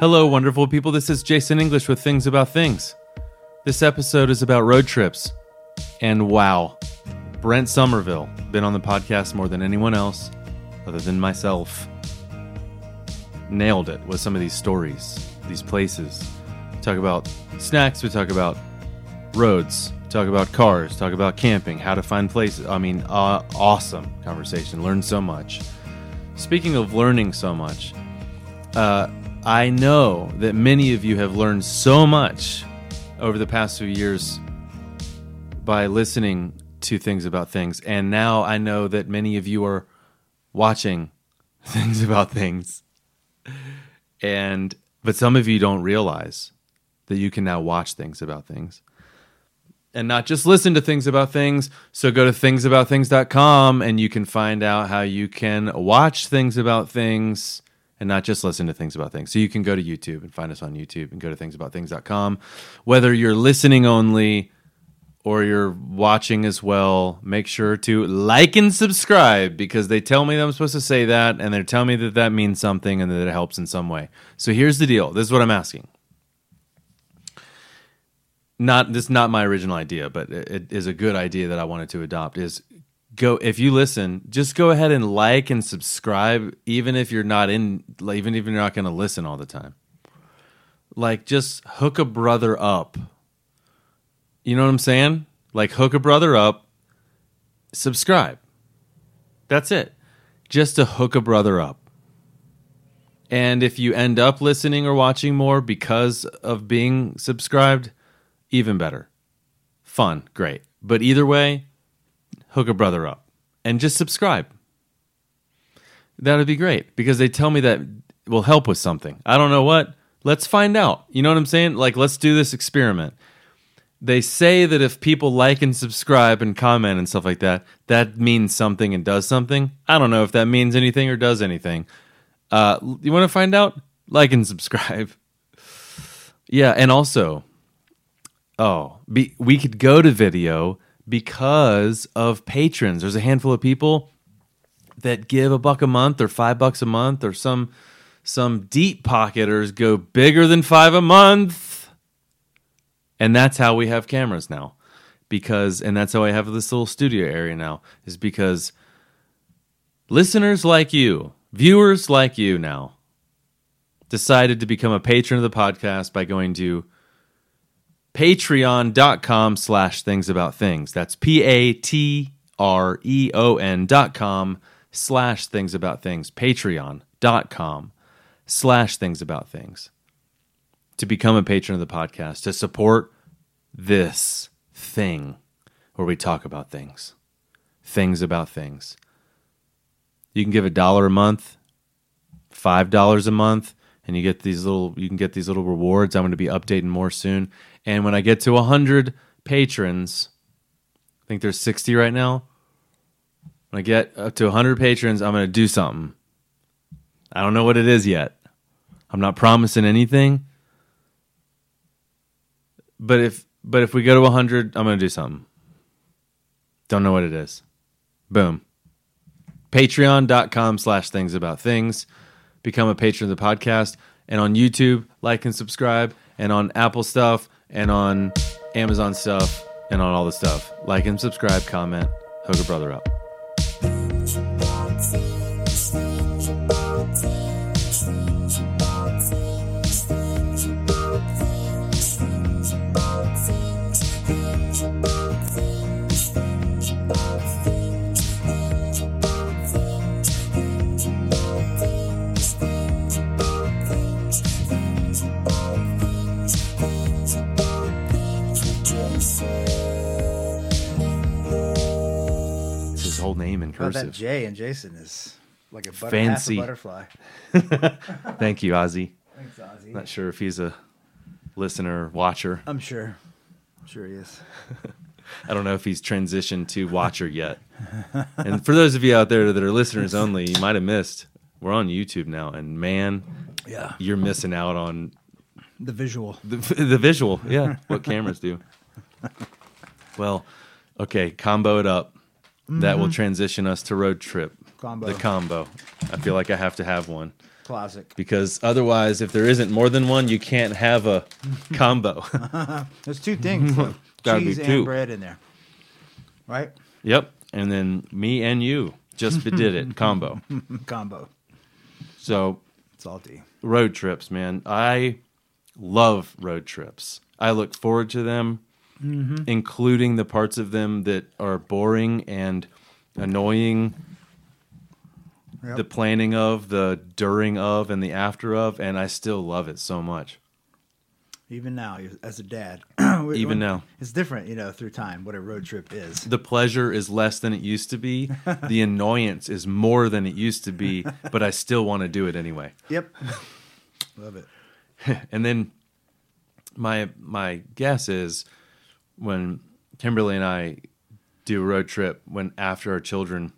Hello, wonderful people. This is Jason English with Things About Things. This episode is about road trips. And wow, Brent Somerville, been on the podcast more than anyone else other than myself, nailed it with some of these stories, these places. We talk about snacks, we talk about roads, talk about cars, talk about camping, how to find places. I mean, uh, awesome conversation. Learned so much. Speaking of learning so much, uh, I know that many of you have learned so much over the past few years by listening to things about things. And now I know that many of you are watching things about things. And but some of you don't realize that you can now watch things about things. And not just listen to things about things. So go to thingsaboutthings.com and you can find out how you can watch things about things and not just listen to things about things. So you can go to YouTube and find us on YouTube and go to thingsaboutthings.com. Whether you're listening only or you're watching as well, make sure to like and subscribe because they tell me that I'm supposed to say that and they're telling me that that means something and that it helps in some way. So here's the deal. This is what I'm asking. Not this is not my original idea, but it, it is a good idea that I wanted to adopt is go if you listen, just go ahead and like and subscribe even if you're not in even if you're not going to listen all the time. Like just hook a brother up you know what I'm saying? Like hook a brother up, subscribe. That's it. Just to hook a brother up. And if you end up listening or watching more because of being subscribed, even better. Fun, great. But either way, hook a brother up and just subscribe. That would be great because they tell me that will help with something. I don't know what. Let's find out. You know what I'm saying? Like, let's do this experiment they say that if people like and subscribe and comment and stuff like that, that means something and does something. I don't know if that means anything or does anything. Uh, you want to find out? Like and subscribe. yeah, and also, oh, be, we could go to video because of patrons. There's a handful of people that give a buck a month or five bucks a month or some some deep pocketers go bigger than five a month and that's how we have cameras now because and that's how i have this little studio area now is because listeners like you viewers like you now decided to become a patron of the podcast by going to patreon.com slash things about things that's p-a-t-r-e-o-n dot com slash things about things patreon.com slash things about things to become a patron of the podcast, to support this thing where we talk about things, things about things. You can give a dollar a month, five dollars a month, and you get these little you can get these little rewards. I'm going to be updating more soon. And when I get to hundred patrons, I think there's 60 right now. When I get up to 100 patrons, I'm going to do something. I don't know what it is yet. I'm not promising anything, but if but if we go to 100, I'm going to do something. Don't know what it is. Boom. Patreon.com slash things about things. Become a patron of the podcast. And on YouTube, like and subscribe. And on Apple stuff. And on Amazon stuff. And on all the stuff. Like and subscribe, comment, hook a brother up. Cursive. That J and Jason is like a butter, fancy a butterfly. Thank you, Ozzy. Thanks, Ozzy. Not sure if he's a listener, watcher. I'm sure. I'm sure he is. I don't know if he's transitioned to watcher yet. and for those of you out there that are listeners only, you might have missed. We're on YouTube now, and man, yeah, you're missing out on the visual. The, the visual, yeah. what cameras do. Well, okay, combo it up. Mm-hmm. That will mm-hmm. transition us to road trip Combo. The combo. I feel like I have to have one Classic. because otherwise, if there isn't more than one, you can't have a combo. There's two things. Cheese and bread in there. Right? yep. And then me and you just did it combo. Combo. So Salty. road trips, man. I love road trips. I look forward to them, Mm-hmm. including the parts of them that are boring and annoying. Yep. The planning of, the during of, and the after of, and I still love it so much. Even now, as a dad. Even now. It's different, you know, through time, what a road trip is. The pleasure is less than it used to be. the annoyance is more than it used to be, but I still want to do it anyway. Yep. Love it. and then my my guess is when Kimberly and I do a road trip when after our children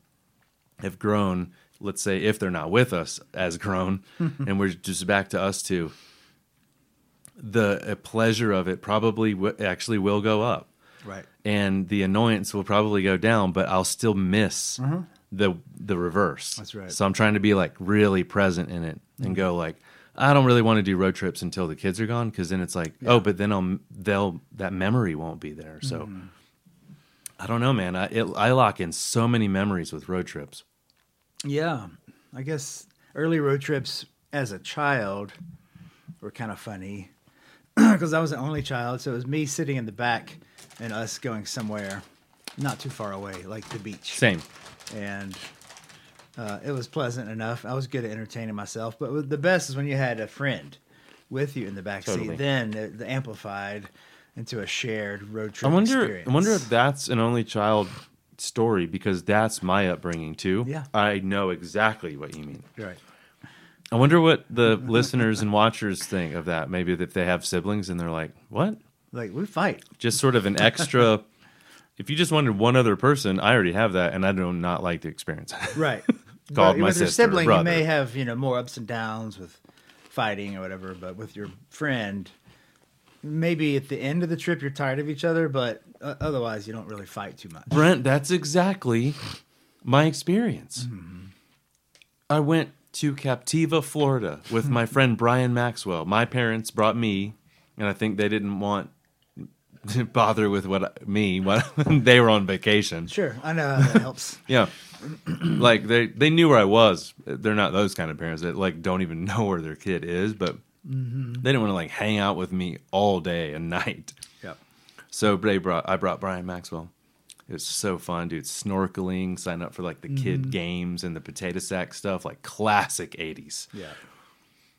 have grown, let's say if they're not with us as grown and we're just back to us two, the pleasure of it probably w- actually will go up Right. and the annoyance will probably go down, but I'll still miss mm-hmm. the the reverse. That's right. So I'm trying to be like really present in it and mm-hmm. go like, I don't really want to do road trips until the kids are gone because then it's like, oh, but then I'll they'll that memory won't be there. So mm-hmm. I don't know, man. I it, I lock in so many memories with road trips. Yeah. I guess early road trips as a child were kind of funny because I was the only child. So it was me sitting in the back and us going somewhere not too far away, like the beach. Same. and uh, it was pleasant enough. I was good at entertaining myself, but the best is when you had a friend with you in the back Totally. seat. Then it, the amplified into a shared road trip. I wonder. experience. I wonder if that's an only child story because that's my upbringing too. Yeah. I know exactly what you mean. right. I wonder what the listeners and watchers think of that. Maybe if they have siblings and they're like, "What?" Like we fight. Just sort of an extra. If you just wanted one other person, I already have that, and I do not like the experience. Right. Called But my with your sister or sibling, you may have you know more ups and downs with fighting or whatever. But with your friend, maybe at the end of the trip you're tired of each other, but uh, otherwise you don't really fight too much. Brent, that's exactly my experience. I went to Captiva, Florida with my friend Brian Maxwell. My parents brought me, and I think they didn't want bother with what me what they were on vacation. Sure, I know how that helps. Yeah. like they they knew where I was. They're not those kind of parents that like don't even know where their kid is, but mm-hmm. they didn't want to like hang out with me all day and night. Yep. So they brought I brought Brian Maxwell. It was so fun, dude. Snorkeling, sign up for like the kid mm-hmm. games and the potato sack stuff, like classic '80s. Yeah.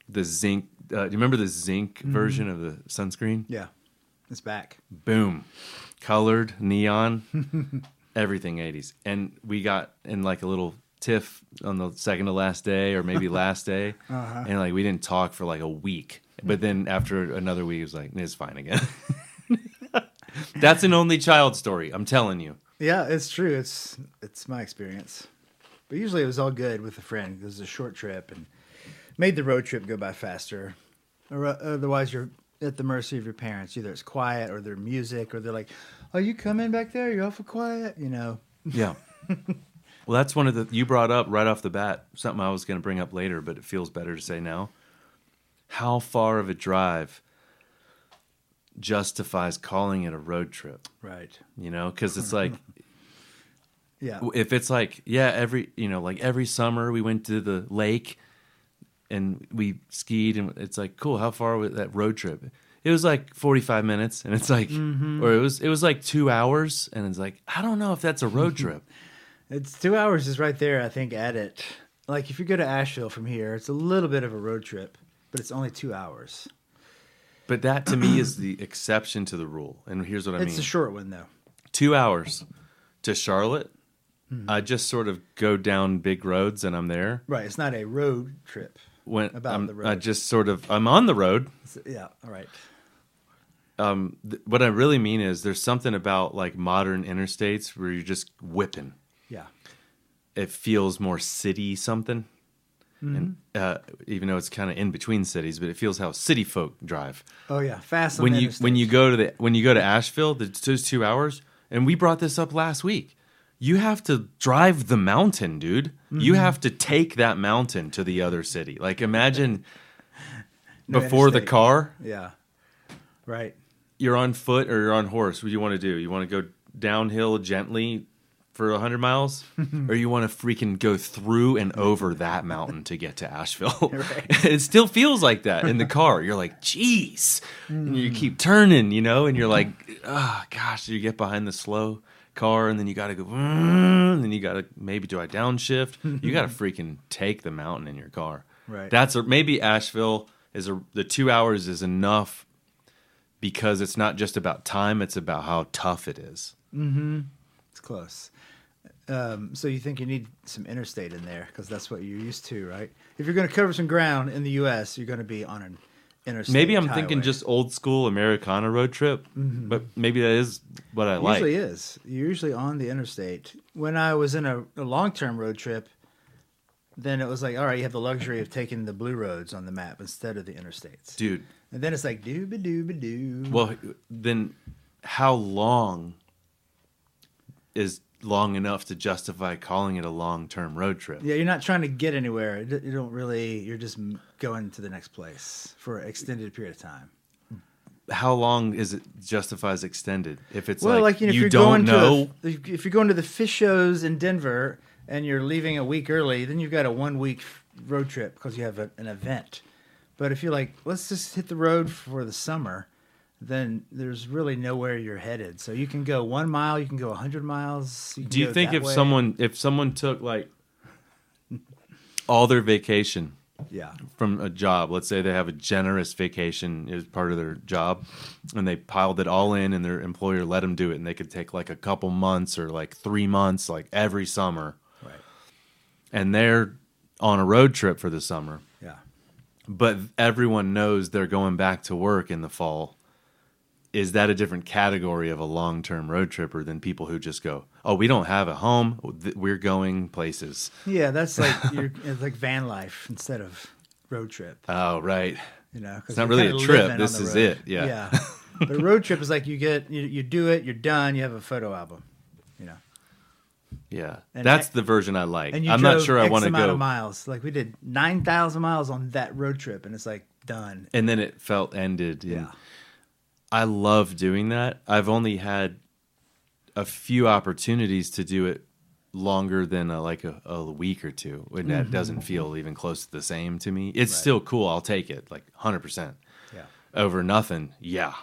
The zinc. Uh, do you remember the zinc mm-hmm. version of the sunscreen? Yeah. It's back. Boom, colored neon, everything '80s. And we got in like a little tiff on the second to last day, or maybe last day, and like we didn't talk for like a week. But then after another week, it was like it's fine again. That's an only child story. I'm telling you. Yeah, it's true. It's it's my experience. But usually it was all good with a friend. It was a short trip and made the road trip go by faster. Or uh, otherwise, you're at the mercy of your parents. Either it's quiet or their music, or they're like, "Are you coming back there? You're awful quiet." You know. Yeah. well, that's one of the you brought up right off the bat. Something I was going to bring up later, but it feels better to say now. How far of a drive justifies calling it a road trip? Right. You know, because it's like Yeah. if it's like yeah, every you know, like every summer we went to the lake and we skied, and it's like cool. How far was that road trip? It was like forty five minutes, and it's like, or it was it was like two hours, and it's like I don't know if that's a road trip. It's two hours is right there. I think at it. Like if you go to Asheville from here, it's a little bit of a road trip, but it's only two hours. But that to me is the exception to the rule. And here's what I mean. it's a short one though. two hours to Charlotte. Hmm. I just sort of go down big roads and I'm there. Right. It's not a road trip. When About I'm, the road. I just sort of I'm on the road. Yeah. All right. Um, th- what I really mean is there's something about like modern interstates where you're just whipping. Yeah. It feels more city something. And uh, even though it's kind of in between cities, but it feels how city folk drive. Oh yeah. Fast. when you when you go to the when you go to Asheville, the, those two hours, and we brought this up last week. You have to drive the mountain, dude. You Mm-hmm. have to take that mountain to the other city. Like imagine No before the car, Yeah. Right. you're on foot or you're on horse. What do you want to do? You want to go downhill gently for 100 miles or you want to freaking go through and over that mountain to get to Asheville. Right. it still feels like that in the car. You're like, "Jeez." And you keep turning, you know, and you're like, "Oh gosh, you get behind the slow car and then you got to go and then you got to maybe do I downshift. You got to freaking take the mountain in your car. Right. That's a, maybe Asheville is a, the 2 hours is enough because it's not just about time, it's about how tough it is. Mm-hmm. It's close. Um, so you think you need some interstate in there because that's what you're used to, right? If you're going to cover some ground in the U.S., you're going to be on an interstate. Maybe I'm thinking just old school Americana road trip, mm-hmm. but maybe that is what I It like. usually is. You're usually on the interstate. When I was in a, a long term road trip, then it was like, all right, you have the luxury of taking the blue roads on the map instead of the interstates. Dude, And then it's like dooba dooba doo. well, then how long is long enough to justify calling it a long term road trip? yeah, you're not trying to get anywhere. You don't really. You're just going to the next place for an extended period of time. How long is it justifies extended? If it's well, like, like, you know, if you you're don't going know, to the, if you're going to the Phish shows in Denver and you're leaving a week early, then you've got a one week road trip because you have a, an event. But if you're like, let's just hit the road for the summer, then there's really nowhere you're headed. So you can go one mile, you can go a hundred miles. can do you think if way. someone if someone took like all their vacation yeah, from a job. Let's say they have a generous vacation as part of their job, and they piled it all in, and their employer let them do it, and they could take like a couple months or like three months, like every summer, right, and they're on a road trip for the summer. yeah, But everyone knows they're going back to work in the fall. Is that a different category of a long term road tripper than people who just go, oh, we don't have a home, we're going places? yeah. That's like you're it's like van life instead of road trip. Oh, right. You know, It's not really a trip, this is road. it, yeah. yeah. but a road trip is like you get you, you do it, you're done, you have a photo album. You know. Yeah, And that's I- the version I like. And you I'm not sure I X want to go. of miles. Like we did nine thousand miles on that road trip, and it's like done. And then it felt ended. Yeah, I love doing that. I've only had a few opportunities to do it longer than a, like a, a week or two, and that doesn't feel even close to the same to me. It's Mm-hmm. Right. still cool. I'll take it, like hundred percent yeah, over nothing. Yeah,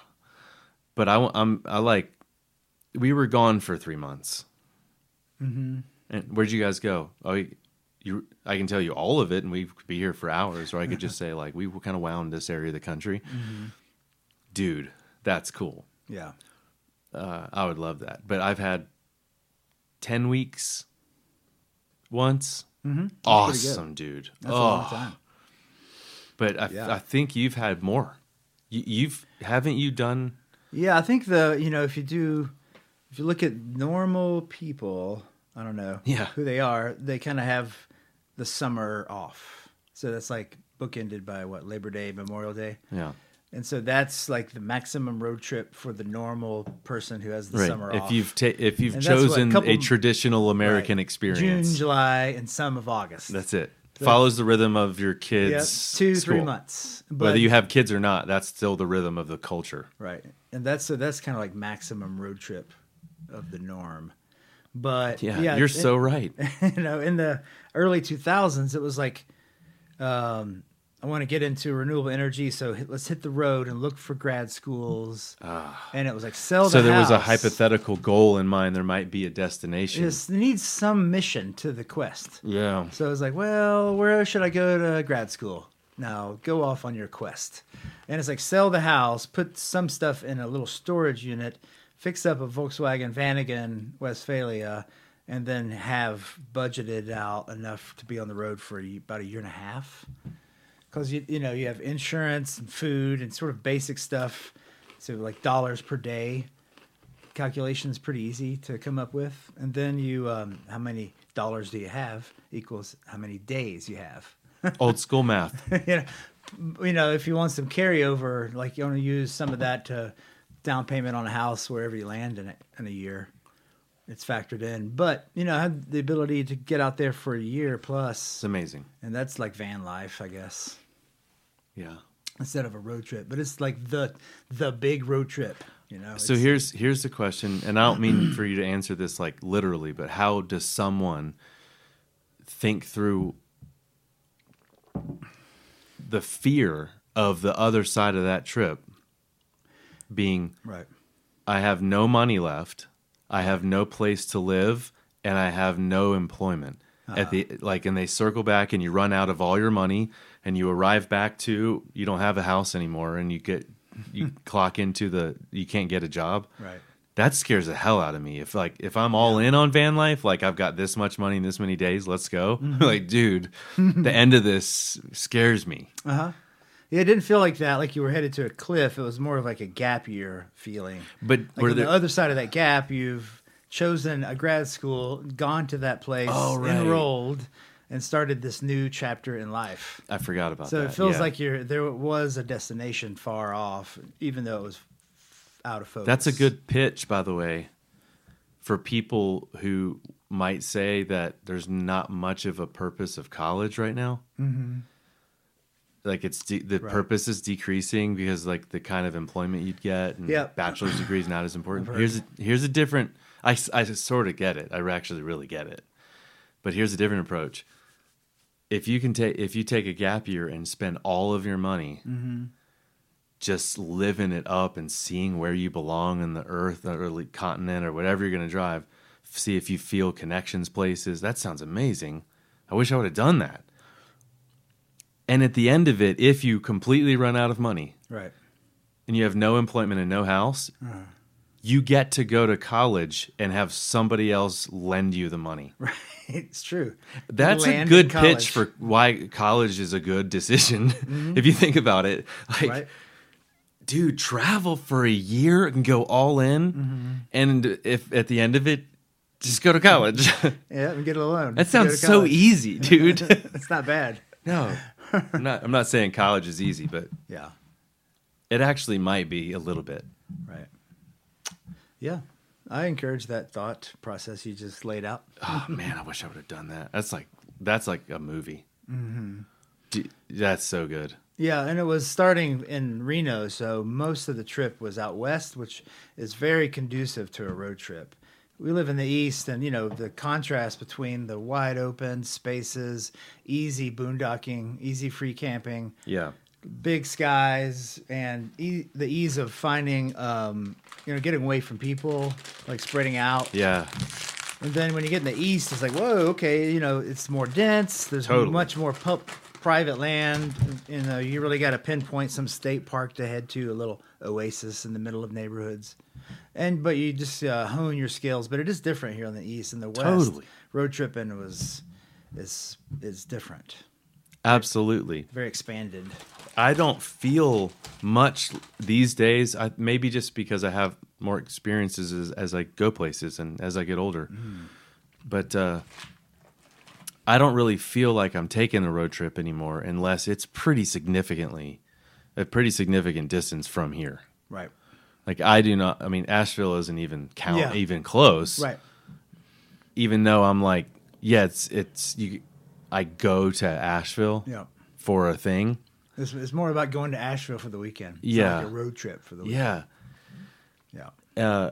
but I, I'm I like. We were gone for three months. mm-hmm. And where'd you guys go? Oh, you, you, I can tell you all of it, and we could be here for hours. Or I could just say like we kind of wound this area of the country. Dude, that's cool. yeah. Uh, I would love that. But I've had ten weeks once. Mm-hmm. Awesome, dude. That's a oh, long time. but I, Yeah. I think you've had more. You, you've haven't you done? Yeah, I think the you know if you do if you look at normal people, I don't know Yeah. who they are, they kind of have the summer off. So that's like bookended by what Labor Day, Memorial Day. Yeah, And so that's like the maximum road trip for the normal person who has the right. summer If off. you've ta- if you've And that's what, chosen couple- a traditional American Right. experience, June, July, and some of August. That's it. Follows the rhythm of your Yep, kids. two, three school. months. Whether you have kids or not, that's still the rhythm of the culture. right, and that's so that's kind of like maximum road trip of the norm. But Yeah, yeah, you're so right. you know, in the early 2000s, it was like, um, I want to get into renewable energy, so hit, let's hit the road and look for grad schools. Ah. and it was like sell the. So there was a hypothetical goal in mind. There might be a destination. Just needs some mission to the quest. Yeah. So I was like, well, where should I go to grad school? Now go off on your quest. And it's like sell the house, put some stuff in a little storage unit, fix up a Volkswagen Vanagon Westphalia, and then have budgeted out enough to be on the road for about a year and a half. Because you you know you have insurance and food and sort of basic stuff, so like dollars per day calculation is pretty easy to come up with. And then you, um, how many dollars do you have equals how many days you have. Old school math. you, know, you know, if you want some carryover, like you want to use some of that to down payment on a house wherever you land in it in a year, it's factored in. But you know, I had the ability to get out there for a year plus, It's amazing. and that's like van life, I guess, Yeah. instead of a road trip. But it's like the the big road trip. You know. So here's here's the question, and I don't mean for you to answer this like literally, but how does someone think through the fear of the other side of that trip being right. I have no money left, I have no place to live, and I have no employment. At uh-huh. the like, and they circle back, and you run out of all your money, and you arrive back to you don't have a house anymore, and you get you clock into the you can't get a job. Right. That scares the hell out of me. If like if I'm all in on van life, like I've got this much money in this many days, let's go. like, dude, the end of this scares me. Uh huh. Yeah, it didn't feel like that. Like you were headed to a cliff. It was more of like a gap year feeling. But Like were on there, the other side of that gap, you've chosen a grad school, gone to that place, Oh, right. enrolled, and started this new chapter in life. I forgot about So that. So it feels yeah. like you're there was a destination far off, even though it was out of focus. That's a good pitch, by the way, for people who might say that there's not much of a purpose of college right now. Mm-hmm. Like it's de- the Right. purpose is decreasing because like the kind of employment you'd get and Yep. bachelor's degree is not as important. Here's a, here's a different. I I sort of get it. I actually really get it, but here's a different approach. If you can take if you take a gap year and spend all of your money just living it up and seeing where you belong in the earth or the continent or whatever you're going to drive see if you feel connections places that sounds amazing i wish i would have done that and at the end of it if you completely run out of money right. and you have no employment and no house Uh-huh. You get to go to college and have somebody else lend you the money Right. It's true. that's a good. Mm-hmm. pitch for why college is a good decision if you think about it like right. dude, travel for a year and go all in, Mm-hmm. and if at the end of it, just go to college. Yeah, and get a loan. that sounds so easy, dude. it's not bad. no, I'm not. I'm not saying college is easy, but Yeah. it actually might be a little bit. Right. Yeah. I encourage that thought process you just laid out. Oh man, I wish I would have done that. That's like that's like a movie. D- That's so good. Yeah, and it was starting in Reno, so most of the trip was out west, which is very conducive to a road trip. We live in the east, and you know the contrast between the wide open spaces, easy boondocking, easy free camping, Yeah, big skies, and e- the ease of finding, um, you know, getting away from people, like spreading out. yeah, And then when you get in the east, it's like, whoa, okay, you know, it's more dense. There's Totally. much more pu- private land. You know, you really got to pinpoint some state park to head to, a little oasis in the middle of neighborhoods. And but you just uh, hone your skills. But it is different here in the east and the west. Totally. road tripping was is is different, absolutely. very expanded. I don't feel much these days. I, maybe just because I have more experiences as, as I go places and as I get older. But uh, I don't really feel like I'm taking a road trip anymore unless it's pretty significantly a pretty significant distance from here. Right. Like I do not. I mean, Asheville isn't even count Yeah. even close. Right. Even though I'm like, yeah, it's it's you. I go to Asheville Yeah. for a thing. It's, it's more about going to Asheville for the weekend. It's Yeah. like a road trip for the weekend. Yeah. Yeah. Uh,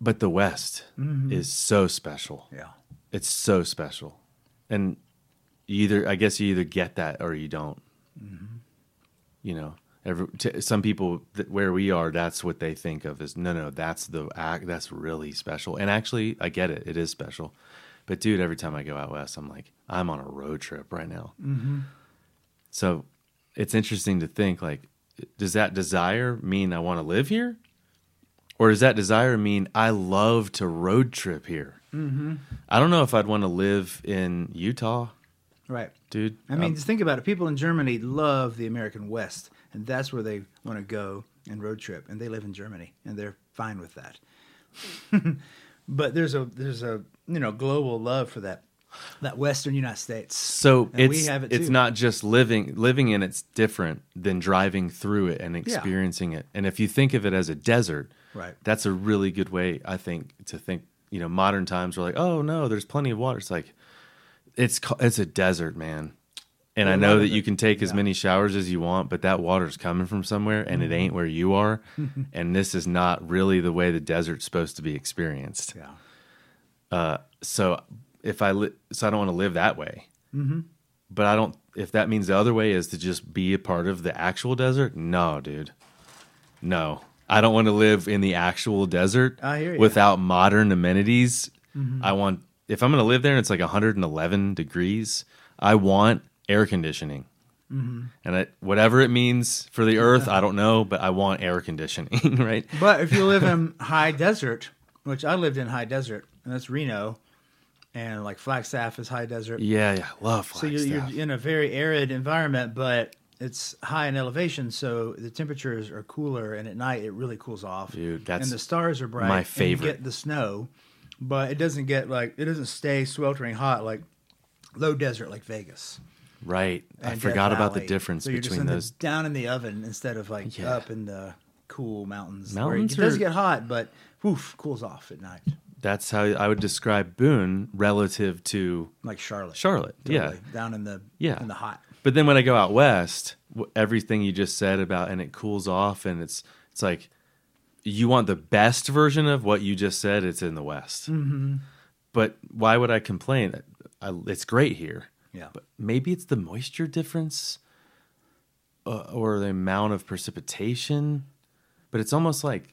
but the West mm-hmm. is so special. Yeah. It's so special, and you either I guess you either get that or you don't. Mm-hmm. You know, every, t- some people th- where we are, that's what they think of is no, no, that's the act. That's really special. And actually, I get it. It is special. But dude, every time I go out west, I'm like, I'm on a road trip right now. Mm-hmm. So it's interesting to think like, does that desire mean I want to live here? Or does that desire mean I love to road trip here? Mm-hmm. I don't know if I'd want to live in Utah, Right. dude. I mean, Um, just think about it. People in Germany love the American West, and that's where they want to go and road trip, and they live in Germany, and they're fine with that. but there's a there's a you know global love for that that Western United States. so and it's it it's not just living living in it's different than driving through it and experiencing it. And if you think of it as a desert, Right. that's a really good way I think to think you know modern times we're like, oh no, there's plenty of water. It's like it's it's a desert, man. And I know that you can take as many showers as you want, but that water's coming from somewhere and it ain't where you are. and this is not really the way the desert's supposed to be experienced. Yeah. Uh, so if I li- so I don't want to live that way. Mm-hmm. But I don't. If that means the other way is to just be a part of the actual desert, no, dude, no. I don't want to live in the actual desert without modern amenities. I want if I'm going to live there and it's like 111 degrees, I want air conditioning. And I, whatever it means for the earth, I don't know, but I want air conditioning, right? But if you live in high desert, which I lived in high desert, and that's Reno, and like Flagstaff is high desert. Yeah, yeah, love Flagstaff. So you're, you're in a very arid environment, but it's high in elevation, so the temperatures are cooler, and at night it really cools off. Dude, that's and the stars are bright. my and you favorite. get the snow, but it doesn't get like it doesn't stay sweltering hot like low desert like Vegas. right. I forgot Death about the difference So you're just between those. the, down in the oven instead of like Yeah. up in the cool mountains. Mountains it does get hot, but woof, cools off at night, That's how I would describe Boone relative to like Charlotte. Charlotte. Yeah. Down in the Yeah. in the hot. But then when I go out west, everything you just said about and it cools off and it's it's like you want the best version of what you just said. It's in the west. Mm-hmm. But why would I complain? I, it's great here. Yeah. But maybe it's the moisture difference uh, or the amount of precipitation. But it's almost like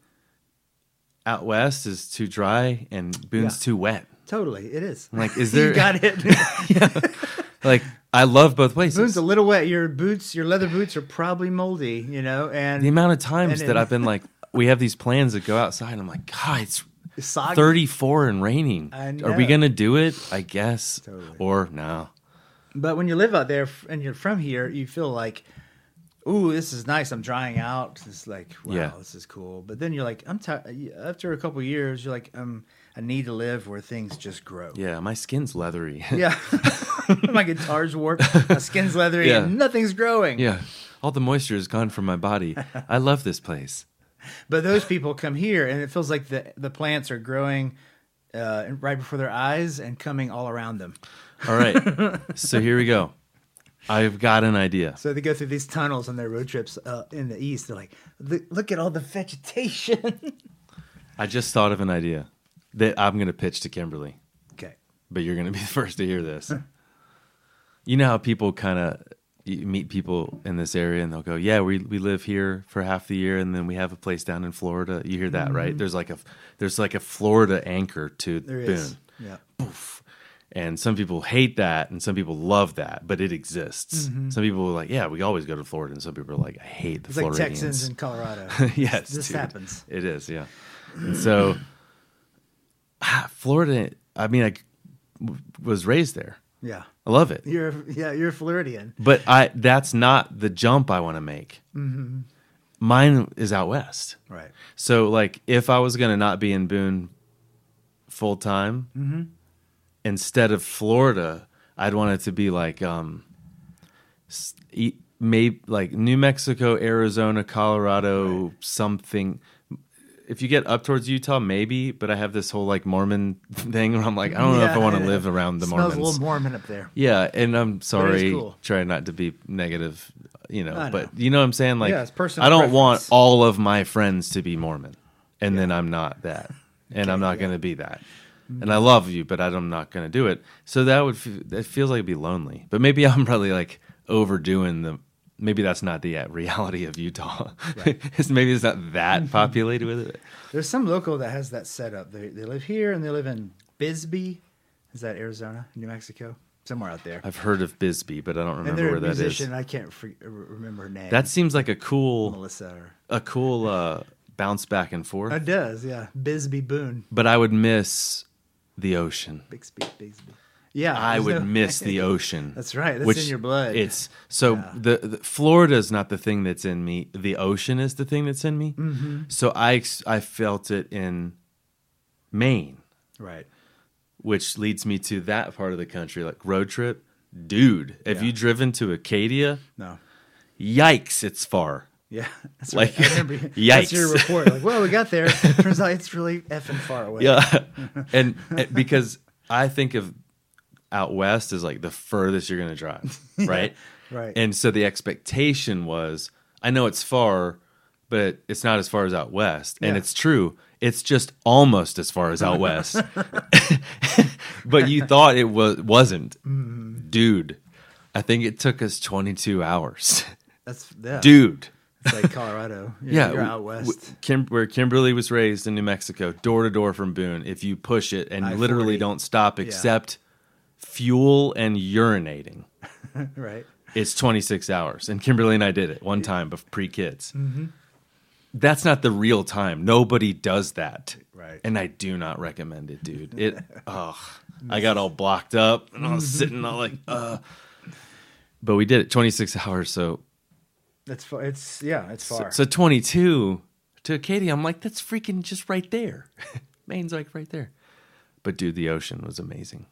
out west is too dry and Boone's Yeah. too wet. Totally, it is. Like, is you there- got it? Like I love both places. Boone's a little wet. Your boots, your leather boots, are probably moldy. You know, and the amount of times that then- I've been like, we have these plans to go outside. And I'm like, God, it's it's soggy. 34 and raining. Are we going to do it? I guess. Totally. Or no. But when you live out there and you're from here, you feel like, "Ooh, this is nice. I'm drying out. It's like, wow, Yeah. this is cool." But then you're like, "I'm tired." After a couple years, you're like, "Um, I need to live where things just grow." Yeah, my skin's leathery. Yeah. My guitar's warped. My skin's leathery, Yeah. and nothing's growing. yeah. All the moisture is gone from my body. I love this place. But those people come here, and it feels like the the plants are growing uh, right before their eyes and coming all around them. All right. so here we go. I've got an idea. So they go through these tunnels on their road trips uh, in the east. They're like, look, look at all the vegetation. I just thought of an idea that I'm going to pitch to Kimberly. okay. but you're going to be the first to hear this. you know how people kind of meet people in this area and they'll go, "Yeah, we we live here for half the year and then we have a place down in Florida." You hear that, right? There's like a there's like a Florida anchor to Mm-hmm. There Boone. is. Yeah. And some people hate that and some people love that, but it exists. Some people are like, "Yeah, we always go to Florida." And some people are like, "I hate the Mm-hmm. It's like Floridians." Texans in Colorado. yes, This dude. happens. It is, yeah. And so, ah, Florida. I mean, I was raised there. Yeah. I love it, You're yeah, you're a Floridian. but I that's not the jump I want to make. Mm-hmm. Mine is out west. Right. So, like, if I was gonna not be in Boone full time, Mm-hmm. Instead of Florida, I'd want it to be like um, maybe like New Mexico, Arizona, Colorado, something. If you get up towards Utah, maybe, but I have this whole like Mormon thing where I'm like, I don't know if I want to live around the Mormons. a little Mormon up there. Yeah, and I'm sorry, cool. try not to be negative, you know, know. but you know what I'm saying? Like, Yeah, it's personal I don't preference. want all of my friends to be Mormon, and then I'm not that, and I'm not yeah. Going to be that. And I love you, but I'm not going to do it. So that would f- it feels like it'd be lonely. But maybe I'm probably like overdoing the. Maybe that's not the uh, reality of Utah. It's- maybe it's not Mm-hmm. that populated with it. There's some local that has that setup. They they live here and they live in Bisbee. Is that Arizona, New Mexico, somewhere out there? I've heard of Bisbee, but I don't remember where that is. I can't fre- remember her name. That seems like a cool, Melissa. Or, a cool uh, bounce back and forth. it does, yeah. Bisbee Boone. but I would miss the ocean. Bixby, Bigsby. Yeah, I would no- miss the ocean. That's right. That's in your blood. It's so Yeah. the, the Florida is not the thing that's in me. The ocean is the thing that's in me. Mm-hmm. So I I felt it in Maine, right. which leads me to that part of the country, like road trip. Dude, have Yeah. you driven to Acadia? No, Yikes, it's far. Yeah, that's Like, right. I remember. That's your report. Like, well, we got there. Turns out it's really effing far away. Yeah, and, and because I think of out west as like the furthest you're going to drive, right? right. And so the expectation was, I know it's far, but it's not as far as out west, and Yeah. it's true. It's just almost as far as out west, but you thought it was wasn't, Mm-hmm. dude. I think it took us 22 hours, That's yeah. dude. It's like Colorado. You're, Yeah, you're out west. w- Kim, where Kimberly was raised in New Mexico, door to door from Boone. If you push it and I-40. literally don't stop except fuel and urinating, right. it's 26 hours. And Kimberly and I did it one time before pre kids. Mm-hmm. That's not the real time. Nobody does that. Right. And I do not recommend it, dude. It, ugh. I got all blocked up and I was sitting all like, uh. But we did it 26 hours. So, That's far. It's yeah. It's so, far. so 22 to Acadia, I'm like, that's freaking just right there. Maine's like right there. But dude, the ocean was amazing.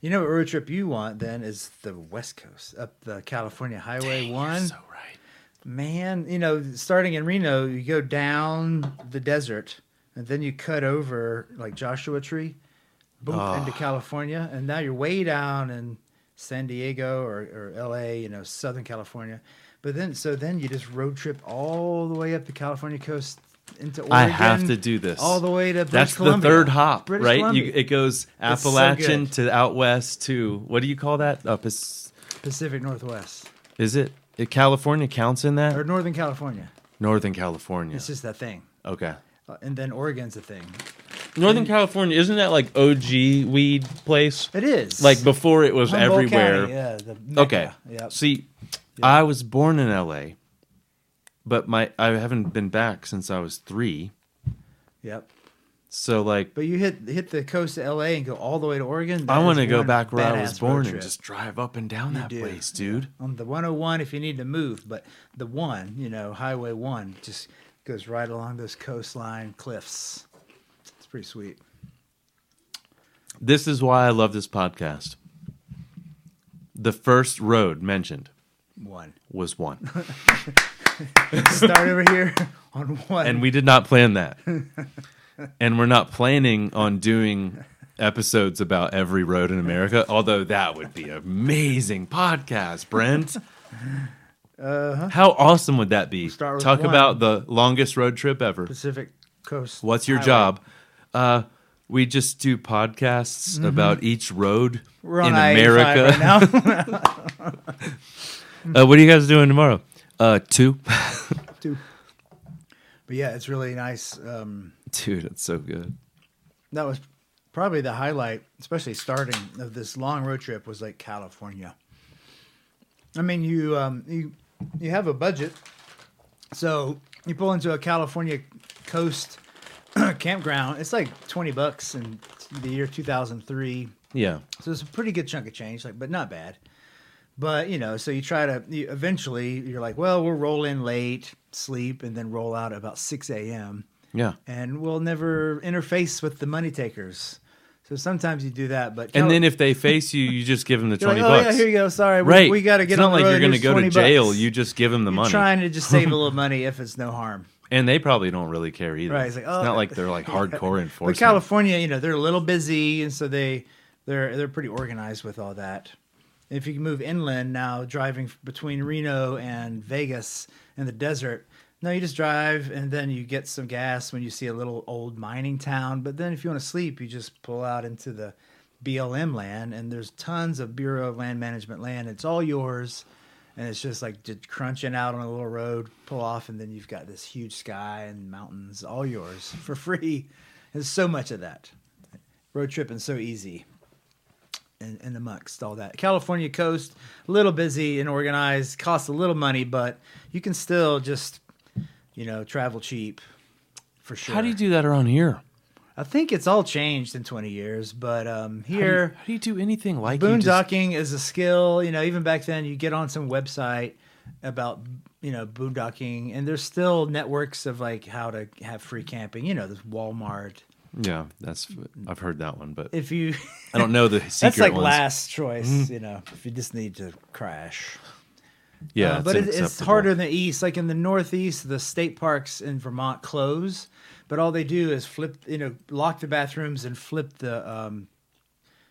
you know what road trip you want then is the West Coast up the California Highway Dang, One. So right. Man, you know, starting in Reno, you go down the desert, and then you cut over like Joshua Tree, boom, Oh. into California, and now you're way down in San Diego or, or L.A., you know, Southern California. But then, so then you just road trip all the way up the California coast into Oregon. I have to do this. all the way to British That's Columbia. the third hop, British right? You, it goes It's so Appalachian to out west to what do you call that? Up is Pacific Northwest is it? it? California counts in that? or Northern California. Northern California. It's just that thing, Okay. Uh, and then Oregon's a thing. Northern California isn't that like OG weed place? It is Like before it was Humboldt everywhere. County, yeah. The Mecca. Okay. Yep. See, I was born in LA, but my I haven't been back since I was 3. Yep. So like But you hit hit the coast of LA and go all the way to Oregon. I want to go back where I was born and just drive up and down You that do. place, dude. on the 101 if you need to move, but the one, you know, Highway One, just goes right along those coastline cliffs. It's pretty sweet. This is why I love this podcast. The first road mentioned One. was one. Start over here on one. and we did not plan that. and we're not planning on doing episodes about every road in America, although that would be an amazing podcast, Brent. uh-huh. How awesome would that be? Talk one. about the longest road trip ever. Pacific Coast. What's your Highway. job? Uh, we just do podcasts about each road Mm-hmm. We're on in America. right now. uh, what are you guys doing tomorrow? Uh, two. Two. But yeah, it's really nice. Um, Dude, that's so good. that was probably the highlight, especially starting of this long road trip was like California. I mean, you um, you you have a budget, so you pull into a California coast campground. It's like twenty bucks in the year two thousand three. Yeah. So it's a pretty good chunk of change, like, but not bad. But you know, so you try to you, eventually you're like, well, we'll roll in late, sleep, and then roll out about six a.m. Yeah. and we'll never interface with the money takers. So sometimes you do that, but And then if they face you, you just give them the 20 like, oh bucks. yeah, here you go. Sorry, right. we got to get it's not like you're going to go to jail. bucks. You just give them the You're money. trying to just save a little money if it's no harm. and they probably don't really care either. Right, it's like, oh, not like they're like hardcore But enforcement. California, you know, they're a little busy, and so they they're they're pretty organized with all that. If you can move inland now, driving between Reno and Vegas in the desert, no, you just drive and then you get some gas when you see a little old mining town. But then if you want to sleep, you just pull out into the BLM land, and there's tons of Bureau of Land Management land. It's all yours, and it's just like just crunching out on a little road, pull off, and then you've got this huge sky and mountains, all yours for free. There's so much of that. Road tripping so easy. And, and amongst all that, California coast, a little busy and organized, costs a little money, but you can still just, you know, travel cheap, for sure. How do you do that around here? I think it's all changed in 20 years, but um, How do you- here, how do you do anything like you just- boondocking is a skill. You know, even back then, you get on some website about you know boondocking, and there's still networks of like how to have free camping. You know, there's Walmart. Yeah, that's I've heard that one, but If you, I don't know the secret that's like ones. last choice. You know, if you just need to crash. Yeah, Uh, it's but it, it's harder in the east. Like in the northeast, the state parks in Vermont close, but all they do is flip, you know, lock the bathrooms and flip the um,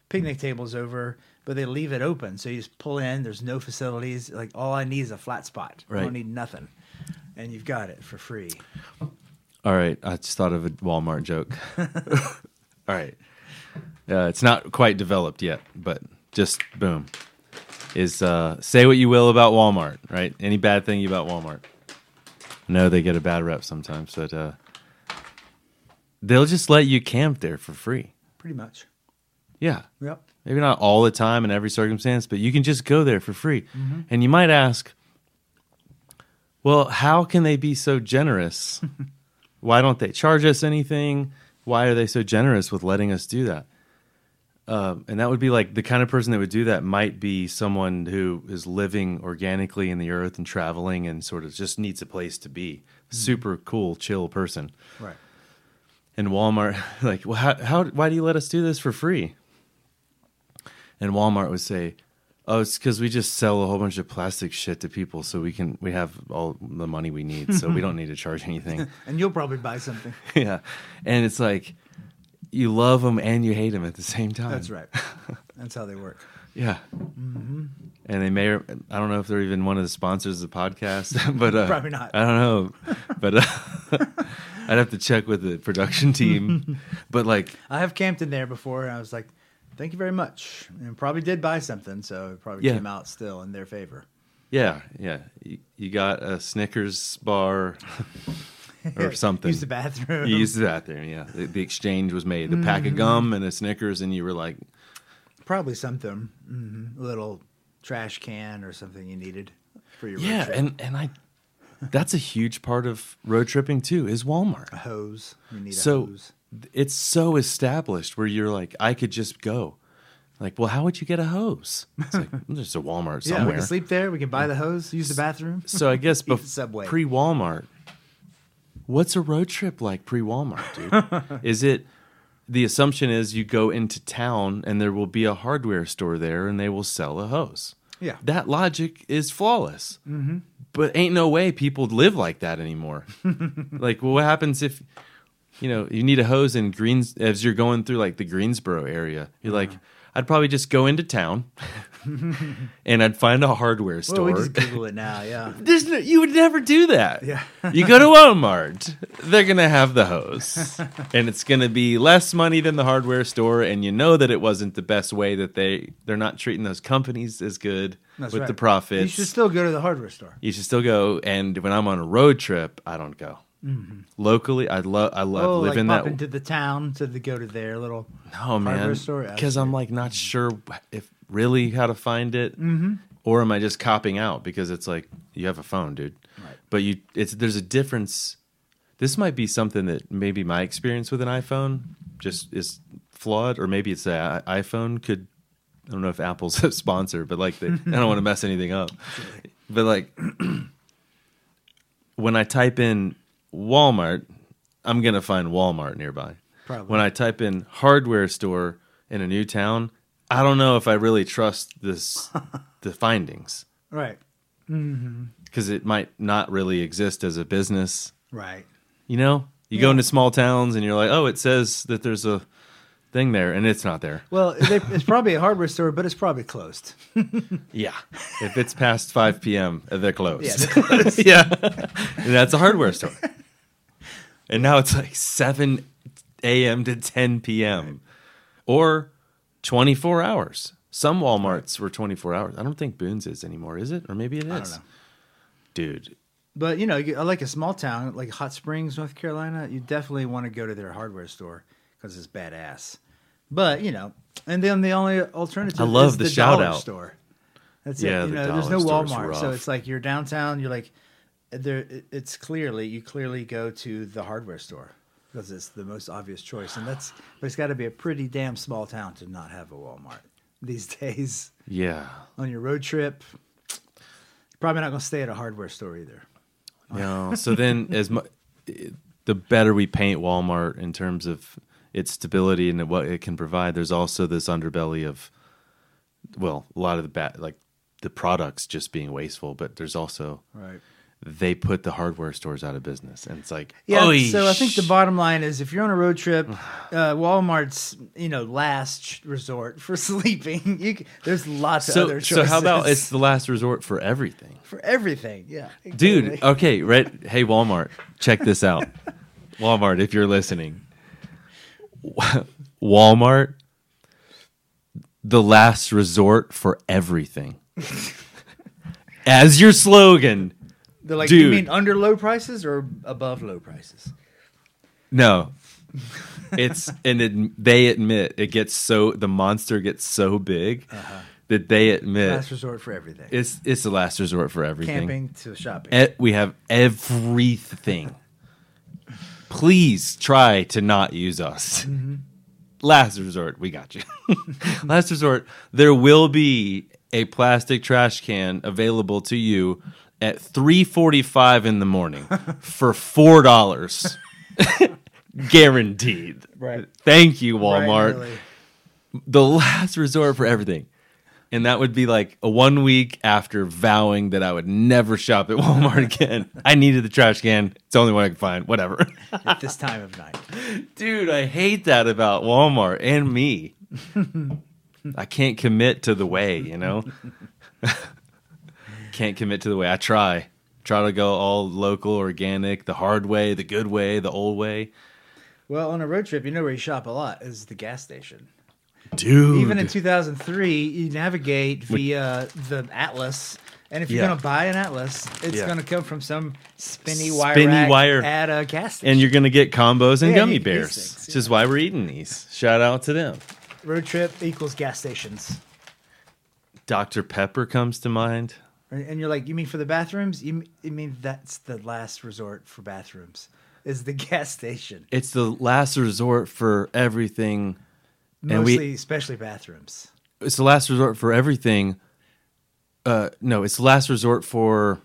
picnic tables over, but they leave it open. So you just pull in. There's no facilities. Like all I need is a flat spot. I don't need nothing, and you've got it for free. All right, I just thought of a Walmart joke. All right, uh, it's not quite developed yet, but just boom. Is uh, say what you will about Walmart, right? Any bad thing about Walmart? No, they get a bad rep sometimes, but uh, they'll just let you camp there for free. Pretty much. Yeah, Yep. maybe not all the time in every circumstance, but you can just go there for free. And you might ask, well, how can they be so generous? Why don't they charge us anything? Why are they so generous with letting us do that? Um, and that would be like the kind of person that would do that might be someone who is living organically in the earth and traveling and sort of just needs a place to be. Super cool, chill person Right. and Walmart like, well, how, how why do you let us do this for free? And Walmart would say, oh, it's because we just sell a whole bunch of plastic shit to people, so we can we have all the money we need, so we don't need to charge anything. And you'll probably buy something. yeah, and it's like you love them and you hate them at the same time. That's right. That's how they work. Yeah. And they may, or, I don't know if they're even one of the sponsors of the podcast, but uh, Probably not. I don't know, but uh, I'd have to check with the production team. but like, I have camped in there before, and I was like, "Thank you very much," and probably did buy something, so it probably Yeah. came out still in their favor. yeah, yeah, you, you got a Snickers bar or something. Use the bathroom. You used the bathroom, yeah. The, the exchange was made. The pack Mm-hmm. of gum and a Snickers, and you were like, probably something, hmm a little trash can or something you needed for your road yeah, and and I, that's a huge part of road tripping too. Is Walmart. a hose. You need a so hose. It's so established where you're like, I could just go. Like, well, how would you get a hose? It's like there's a Walmart somewhere. Yeah, we can sleep there. We can buy the hose. Use the bathroom. so I guess bef- Subway. pre Walmart, what's a road trip like pre Walmart, dude? is it the assumption is you go into town and there will be a hardware store there and they will sell a hose. Yeah. That logic is flawless. Mm-hmm. But ain't no way people live like that anymore. like, well, what happens if, you know, you need a hose in Greens as you're going through like the Greensboro area? You're like, uh-huh. I'd probably just go into town and I'd find a hardware well, store. we just Google it now. Yeah. There's no, you would never do that. Yeah. you go to Walmart, they're gonna have the hose, and it's gonna be less money than the hardware store, and you know that it wasn't the best way that they they're not treating those companies as good That's with right. the profits. You should still go to the hardware store. You should still go. And when I'm on a road trip, I don't go. Locally, I love I love Mm-hmm. Oh, like living pop that. into the town to the go to their little. No man, because I'm like not sure if really how to find it, mm-hmm. or am I just copping out because it's like you have a phone, dude. Right. But you, it's there's a difference. This might be something that maybe my experience with an iPhone just is flawed, or maybe it's a iPhone could. I don't know if Apple's a sponsor, but like they, I don't want to mess anything up. But like when I type in Walmart, I'm gonna find Walmart nearby. Probably. When I type in hardware store in a new town, I don't know if I really trust this the findings Right. Mm-hmm. because it might not really exist as a business. Right. You know, you go into small towns and you're like, oh, it says that there's a thing there, and it's not there. Well, they, it's probably a hardware store, but it's probably closed. Yeah, if it's past five p.m., they're closed. Yeah, they're closed. yeah, and that's a hardware store. And now it's like seven a.m. to ten p.m. or twenty-four hours. Some WalMarts were twenty-four hours. I don't think Boone's is anymore, is it? Or maybe it is. I don't know. Dude, But you know, uh, like a small town like Hot Springs, North Carolina, you definitely want to go to their hardware store because it's badass. But you know, and then the only alternative I love the the, shout dollar out. store. That's Yeah, it. You the know, there's no Walmart, so it's like you're downtown. You're like, there. It's clearly you clearly go to the hardware store because it's the most obvious choice, and that's. But it's got to be a pretty damn small town to not have a Walmart these days. yeah. On your road trip, you're probably not going to stay at a hardware store either. No. So then, as mu- the better we paint Walmart in terms of its stability and what it can provide, there's also this underbelly of, well, a lot of the bad, like the products just being wasteful, but there's also Right. They put the hardware stores out of business, and it's like Yeah. oy, so I think the bottom line is if you're on a road trip, uh, Walmart's you know last resort for sleeping. You can, there's lots of other choices. so how about it's the last resort for everything, for everything? Yeah. dude? Okay, right? Hey, Walmart, check this out. Walmart, if you're listening, Walmart, the last resort for everything. As your slogan, They're like, you mean under low prices or above low prices? No. It's and it, they admit it gets so the monster gets so big uh-huh. that they admit Last resort for everything. it's it's the last resort for everything. Camping to shopping. E- we have everything. Please try to not use us. Mm-hmm. Last resort, we got you. last resort, there will be a plastic trash can available to you at 3:45 in the morning for $4. Guaranteed. Right. Thank you Right, Walmart really. the last resort for everything. And that would be like a one week after vowing that I would never shop at Walmart again. I needed the trash can. It's the only one I could find. Whatever. At this time of night. Dude, I hate that about Walmart and me. I can't commit to the way, you know? Can't commit to the way. I try. Try to go all local, organic, the hard way, the good way, the old way. Well, on a road trip, you know where you shop a lot is the gas station. Dude. Even in 2003, you navigate via the Atlas, and if you're Yeah. going to buy an Atlas, it's Yeah. going to come from some spinny wire Spinny rack wire. at a gas station. and you're going to get combos and Yeah, gummy you can eat bears, things, which is why we're eating these. Shout out to them. road trip equals gas stations. Dr. Pepper comes to mind. And you're like, you mean for the bathrooms? You, mean that's the last resort for bathrooms? Is the gas station It's the last resort for everything. And we- especially bathrooms? It's the last resort for everything. Uh, no, it's the last resort for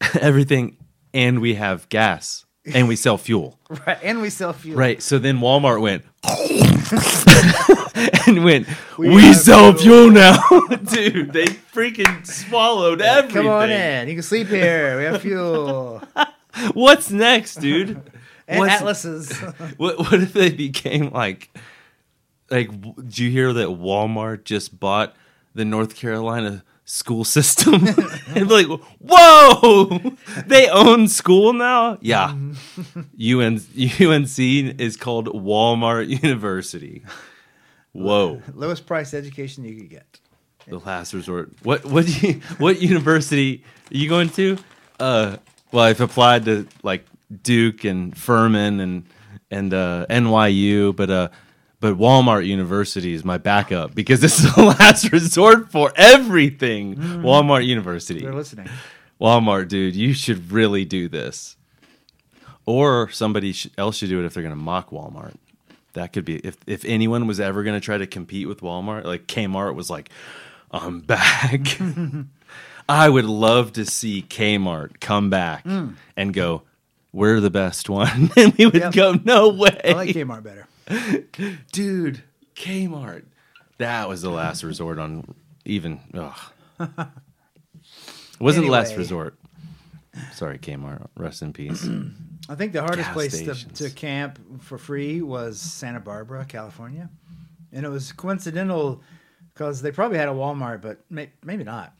everything, and we have gas and we sell fuel. Right, and we sell fuel. Right. So then Walmart went and went, we, We sell fuel." fuel now. Dude, they freaking swallowed everything. Come on in. You can sleep here. We have fuel What's next, dude? and What's- atlases. What what if they became like like did you hear that Walmart just bought the North Carolina school system? and be like, "Whoa! They own school now?" Yeah. UN, UNC is called Walmart University. Whoa. Lowest price education you could get. The last resort. What what you, what university are you going to? Uh well, I've applied to like Duke and Furman and and uh, NYU, but uh, but Walmart University is my backup because this is the last resort for everything. Mm. Walmart University, They're listening. Walmart, dude, you should really do this, or somebody else should do it if they're going to mock Walmart. That could be if if anyone was ever going to try to compete with Walmart, like Kmart was like, I'm back. I would love to see Kmart come back mm. and go, "We're the best one," and we would Yep. go, "No way, I like Kmart better. Dude." Kmart. That was the last resort on even. Ugh. Wasn't the last resort. Sorry, Kmart. Rest in peace. I think the hardest Gas place to, to camp for free was Santa Barbara, California. And it was coincidental because they probably had a Walmart, but may, maybe not.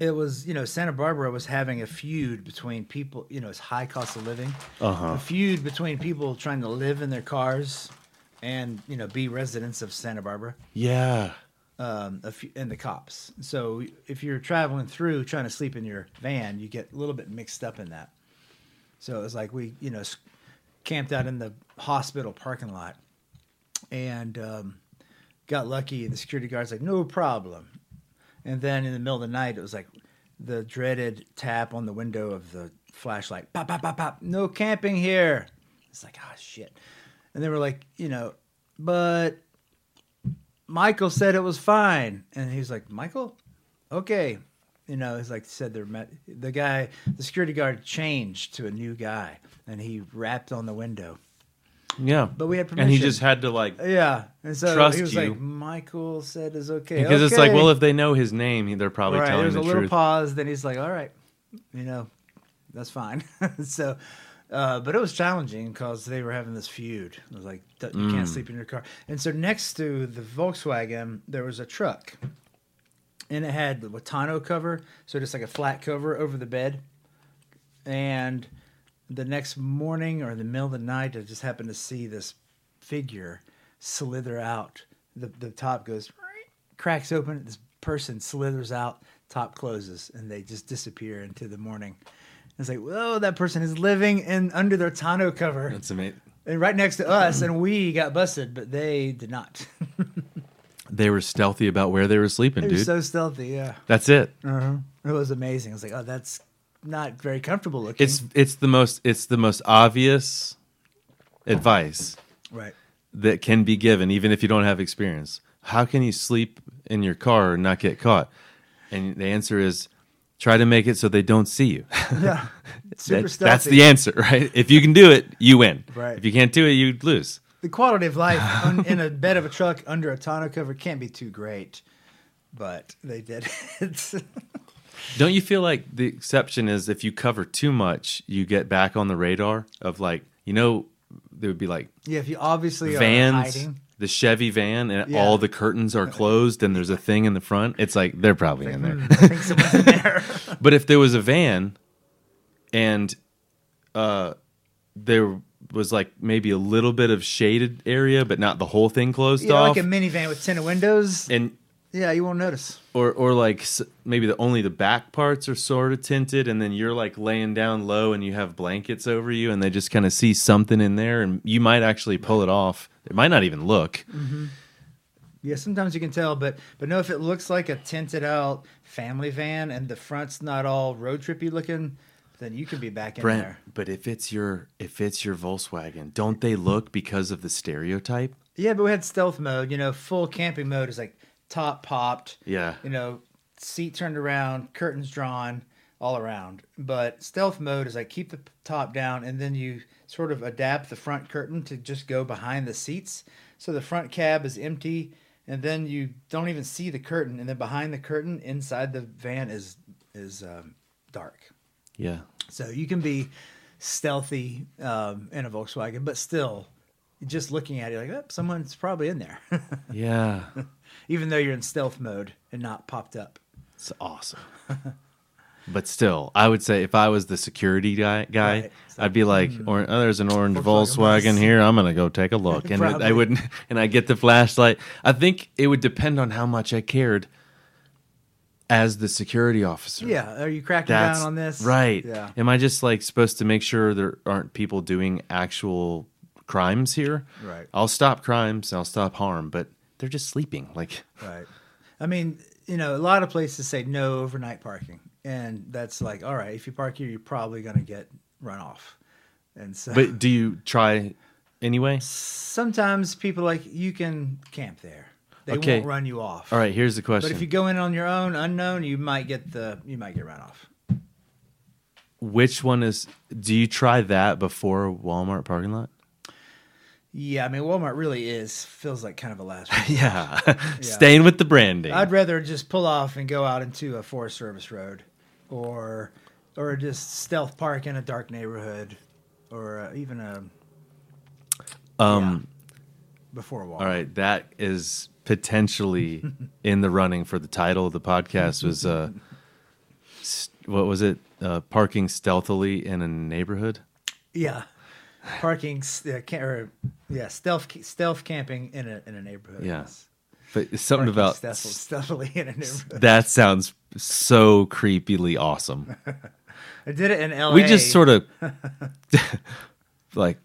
It was, you know, Santa Barbara was having a feud between people, you know, it's high cost of living. Uh-huh. A feud between people trying to live in their cars and, you know, be residents of Santa Barbara Yeah. um, a few, and the cops. So if you're traveling through trying to sleep in your van, you get a little bit mixed up in that. So it was like we, you know, camped out in the hospital parking lot and um, got lucky. The security guard's like, no problem. And then in the middle of the night, it was like the dreaded tap on the window of the flashlight. Pop, pop, pop, pop. No camping here. It's like, ah, shit. And they were like, you know, but Michael said it was fine, and he's like, Michael, okay, you know, he's like said they're met. The guy, the security guard, changed to a new guy, and he rapped on the window. Yeah, But we had permission, and he just had to like Yeah, and so Trust he was you. like, "Michael said is okay." because it's like, well, if they know his name, they're probably right, telling there's the a little truth. pause. Then he's like, "All right, you know, that's fine." so, uh, but it was challenging because they were having this feud. It was like, "You Mm. can't sleep in your car." And so next to the Volkswagen, there was a truck, and it had the tonneau cover, so just like a flat cover over the bed. And the next morning or in the middle of the night, I just happened to see this figure slither out. The the top goes cracks open. This person slithers out. Top closes, and they just disappear into the morning. It's like, whoa, that person is living in under their tonneau cover, That's amazing. and right next to us, and we got busted, but they did not. They were stealthy about where they were sleeping, they were dude. so stealthy. Yeah, That's it. uh-huh. it was amazing. I was like, oh, that's not very comfortable looking. It's it's the most it's the most obvious advice right. that can be given, even if you don't have experience. How can you sleep in your car and not get caught? And the answer is try to make it so they don't see you. Yeah, super That- that's the answer, right? If you can do it, you win. Right. If you can't do it, you lose. the quality of life in a bed of a truck under a tonneau cover can't be too great, but they did it. Don't you feel like the exception is if you cover too much, you get back on the radar of like, you know, there would be like yeah, if you obviously are vans, hiding, the Chevy van, and Yeah. all the curtains are closed, and there's a thing in the front. It's like they're probably in there. "Hmm, I think someone's in there. But if there was a van, and uh, there was like maybe a little bit of shaded area, but not the whole thing closed yeah, off, like a minivan with tinted windows. and Yeah, you won't notice. or or like maybe the only the back parts are sort of tinted, and then you're like laying down low, and you have blankets over you, and they just kind of see something in there, and you might actually pull it off. It might not even look. Mm-hmm. Yeah, sometimes you can tell, but but no, if it looks like a tinted out family van and the front's not all road trippy looking, then you could be back in Brent, there. but if it's your if it's your Volkswagen, don't they look because of the stereotype? Yeah, but we had stealth mode. You know, full camping mode is like top popped. Yeah. You know, seat turned around, curtains drawn, all around. But stealth mode is like keep the top down, and then you sort of adapt the front curtain to just go behind the seats. So the front cab is empty, and then you don't even see the curtain, and then behind the curtain, inside the van is is um, dark. Yeah. So you can be stealthy um, in a Volkswagen, but still, just looking at it, like, oh, someone's probably in there, Yeah. Even though you're in stealth mode and not popped up. It's awesome. but still, I would say if I was the security guy, guy Right. I'd be like, hmm. or, oh, "There's an orange Volkswagen Volkswagen here. I'm gonna go take a look." And I wouldn't, and I get the flashlight. I think it would depend on how much I cared as the security officer. Yeah, are you cracking That's down on this? right. Yeah. Am I just like supposed to make sure there aren't people doing actual crimes here? Right. I'll stop crimes. I'll stop harm, but they're just sleeping. Like, Right. I mean, you know, a lot of places say no overnight parking, and that's like, all right, if you park here, you're probably going to get run off. And so, but do you try anyway? sometimes people like you can camp there. They Okay. won't run you off. All right. Here's the question. But if you go in on your own, unknown, you might get the you might get run off. Which one is? Do you try that before Walmart parking lot? Yeah, I mean, Walmart really is feels like kind of a last. resort. Yeah, staying with the branding. I'd rather just pull off and go out into a Forest Service road, or or just stealth park in a dark neighborhood, or uh, even a um. before Walmart. All right, that is potentially in the running for the title of the podcast. Was uh, st- what was it? Uh, parking stealthily in a neighborhood. Yeah, parking. Yeah, ca- or, yeah, stealth stealth camping in a in a neighborhood. Yeah. Yes. But it's something about stealth, stealthily in a neighborhood. that sounds so creepily awesome. I did it in L.A. We just sort of like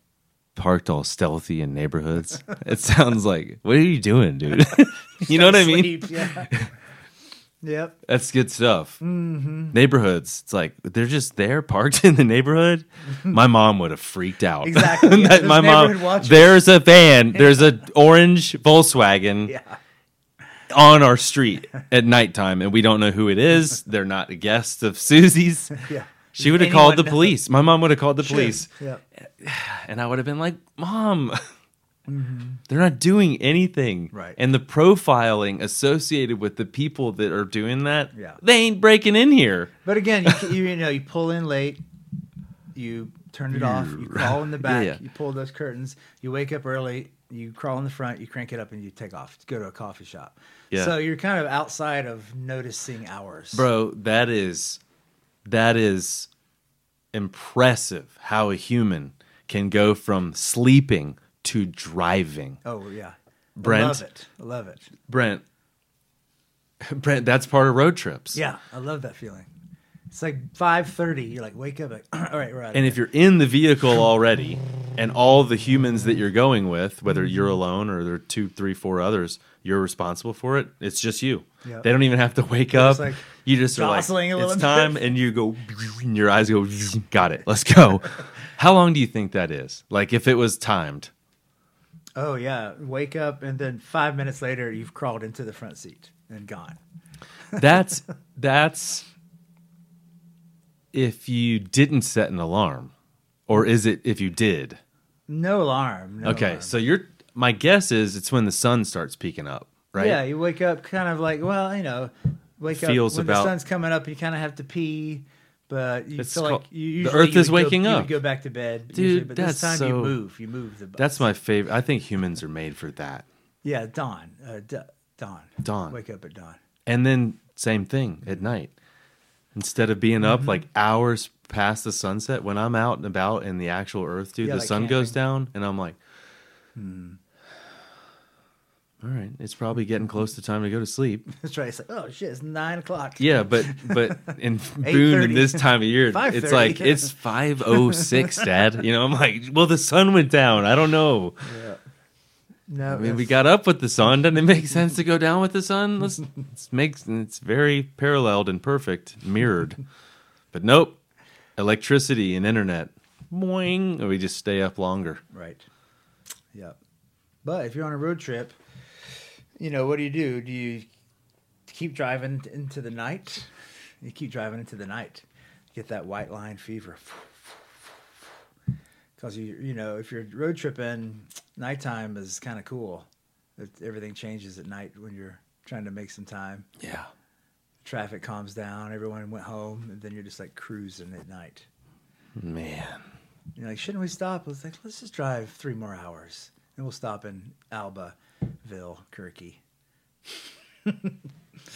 parked all stealthy in neighborhoods. It sounds like what are you doing, dude? you know what I mean? Sleep, yeah. Yep. That's good stuff. Mm-hmm. Neighborhoods. It's like they're just there, parked in the neighborhood. My mom would have freaked out. Exactly, yeah. My mom. watchers. There's a van. There's an orange Volkswagen Yeah. on our street at nighttime, and we don't know who it is. They're not a guest of Susie's. Yeah. She would have called the police. My mom would have called the police. Yeah. and I would have been like, "Mom, they're not doing anything." Mm-hmm. Right. And the profiling associated with the people that are doing that, Yeah. they ain't breaking in here. But again, you, you, you know, you pull in late, you turn it off, you crawl in the back, yeah. you pull those curtains, you wake up early, you crawl in the front, you crank it up, and you take off to go to a coffee shop. Yeah. So you're kind of outside of noticing hours, Bro, that is that is impressive how a human can go from sleeping to driving. Oh yeah, Brent? I love it. I love it. Brent, Brent, that's part of road trips. Yeah, I love that feeling. It's like five thirty. You're like, wake up. Like, all right, we're out. And if you're in the vehicle already, and all the humans that you're going with, whether you're alone or there are two, three, four others, you're responsible for it. It's just you. Yep. They don't even have to wake up. like, you just are like, jostling a little it's bit. time, and you go, and your eyes go, got it. Let's go. How long do you think that is? Like if it was timed? Oh yeah, wake up, and then five minutes later, you've crawled into the front seat and gone. That's that's if you didn't set an alarm, or is it if you did? No alarm. No okay, alarm. so you're. My guess is it's when the sun starts peeking up, right? Yeah, you wake up kind of like, well, you know, wake Feels up when about- the sun's coming up. You kind of have to pee, but you It's feel called- like you the usually earth you is go- waking you would up. go back to bed, Dude, usually, but that's this time you so- move. You move the. Bus. That's my favorite. I think humans are made for that. yeah. Dawn, uh, d- dawn, Dawn. Wake up at dawn. And then same thing at night. Instead of being Mm-hmm. up like hours past the sunset, when I'm out and about in the actual earth, dude, Yeah, the like sun goes down and I'm like, all right, it's probably getting close to time to go to sleep. That's right. It's like, oh shit, it's nine o'clock. Yeah, but but in Boone in this time of year, it's 5:30. like it's five oh six, Dad. You know, I'm like, well, the sun went down. I don't know. Yeah. No, I mean, we got up with the sun. Doesn't it make sense to go down with the sun? Let's it's makes it's very paralleled and perfect, mirrored. But nope, electricity and internet. Boing, we just stay up longer. Right. Yep. But if you're on a road trip, you know, what do you do? Do you keep driving into the night? You keep driving into the night. Get that white line fever. Because you you know, if you're road tripping, nighttime is kind of cool. It, everything changes at night when you're trying to make some time. Yeah, Traffic calms down. Everyone went home, and then you're just like cruising at night. man. You're like, shouldn't we stop? Let's like, let's just drive three more hours, and we'll stop in Albaville, Kirky.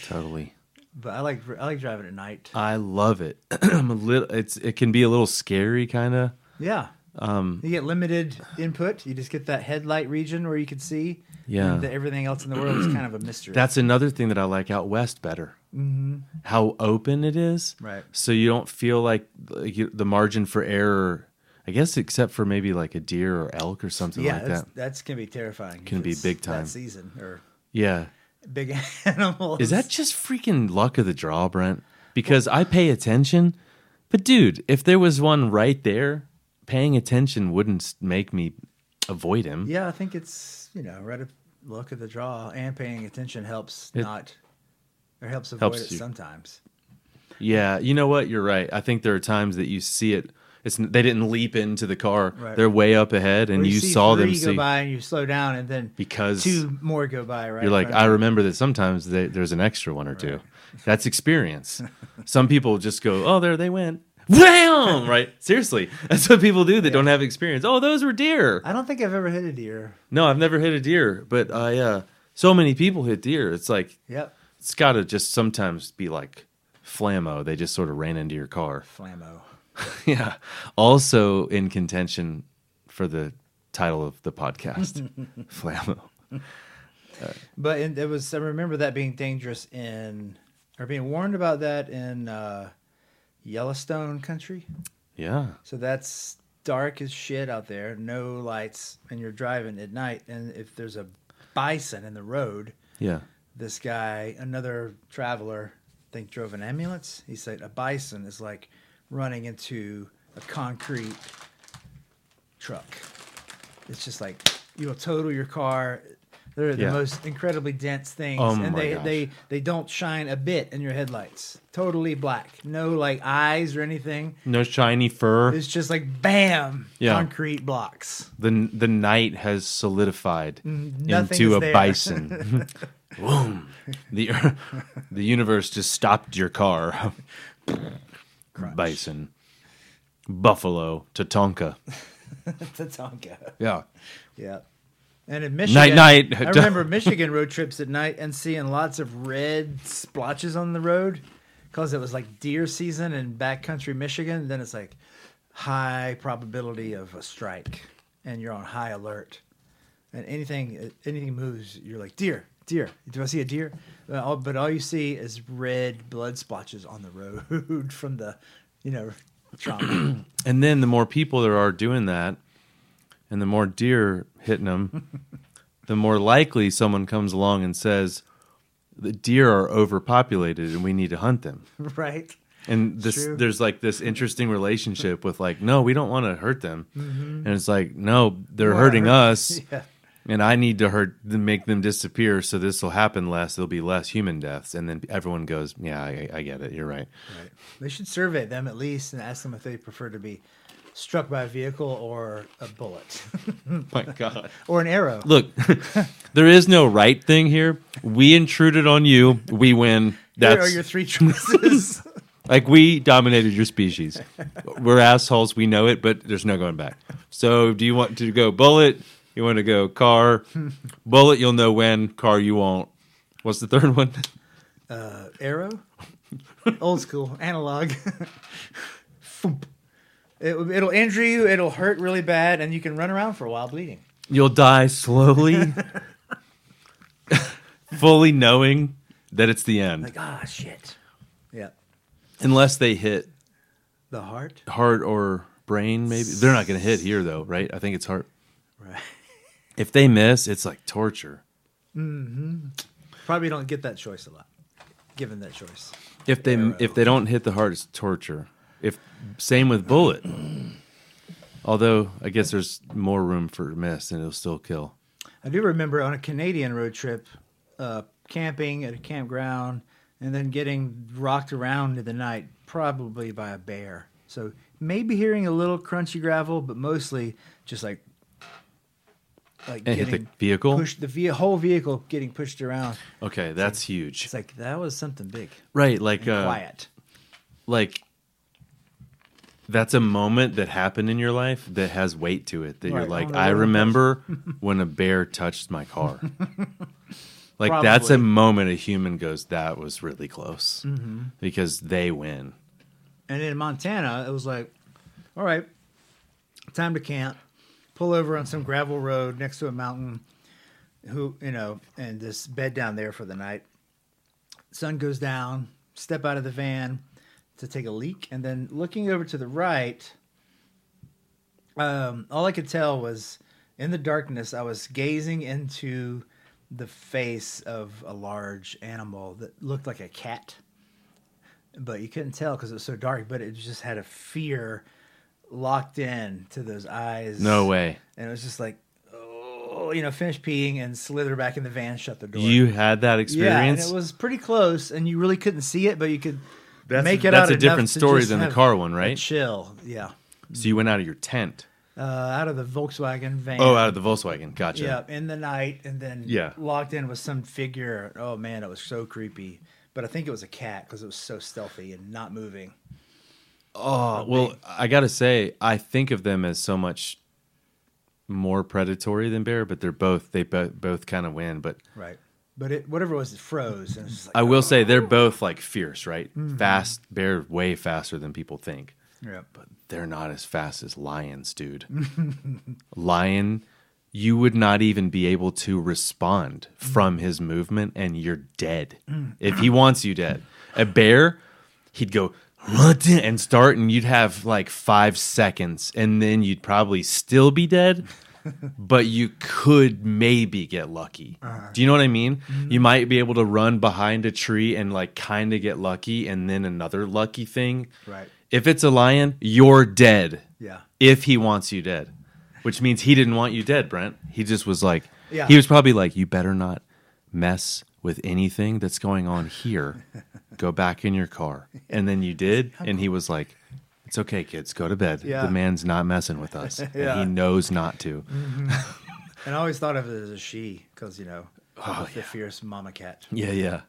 Totally. But I like I like driving at night. I love it. I'm a little. It's it can be a little scary, kind of. Yeah, Um, you get limited input. You just get that headlight region where you can see. Yeah. and the, everything else in the world is kind of a mystery. That's another thing that I like out west better. Mm-hmm. How open it is, Right. So you don't feel like, you, the margin for error. I guess except for maybe like a deer or elk or something yeah, like that's, that. that's gonna be terrifying. if Can be big time. that season or Yeah, big animals. is that just freaking luck of the draw, Brent? Because I pay attention, but dude, if there was one right there, paying attention wouldn't make me avoid him. Yeah, I think it's you know right. A look at the draw and paying attention helps It- not or helps avoid Helps it you. sometimes. Yeah, you know what? You're right. I think there are times that you see it. It's they didn't leap into the car. Right. They're way up ahead, and you, saw three them go see by and you slow down and then because two more go by. Right, you're like, front I remember that sometimes they, there's an extra one or two. That's experience. Some people just go, oh, there they went. Wham! Right? Seriously, that's what people do that don't have experience. Oh, those were deer. I don't think I've ever hit a deer. No, I've never hit a deer, but I. Uh, so many people hit deer. It's like Yep, it's got to just sometimes be like flammo. They just sort of ran into your car. flammo. yeah. Also in contention for the title of the podcast, Flammo. But in, it was. I remember that being dangerous in, or being warned about that in uh, Yellowstone country. Yeah. So that's dark as shit out there, no lights, and you're driving at night. And if there's a bison in the road, Yeah. this guy, another traveler, I think drove an ambulance. He said a bison is like running into a concrete truck. It's just like you'll total your car. They're the Yeah. most incredibly dense things, Oh and my they, gosh. they they don't shine a bit in your headlights. Totally black, no like eyes or anything. No shiny fur. It's just like bam, Yeah. concrete blocks. the the night has solidified Mm, nothing into is a there. bison. Boom. The the universe just stopped your car. Bison. Buffalo. Tatonka. Tatanka. Yeah. Yeah. And in Michigan, Night, night. I remember Michigan road trips at night and seeing lots of red splotches on the road because it was like deer season in backcountry Michigan. Then it's like high probability of a strike, and you're on high alert. And anything anything moves, you're like deer, deer. Do I see a deer? All- But all you see is red blood splotches on the road from the, you know, trauma. And then the more people there are doing that, and the more deer hitting them, the more likely someone comes along and says, "The deer are overpopulated, and we need to hunt them." right? And this, True. there's like this interesting relationship with like, no, we don't want to hurt them, mm-hmm. and it's like, no, they're hurting hurt- us, Yeah. And I need to hurt to make them disappear, so this will happen less. There'll be less human deaths, and then everyone goes, yeah, I, I get it. You're right. Right. They should survey them at least and ask them if they prefer to be struck by a vehicle or a bullet My God. or an arrow. Look, there is no right thing here. We intruded on you. We win. Here are your three choices. like we dominated your species. We're assholes. We know it, but there's no going back. So, do you want to go bullet? You want to go car? Bullet, you'll know when. Car, you won't. What's the third one? uh, arrow, old school, analog. It, it'll injure you. It'll hurt really bad, and you can run around for a while bleeding. You'll die slowly, fully knowing that it's the end, Like ah shit. Yeah. unless they hit The heart. heart or brain. Maybe they're not going to hit here though, right? I think it's heart. Right. If they miss, it's like torture. Probably don't get that choice a lot. Given that choice. If they Arrow. if they don't hit the heart, it's torture. If same with bullet. Although I guess there's more room for miss, and it'll still kill. I do remember on a Canadian road trip, uh, camping at a campground and then getting rocked around in the night, probably by a bear. So maybe hearing a little crunchy gravel, but mostly just like like And hit getting the vehicle. pushed, the ve- whole vehicle getting pushed around. Okay, that's huge. It's like that was something big, Right, like uh, quiet. like that's a moment that happened in your life that has weight to it. That Right, you're like, on I remember when a bear touched my car. like that's a moment a human goes, that was really close Mm-hmm. because they win. And in Montana, it was like, all right, time to camp. Pull over on some gravel road next to a mountain. Who you know, and just bed down there for the night. Sun goes down. Step out of the van to take a leak, and then looking over to the right, um, all I could tell was in the darkness. I was gazing into the face of a large animal that looked like a cat but you couldn't tell because it was so dark. But it just had a fear locked in to those eyes. No way. And it was just like, oh, you know, finish peeing and slither back in the van, shut the door. You had that experience. yeah, and it was pretty close, and you really couldn't see it, but you could That's- make it that's out. a different story than the car one, right? chill, yeah. so you went out of your tent. Uh, out of the Volkswagen van. Oh, out of the Volkswagen. Gotcha. Yeah, in the night, and then Yeah. locked in with some figure. Oh man, it was so creepy. But I think it was a cat because it was so stealthy and not moving. Oh uh, well, I gotta say, I think of them as so much more predatory than bear, but they're both they both both kind of win. But Right. But it whatever it was, it froze. And it was like, I will say oh. they're both like fierce, right? Mm-hmm. Fast. Bear way faster than people think, yeah. but they're not as fast as lions, dude. Lion, you would not even be able to respond mm. from his movement, and you're dead mm. if he wants you dead. A bear, he'd go? And start, and you'd have like five seconds, and then you'd probably still be dead. but you could maybe get lucky. Uh-huh. Do you know what I mean? Mm-hmm. You might be able to run behind a tree and like kind of get lucky, and then another lucky thing. Right. If it's a lion, you're dead Yeah. if he wants you dead, which means he didn't want you dead, Brent. He just was like, Yeah. He was probably like, "You better not mess with anything that's going on here. Go back in your car." And then you did, and he was like, "It's okay, kids. Go to bed. Yeah. The man's not messing with us, Yeah. and he knows not to." And I always thought of it as a she because you know Oh, the fierce mama cat. Yeah, yeah.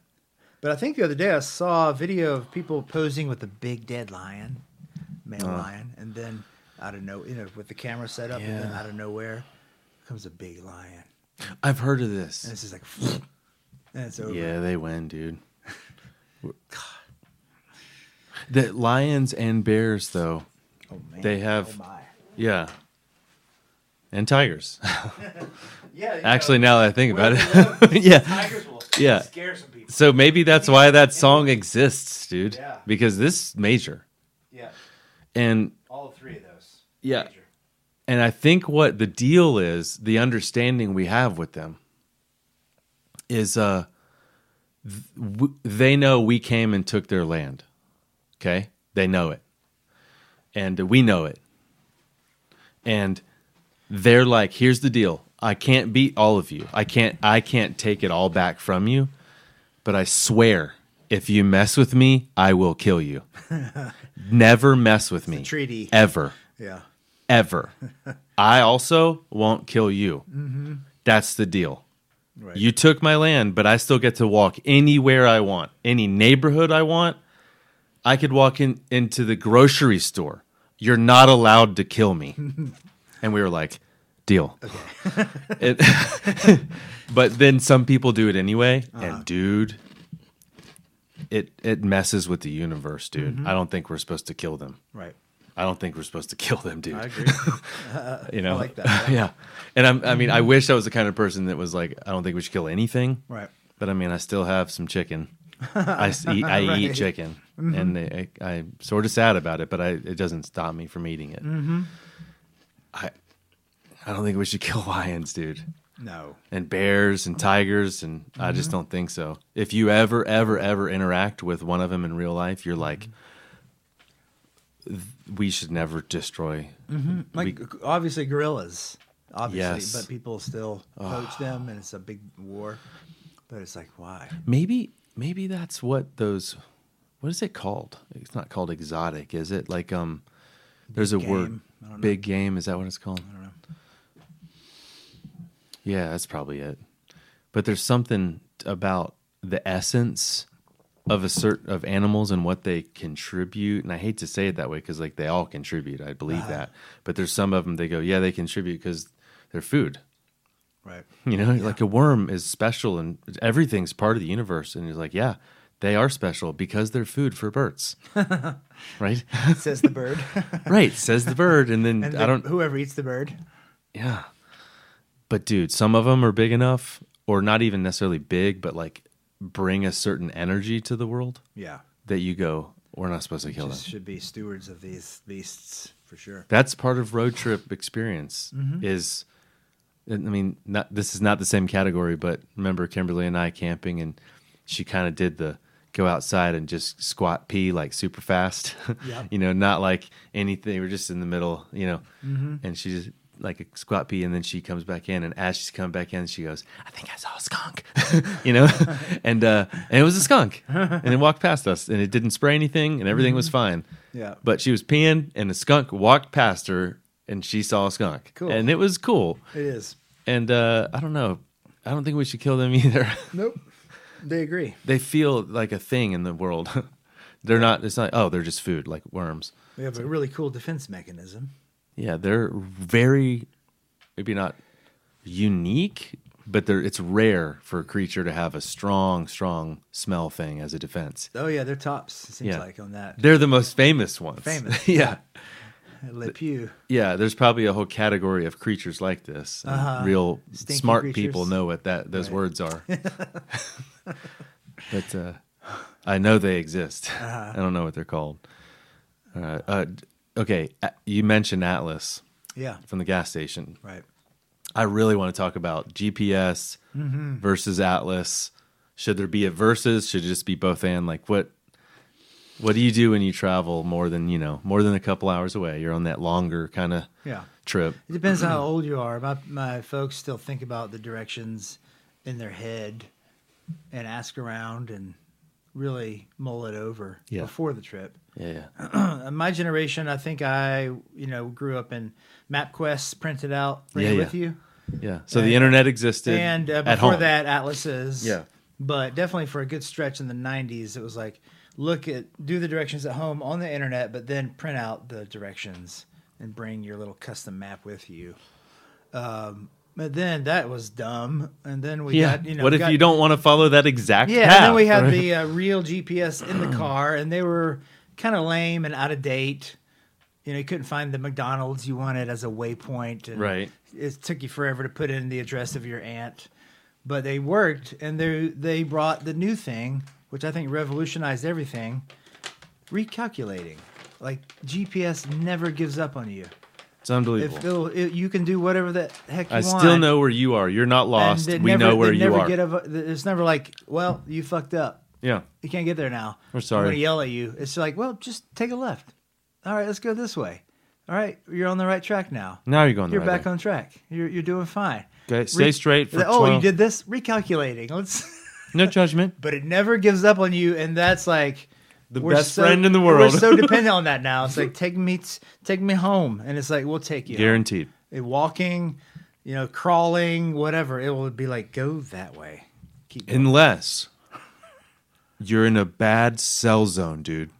But I think the other day I saw a video of people posing with a big dead lion, male Uh. lion, and then out of no, you know, with the camera set up, and then out of nowhere comes a big lion, I've heard of this. and this. is like, it's over. Yeah, they win, dude. The lions and bears, though, Oh man, They have- Oh yeah, and tigers. Yeah. Actually, know, now that I think about it, yeah. tigers will Yeah. scare some people. So maybe that's why that song exists, dude. Yeah. Because this major, Yeah, and all three of those. Yeah. Major. and I think what the deal is, the understanding we have with them, is uh, th- w- they know we came and took their land. Okay, they know it, and we know it, and they're like, "Here's the deal: I can't beat all of you. I can't. I can't take it all back from you, but I swear." If you mess with me, I will kill you. Never mess with me. treaty. Ever Yeah. ever. I also won't kill you. That's the deal. Right. You took my land, but I still get to walk anywhere I want, any neighborhood I want. I could walk in into the grocery store. You're not allowed to kill me. and we were like, deal. It- but then some people do it anyway, uh-huh. and dude, it it messes with the universe, dude. Mm-hmm. I don't think we're supposed to kill them. Right. I don't think we're supposed to kill them, dude I agree. you know like that, yeah and I'm, i mean i mm-hmm. wish i was the kind of person that was like i don't think we should kill anything. Right. but i mean i still have some chicken. I eat, I eat Right. chicken. Mm-hmm. And I, I, i'm sort of sad about it but I, it doesn't stop me from eating it. Mm-hmm. I i don't think we should kill lions dude. No. and bears and tigers and i just don't think so. If you ever ever ever interact with one of them in real life you're like "Th- we should never destroy. Like obviously gorillas, obviously, Yes. but people still poach them, and it's a big war. But it's like, why? Maybe maybe that's what those what is it called? It's not called exotic, is it? Like um there's a Big word game? Know. big game, is that what it's called? I don't know. Yeah, that's probably it. But there's something about the essence of a certain of animals and what they contribute and I hate to say it that way cuz like they all contribute, I believe Uh-huh. that. But there's some of them they go, yeah, they contribute cuz they're food. Right. You know, like a worm is special and everything's part of the universe. And he's like, yeah, they are special because they're food for birds. right? Says the bird. right. Says the bird. And then and I don't, Whoever eats the bird. yeah. But dude, some of them are big enough or not even necessarily big, but like bring a certain energy to the world Yeah. that you go, we're not supposed to kill Just them. should be stewards of these beasts for sure. That's part of road trip experience Mm-hmm. is I mean, not this is not the same category, but remember Kimberly and I camping and she kind of did the go outside and just squat pee like super fast. Yep. you know, not like anything. We're just in the middle, you know. Mm-hmm. And she just like a squat pee and then she comes back in and as she's coming back in she goes, I think I saw a skunk. you know? and uh and it was a skunk. and it walked past us and it didn't spray anything and everything was fine. Yeah. But she was peeing, and the skunk walked past her, and she saw a skunk. Cool. And it was cool. It is. And uh, I don't know. I don't think we should kill them either. Nope. They agree. they feel like a thing in the world. they're not. It's not. Oh, they're just food, like worms. They have a really cool defense mechanism. Yeah, they're very maybe not unique, but they're. It's rare for a creature to have a strong, strong smell thing as a defense. Oh yeah, they're tops. It seems Yeah. like on that. They're the most famous ones. Famous, yeah. Le Pew. Yeah, there's probably a whole category of creatures like this. Uh-huh. Real Stinky smart creatures. people know what that those Right. words are. but uh, I know they exist. Uh-huh. I don't know what they're called. Uh, uh, okay, you mentioned Atlas Yeah. from the gas station. Right. I really want to talk about GPS Mm-hmm. versus Atlas. Should there be a versus? Should it just be both and? Like what? What do you do when you travel more than you know more than a couple hours away? You're on that longer kind of Yeah. trip. It depends on how old you are. My my folks still think about the directions in their head and ask around and really mull it over Yeah. before the trip. Yeah, yeah. My generation, I think I you know grew up in MapQuest printed out, bring Yeah, it yeah. with you, yeah. So And- the internet existed, and uh, before that atlases. Yeah. but definitely for a good stretch in the '90s, it was like look at do the directions at home on the internet, but then print out the directions and bring your little custom map with you. Um, but then that was dumb, and then we yeah. got you know what if got- you don't want to follow that exact yeah, path? and then we had right? the uh, real GPS in the car, and they were kind of lame and out of date. You know, you couldn't find the McDonald's you wanted as a waypoint, Right. It took you forever to put in the address of your aunt, but they worked, and they they brought the new thing, which I think revolutionized everything: recalculating. Like GPS never gives up on you. It's unbelievable. If it'll, it, you can do whatever the heck you I want. still know where you are. You're not lost. We never- know where you never are. Get a, it's never like, well, you fucked up. yeah. You can't get there now. We're sorry. I'm going to yell at you. It's like, well, just take a left. All right, let's go this way. All right, you're on the right track now. Now you're going. The You're right back way. on track. You're you're doing fine. Okay, stay Re- straight for oh, 12. you did this recalculating. Let's. No judgment. but it never gives up on you, and that's like The best so- friend in the world. We're so dependent on that now. It's like take me, take me home, and it's like we'll take you. Guaranteed. Uh, Walking, you know, crawling, whatever. It will be like go that way. Keep. Going. Unless you're in a bad cell zone, dude.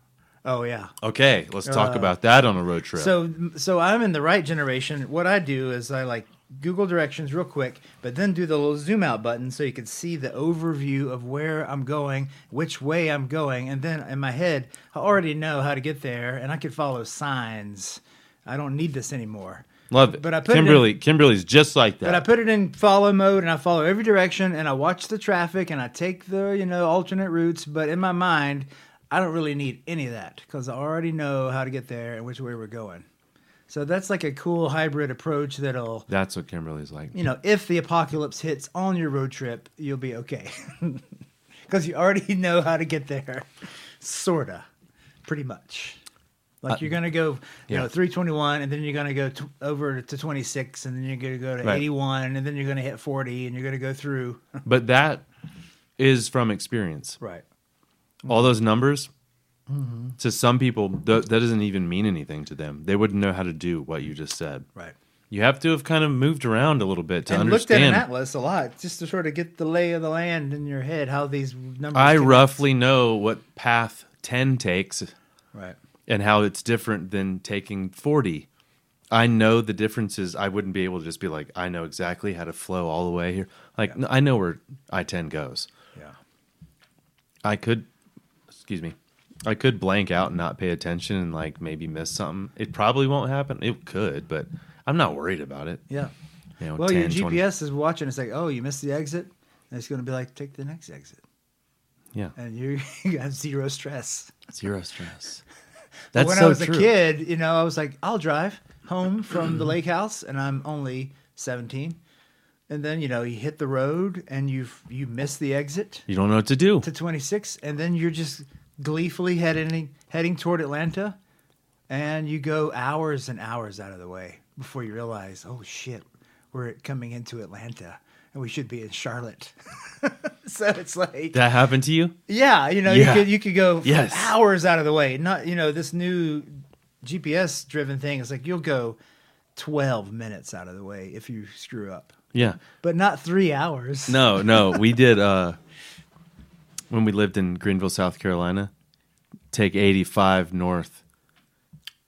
Oh yeah. Okay, let's talk Uh, about that on a road trip. So so I'm in the right generation. What I do is I like Google directions real quick, but then do the little zoom out button so you can see the overview of where I'm going, which way I'm going, and then in my head I already know how to get there, and I can follow signs. I don't need this anymore. Love it. but I put it in- Kimberly. Kimberly's just like that. But I put it in follow mode and I follow every direction and I watch the traffic and I take the, you know, alternate routes. But in my mind, I don't really need any of that because I already know how to get there and which way we're going. So that's like a cool hybrid approach that'll, That's what Kimberly's like. you know, if the apocalypse hits on your road trip, you'll be okay. Because you already know how to get there. Sorta. Pretty much. Like Uh, you're gonna go, you yeah. know, 321, and then you're gonna go t- over to 26, and then you're gonna go to Right. 81, and then you're gonna hit 40, and you're gonna go through. But that is from experience. Right. All those numbers. Mm-hmm. To some people, th- that doesn't even mean anything to them. They wouldn't know how to do what you just said. Right. You have to have kind of moved around a little bit to and looked at understand. an atlas a lot just to sort of get the lay of the land in your head, how these numbers. I roughly know what path 10 takes Right. and how it's different than taking 40. I know the differences. I wouldn't be able to just be like, I know exactly how to flow all the way here. Like, no, I know where I 10 goes. Yeah. I could, excuse me, I could blank out and not pay attention and like maybe miss something. It probably won't happen. It could, but I'm not worried about it. Yeah. You know, Well, 10, your 20 GPS is watching. It's like, oh, you missed the exit, and it's going to be like, take the next exit, Yeah, and you you have zero stress. zero stress. That's when so I was true. a kid, you know, I was like, I'll drive home from the lake house, and I'm only 17. And then you know you hit the road and you you miss the exit You don't know what to do. to 26, and then you're just gleefully heading heading toward Atlanta, and you go hours and hours out of the way before you realize, oh shit, we're coming into Atlanta, and we should be in Charlotte. so it's like That happened to you? yeah, you know, Yeah. you could you could go Yes. hours out of the way. Not you know this new GPS driven thing is like you'll go twelve minutes out of the way if you screw up, Yeah. but not three hours. No, no. We did uh when we lived in Greenville, South Carolina, take 85 north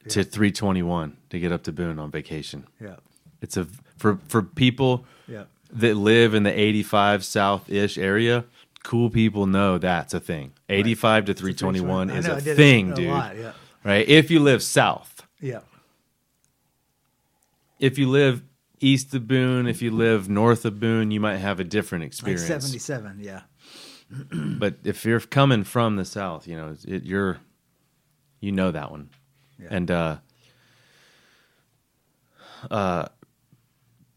to 321 to get up to Boone on vacation. Yeah, It's a for for people yeah, that live in the 85 south-ish area, cool people know that's a thing. 85 to 321 I is know, a I did it thing, a dude. lot, yeah, Right? If you live south. yeah, If you live east of Boone, if you live north of Boone, you might have a different like experience. seventy seven. Yeah, but if you're coming from the south, you know, it, you're you know that one. Yeah. And uh uh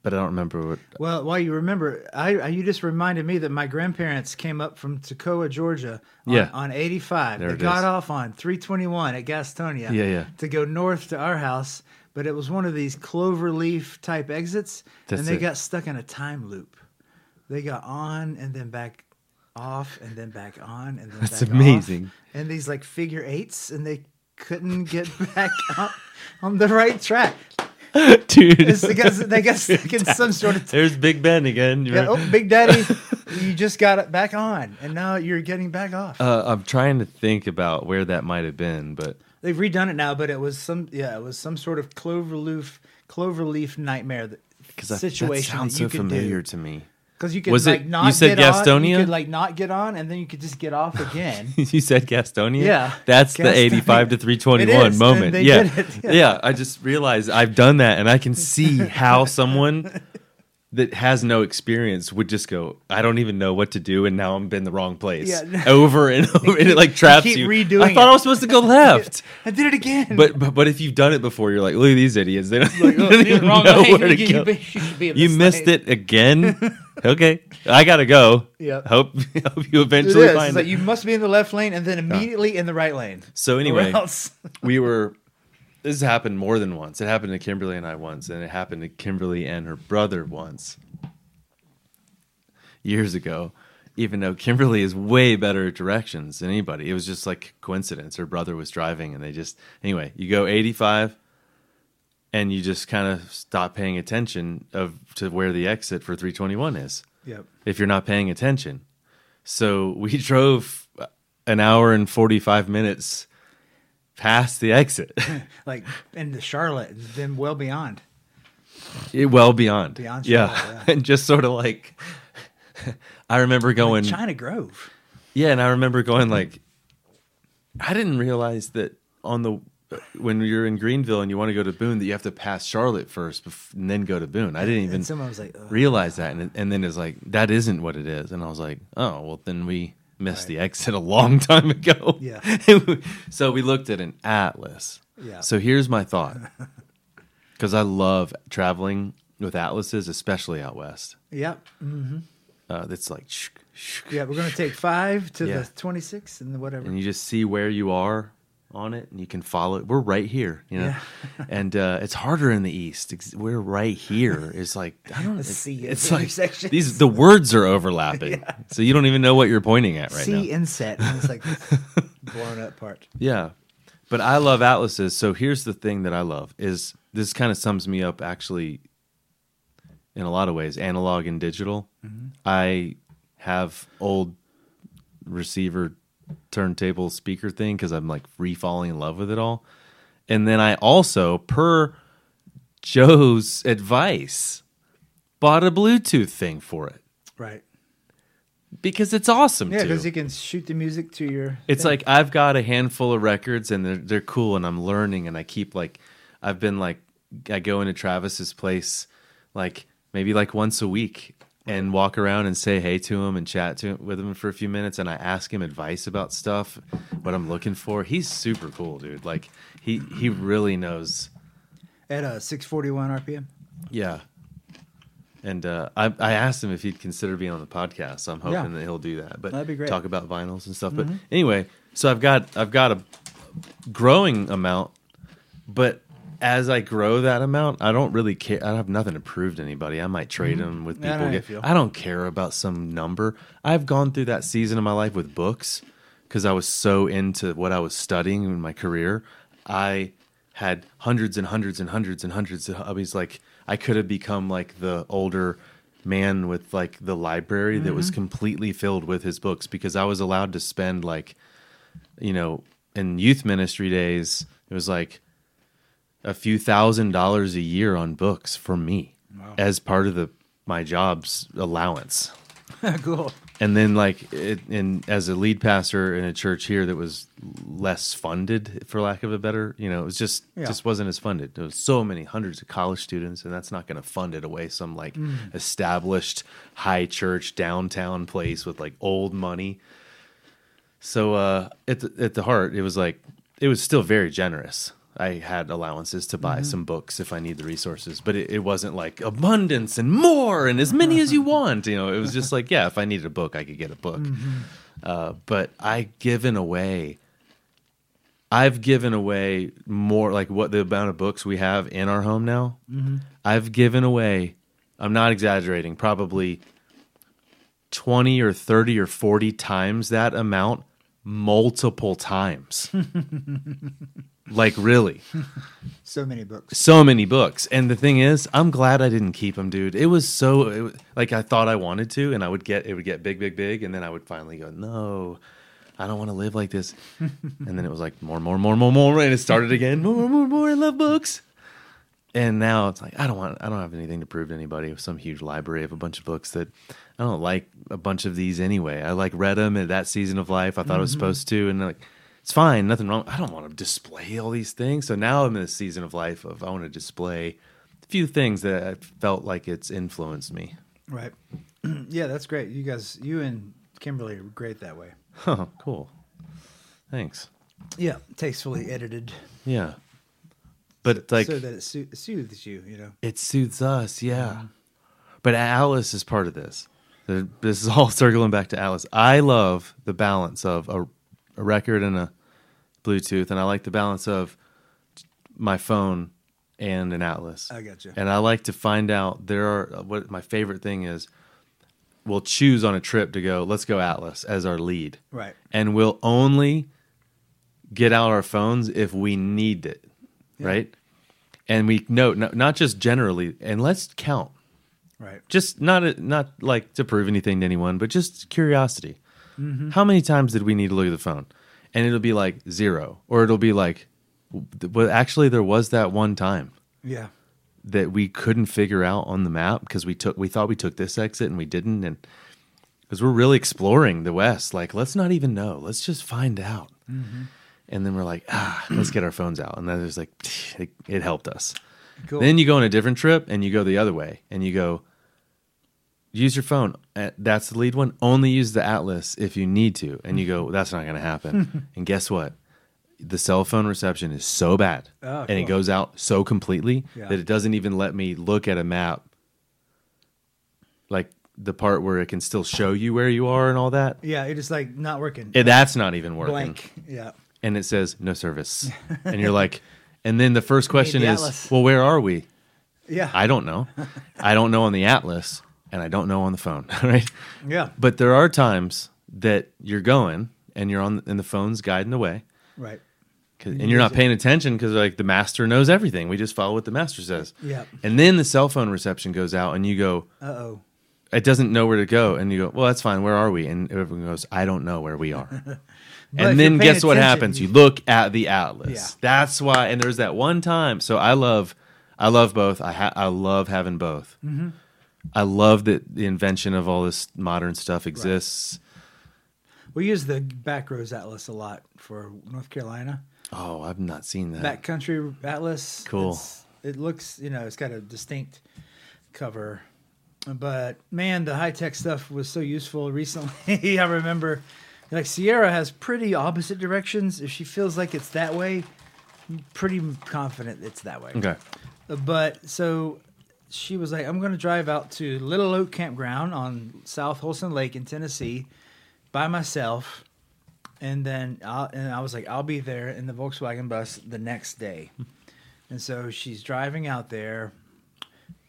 but I don't remember what. Well, while you remember, I, I you just reminded me that my grandparents came up from Toccoa, Georgia, on, Yeah. on 85. There they got is. off on 321 at Gastonia. Yeah, yeah. To go north to our house, but it was one of these clover leaf type exits, That's and they it. got stuck in a time loop. They got on and then back off and then back on and then That's back off. amazing. And these like figure eights, and they couldn't get back on, on the right track. Dude, It's because they got stuck in some sort of there's Big Ben again. yeah, oh, Big Daddy, you just got it back on, and now you're getting back off. Uh, I'm trying to think about where that might have been, but They've redone it now, but it was some yeah, it was some sort of cloverleaf cloverleaf nightmare that, because that situation sounds that so you could familiar do. to me. Because you could Was it- like you said get on, Gastonia? you could like not get on, and then you could just get off again. you said Gastonia? Yeah, That's the Gastonia. 85 to It 321 is, moment. and they Yeah. did it, yeah. yeah. I just realized I've done that and I can see how someone that has no experience would just go, I don't even know what to do and now I'm in the wrong place. Yeah. Over and over and it like traps keep you. redoing I thought it. I was supposed to go left. I did it again. But, but but if you've done it before, you're like, look at these idiots. They don't, like, they oh, don't even wrong know where to go. you you be You missed it again. okay, I gotta go. Yep. Hope hope you eventually is. find It's it. like you must be in the left lane and then immediately in the right lane. so anyway, we were. This has happened more than once. It happened to Kimberly and I once, and it happened to Kimberly and her brother once. Years ago, even though Kimberly is way better at directions than anybody, it was just like coincidence. Her brother was driving, and they just anyway. You go eighty-five, and you just kind of stop paying attention of to where the exit for three twenty-one is. Yep. if you're not paying attention. So we drove an hour and 45 minutes past the exit, Like into Charlotte, and then well beyond. It- well beyond. Beyond yeah. Charlotte, yeah. and just sort of like, I remember going, China Grove. yeah, and I remember going like, I didn't realize that on the, when you're in Greenville and you want to go to Boone, that you have to pass Charlotte first and then go to Boone. I didn't even someone was like, realize that and, and then it's like that isn't what it is and i was like oh well then we missed Right. the exit a long time ago Yeah. so we looked at an atlas Yeah. so here's my thought because i love traveling with atlases especially out west Yep. uh, it's like shh, shh, Yeah, we're gonna take five to Yeah. the twenty six and whatever. and you just see where you are on it and you can follow it. We're right here you know? And uh, it's harder in the east. We're right here. It's like i don't A it's, it's like these the words are overlapping. So you don't even know what you're pointing at right C now. See inset. And it's like blown up part. yeah. But i love atlases. So here's the thing that i love is this kind of sums me up actually in a lot of ways analog and digital. I have old receiver turntable speaker thing because i'm like free falling in love with it all and then i also per joe's advice bought a bluetooth thing for it Right. because it's awesome Yeah, because you can shoot the music to your. It's thing. like I've got a handful of records and they're they're cool and I'm learning and I keep like I've been like I go into Travis's place like maybe like once a week and walk around and say hey to him and chat to with him for a few minutes and I ask him advice about stuff, what I'm looking for. He's super cool, dude. Like he he really knows. at a forty one RPM. Yeah. And uh, I, I asked him if he'd consider being on the podcast, so I'm hoping Yeah. that he'll do that. But That'd be great. Talk about vinyls and stuff. But anyway, so I've got I've got a growing amount, but as I grow that amount, I don't really care. I have nothing to prove to anybody. I might trade them with I people. Get- feel. I don't care about some number. I've gone through that season of my life with books because I was so into what I was studying in my career. I had hundreds and hundreds and hundreds and hundreds of hobbies. Like I could have become like the older man with like the library that Mm-hmm. was completely filled with his books because I was allowed to spend like, you know, in youth ministry days, it was like a few thousand dollars a year on books for me as part of the my job's allowance cool. and then like it, and as a lead pastor in a church here that was less funded for lack of a better you know it was just Yeah. just wasn't as funded there was so many hundreds of college students and that's not going to fund it away some like Mm. established high church downtown place with like old money so uh at the, at the heart it was like it was still very generous I had allowances to buy Mm-hmm. some books if I need the resources, but it, it wasn't like abundance and more and as many as you want. You know, it was just like, yeah, if I needed a book, I could get a book. Mm-hmm. Uh, but I given away. I've given away more like what the amount of books we have in our home now. Mm-hmm. I've given away. I'm not exaggerating. Probably twenty or thirty or forty times that amount, multiple times. like really. So many books. so many books. And the thing is i'm glad i didn't keep them dude. It was so it was, like i thought i wanted to and i would get it would get big big big and then i would finally go no i don't want to live like this. And then it was like more more more more more and it started again. More more more i love books. And now it's like i don't want i don't have anything to prove to anybody. With some huge library of a bunch of books that i don't like a bunch of these anyway. I like read them at that season of life. I thought i was mm-hmm. supposed to and like it's fine, nothing wrong. I don't want to display all these things. So now I'm in a season of life of I want to display a few things that I felt like it's influenced me. Right. yeah, that's great. You guys, you and Kimberly are great that way. Oh, cool. Thanks. Yeah, tastefully edited, Yeah. But like so that it soo- soothes you. You know. it soothes us, yeah. Mm-hmm. But atlas is part of this. This is all circling back to atlas. I love the balance of a, a record and a Bluetooth, and I like the balance of my phone and an Atlas. I gotcha. And I like to find out there are uh, what my favorite thing is. We'll choose on a trip to go. Let's go Atlas as our lead, Right. and we'll only get out our phones if we need it, Yeah. right? And we note no, not just generally, and let's count. Right. Just not not like to prove anything to anyone, but just curiosity. Mm-hmm. How many times did we need to look at the phone? And it'll be like zero, or it'll be like, well, actually, there was that one time Yeah. that we couldn't figure out on the map because we took we thought we took this exit and we didn't and because we're really exploring the west like let's not even know let's just find out and then we're like ah let's get our phones out and then it's like it, it helped us Cool. then you go on a different trip and you go the other way and you go use your phone Uh, that's the lead one only use the atlas if you need to and you go that's not going to happen and guess what the cell phone reception is so bad Oh, and it goes out so completely Yeah. that it doesn't even let me look at a map like the part where it can still show you where you are and all that yeah, it is like not working. Eh, that's not even working Blank. Yeah. and it says no service and you're like and then the first question the is Atlas. well where are we Yeah. i don't know i don't know on the atlas and i don't know on the phone right? Yeah. but there are times that you're going and you're on and the phone's guiding the way. Right. and you're not paying attention because like the master knows everything. We just follow what the master says. Yeah. and then the cell phone reception goes out and you go Uh oh. it doesn't know where to go. And you go well that's fine. Where are we? And everyone goes i don't know where we are. And then guess what happens? You- you look at the atlas. Yeah. that's why and there's that one time. So i love i love both. I ha- i love having both. Mm-hmm. I love that the invention of all this modern stuff exists We use the Backroads Atlas a lot for North Carolina. oh i've not seen that Backcountry Atlas. Cool. It's- it looks, you know, it's got a distinct cover. But man, the high tech stuff was so useful recently. I remember, like Sierra has pretty opposite directions. If she feels like it's that way, I'm pretty confident it's that way. okay But so she was like, I'm going to drive out to Little Oak Campground on South Holston Lake in Tennessee by myself. And then I'll, and I was like, I'll be there in the Volkswagen bus the next day. and so she's driving out there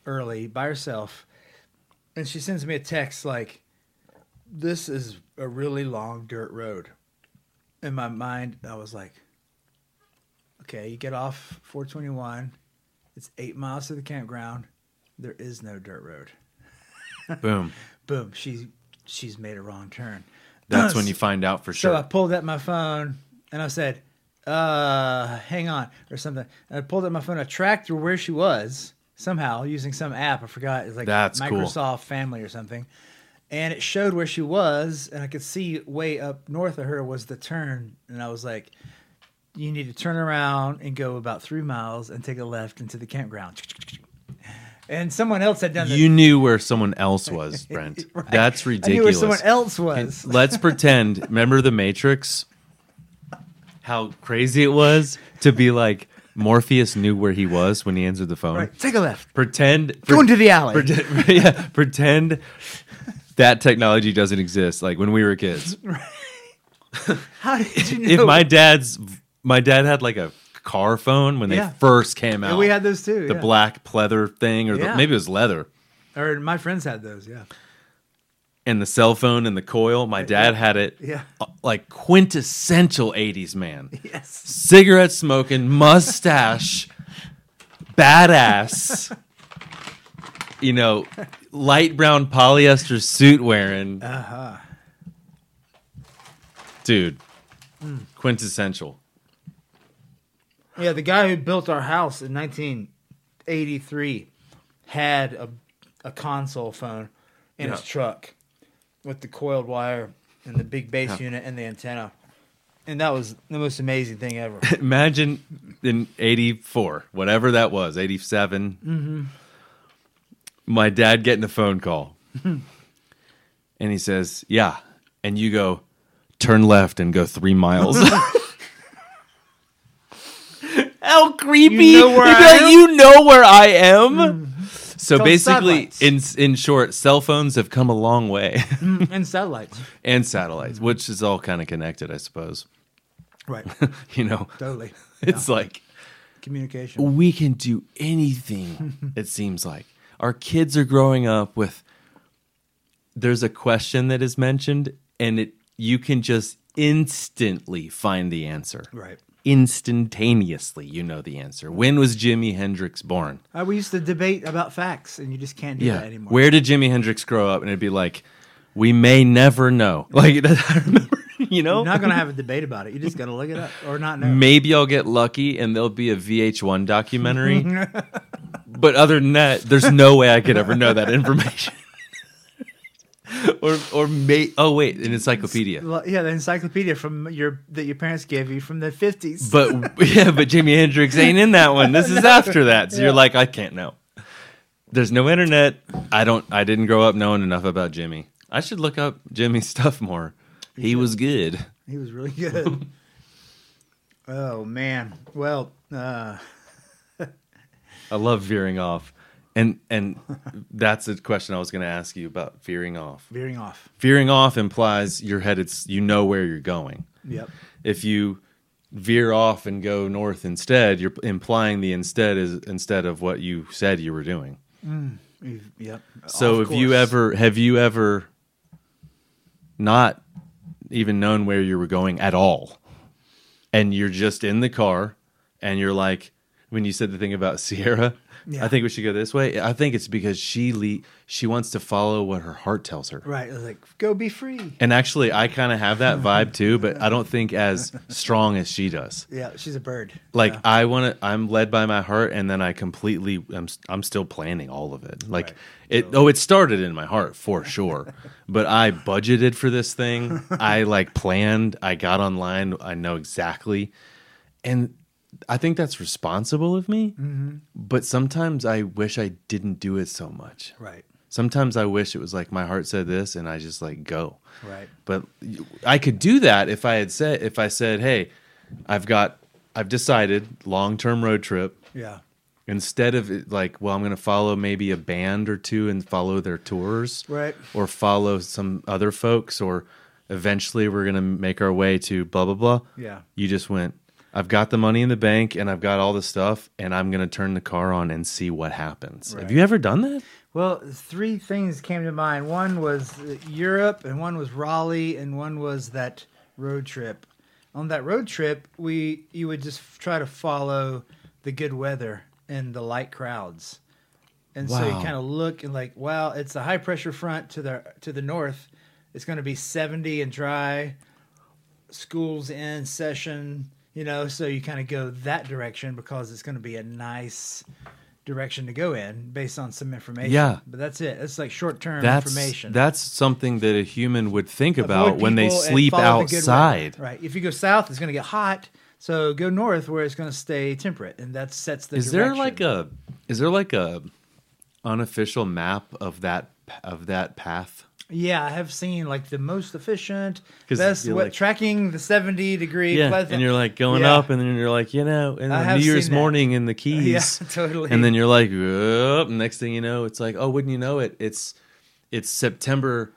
early by herself. And she sends me a text like, This is a really long dirt road. In my mind, I was like, Okay, you get off 421. It's eight miles to the campground. There is no dirt road. boom Boom. She's she's made a wrong turn. that's when you find out for sure. So I pulled out my phone and I said, uh, hang on, or something. And I pulled out my phone. I tracked her where she was somehow using some app. I forgot. It's like That's cool. Microsoft Family or something. And it showed where she was, and I could see way up north of her was the turn. And I was like, you need to turn around and go about three miles and take a left into the campground. And someone else had done the you knew where someone else was brent Right. that's I knew ridiculous where someone else And was. let's pretend. Remember the Matrix? How crazy it was to be like, Morpheus knew where he was when he answered the phone. Right. Take a left. Pretend Go into the alley. pretend, yeah, pretend that technology doesn't exist. Like when we were kids. How did you know? If my dad's my dad had like a car phone when Yeah. they first came out. Yeah, we had those too. the yeah. black pleather thing, or the, maybe it was leather. Or my friends had those. Yeah. And the cell phone and the coil. My dad had it. Yeah. uh, Like quintessential '80s man. Yes. cigarette smoking, mustache, badass, you know, light brown polyester suit wearing. Uh huh. Dude, quintessential. Yeah, the guy who built our house in 1983 had a, a console phone in his truck with the coiled wire and the big bass Yeah. unit and the antenna. And that was the most amazing thing ever. Imagine in 84, whatever that was, 87, mm-hmm. my dad getting a phone call. and he says, Yeah. And you go, turn left and go three miles. How creepy! You know where I like, am? You know where I am. Mm. So called basically, in in short, cell phones have come a long way, mm, and satellites. and satellites, which is all kind of connected, I suppose. Right. You know, Totally. it's like Communication. we can do anything. it seems like our kids are growing up with. There's a question that is mentioned, and it you can just instantly find the answer. Right. Instantaneously, you know the answer. When was Jimi Hendrix born? Uh, we used to debate about facts, and you just can't do that anymore. Where did Jimi Hendrix grow up? And it'd be like, we may never know. Like I remember, you know. You're not going to have a debate about it. You're just to look it up or not know. Maybe I'll get lucky and there'll be a VH1 documentary. but other than that, there's no way I could ever know that information. or or may oh wait, an encyclopedia. Well, yeah, the encyclopedia from your that your parents gave you from the 50s. But yeah, but Jimi Hendrix ain't in that one. This is after that. So Yeah. you're like, I can't know. There's no internet. I don't I didn't grow up knowing enough about Jimi. I should look up Jimi's stuff more. He was good. He was really good. oh man. Well, uh, I love veering off. And and that's a question I was going to ask you about veering off. veering off. Veering off implies you're headed you know where you're going. Yep. If you veer off and go north instead, you're implying the instead is instead of what you said you were doing. Mm, you've- Yep. So have you ever have you ever not even known where you were going at all? And you're just in the car and you're like when you said the thing about Sierra, Yeah. I think we should go this way. I think it's because she le- she wants to follow what her heart tells her. Right. Was like, go be free. And actually I kind of have that vibe too, but I don't think as strong as she does. Yeah, she's a bird. Like Yeah. I want to, I'm led by my heart, and then I completely, I'm, I'm still planning all of it. Like Right. it, oh, it started in my heart for sure, but I budgeted for this thing. I like planned. I got online. I know exactly, and I think that's responsible of me. Mm-hmm. But sometimes I wish I didn't do it so much. Right. Sometimes I wish it was like my heart said this, and I just like go. Right. But I could do that if I had said if I said, "Hey, I've got I've decided long-term road trip Yeah. instead of it, like, well, I'm going to follow maybe a band or two and follow their tours Right. or follow some other folks or eventually we're going to make our way to blah blah blah." Yeah. You just went, "I've got the money in the bank and I've got all the stuff and I'm going to turn the car on and see what happens." Right. Have you ever done that? Well, three things came to mind. One was uh, Europe, and one was Raleigh, and one was that road trip. On that road trip, we you would just try to follow the good weather and the light crowds, and so you kind of look and like, wow, it's a high pressure front to the to the north. It's going to be seventy and dry. School's in session, you know, so you kind of go that direction because it's going to be a nice direction to go in based on some information. Yeah. But that's it. It's like short term That's information. that's something that a human would think about when they sleep follow the outside. Right. If you go south, it's going to get hot. So go north where it's going to stay temperate, and that sets the. Is there like a is there like a unofficial map of that of that path? Yeah, I have seen like the most efficient, best what like- tracking the seventy degree. Yeah, pleasant- and you're like going Yeah. up, and then you're like, you know, and New Year's that. morning in the Keys, yeah, totally. and then you're like, oh, next thing you know, it's like, oh, wouldn't you know it? It's it's September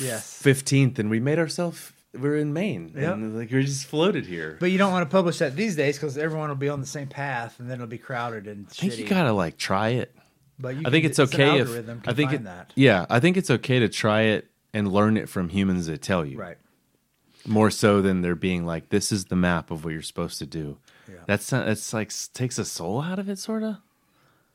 Yes. fifteenth, and we made ourselves. We're in Maine, Yep. and like we're just floated here. but you don't want to publish that these days because everyone will be on the same path, and then it'll be crowded and I think shitty. you gotta like try it. But you I can- think it's okay if algorithm I think it, that. yeah, I think it's okay to try it and learn it from humans that tell you. Right. More so than there being like, this is the map of what you're supposed to do. Yeah. That's uh, not, that's like takes a soul out of it, sort of.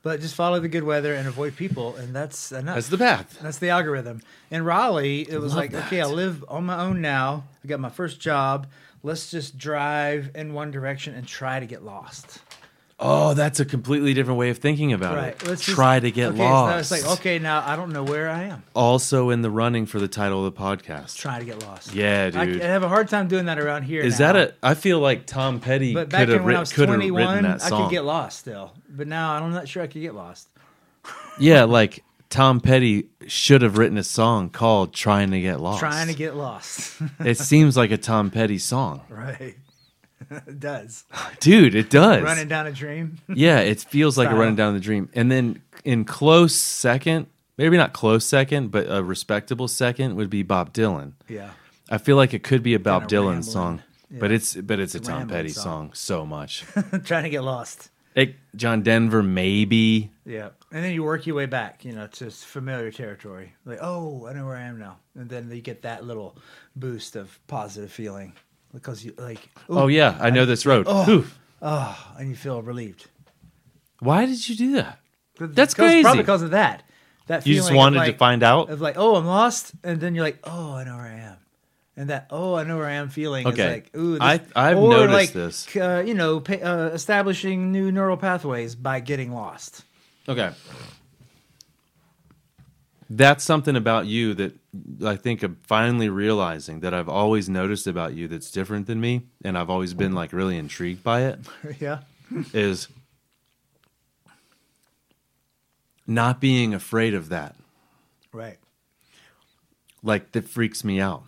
But just follow the good weather and avoid people, and that's enough. That's the path. That's the algorithm. In Raleigh, it was love like, that. okay, I live on my own now. I got my first job. Let's just drive in one direction and try to get lost. Oh, that's a completely different way of thinking about Right. it. Let's just- Try to get okay, lost. now it's like, okay, now I don't know where I am. Also in the running for the title of the podcast. Trying to get lost. Yeah, I, dude. I have a hard time doing that around here. Is now. that a? I feel like Tom Petty But could back have in when I was could have written 21, that I could get lost still. But now I'm not sure I could get lost. yeah, like Tom Petty should have written a song called "Trying to Get Lost." Trying to get lost. it seems like a Tom Petty song, right. It does. dude. It does. Running down a dream. Yeah, it feels like a running down the dream. And then in close second, maybe not close second, but a respectable second would be Bob Dylan. yeah. I feel like it could be a Bob Kinda Dylan rambling. song, Yeah. but it's but it's a a Tom rambling Petty song. song so much. Trying to get lost. It, John Denver, maybe. Yeah. And then you work your way back, you know, to familiar territory. Like, oh, I know where I am now. And then you get that little boost of positive feeling because you like, ooh, Oh yeah, I know this road. Oh. Whew. oh, and you feel relieved. Why did you do that? That's because- crazy. Probably because of that. That You just feeling of wanted to like- find out. of like, oh, I'm lost, and then you're like, oh, I know where I am, and that, oh, I know where I am feeling Okay. is like, ooh, this, I- I've or noticed like, this. Uh, you know, pa- uh, establishing new neural pathways by getting lost. Okay. That's something about you that I think I'm finally realizing that I've always noticed about you that's different than me, and I've always been like really intrigued by it. yeah, is not being afraid of that. right. Like that freaks me out.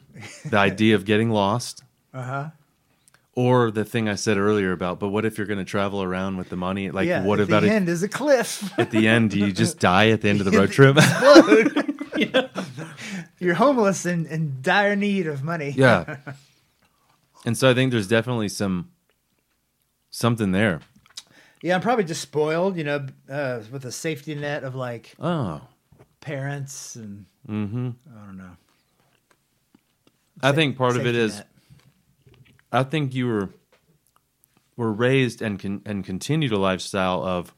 The idea of getting lost Uh huh. Or the thing I said earlier about, but what if you're going to travel around with the money? Like, yeah, what at about the it end is a cliff. at the end? Do you just die at the end of the road trip? You're homeless and in dire need of money. yeah. And so I think there's definitely some something there. yeah. I'm probably just spoiled, you know, uh, with a safety net of like Oh. parents and Mm-hmm. I don't know. I think part of it is. Net. I think you were were raised and con, and continued a lifestyle of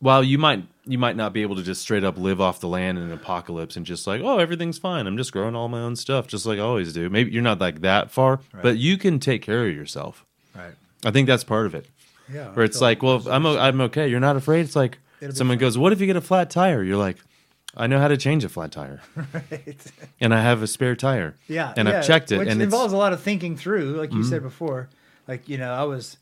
while you might you might not be able to just straight up live off the land in an apocalypse and just like oh everything's fine. I'm just growing all my own stuff just like I always do. Maybe you're not like that far Right. but you can take care of yourself. Right. I think that's part of it. Yeah. where it's like well I'm I'm okay. You're not afraid. It's like It'll someone goes what if you get a flat tire? You're like I know how to change a flat tire right. and I have a spare tire Yeah, and yeah, I've checked it which and it's Mm-hmm. involves a lot of thinking through, like you said before. Like you know, I was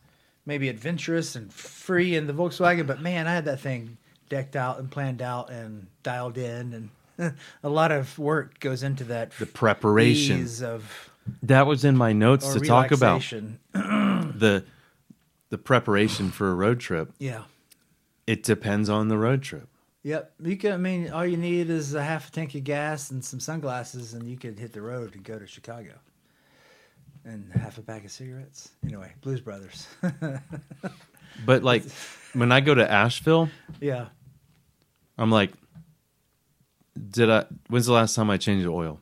maybe adventurous and free in the Volkswagen, but man, I had that thing decked out and planned out and dialed in, and a lot of work goes into that. the preparation of That was in my notes to talk about the the preparation for a road trip. Yeah. It depends on the road trip. Yep. You can. I mean, all you need is a half a tank of gas and some sunglasses, and you could hit the road and go to Chicago. And half a pack of cigarettes. Anyway, Blues Brothers. But like when I go to Asheville, yeah. I'm like, did I? When's the last time I changed the oil?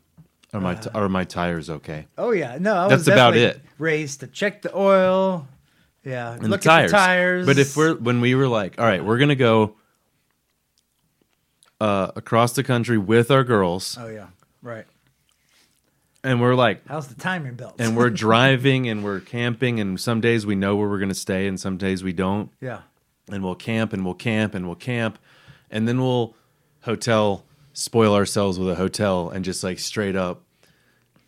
Are my t- are my tires okay? Oh yeah, no, I That's was about it. Raised to check the oil. Yeah, And look the tires. at the tires. But if we're when we were like, all right, we're gonna go uh, across the country with our girls, oh yeah, right. and we're like, How's the timing belt? and we're driving and we're camping, and some days we know where we're gonna stay, and some days we don't. yeah, and we'll camp and we'll camp and we'll camp and then we'll hotel spoil ourselves with a hotel and just like straight up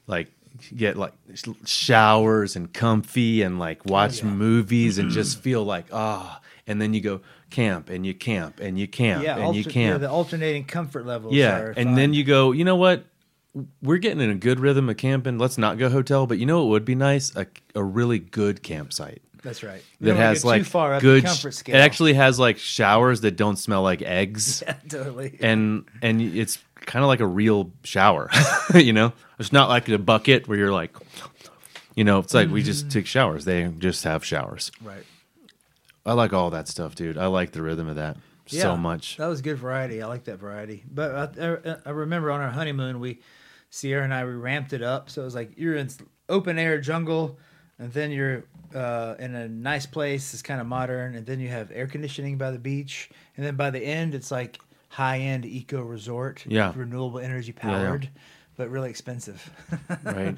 like get like sh- showers and comfy and like watch yeah. movies and just feel like ah and then you go camp and you camp and you camp yeah, and you alter- Yeah, the alternating comfort levels. Yeah, and then you go, you know what? We're getting in a good rhythm of camping. Let's not go hotel, but you know what would be nice? A, a really good campsite That's right. that You don't has like too far up good. the comfort scale. It actually has like showers that don't smell like eggs, yeah, totally. and and it's kind of like a real shower. you know, it's not like a bucket where you're like, you know, it's like we Mm-hmm. just take showers. They just have showers. right. I like all that stuff, dude. I like the rhythm of that Yeah, so much. That was good variety. I like that variety. But I, I, I remember on our honeymoon, we Sierra and I we ramped it up. So it was like you're in open air jungle, and then you're uh, in a nice place. It's kind of modern, and then you have air conditioning by the beach, and then by the end, it's like high end eco resort. Yeah. renewable energy Yeah, yeah. powered, but really expensive. Right?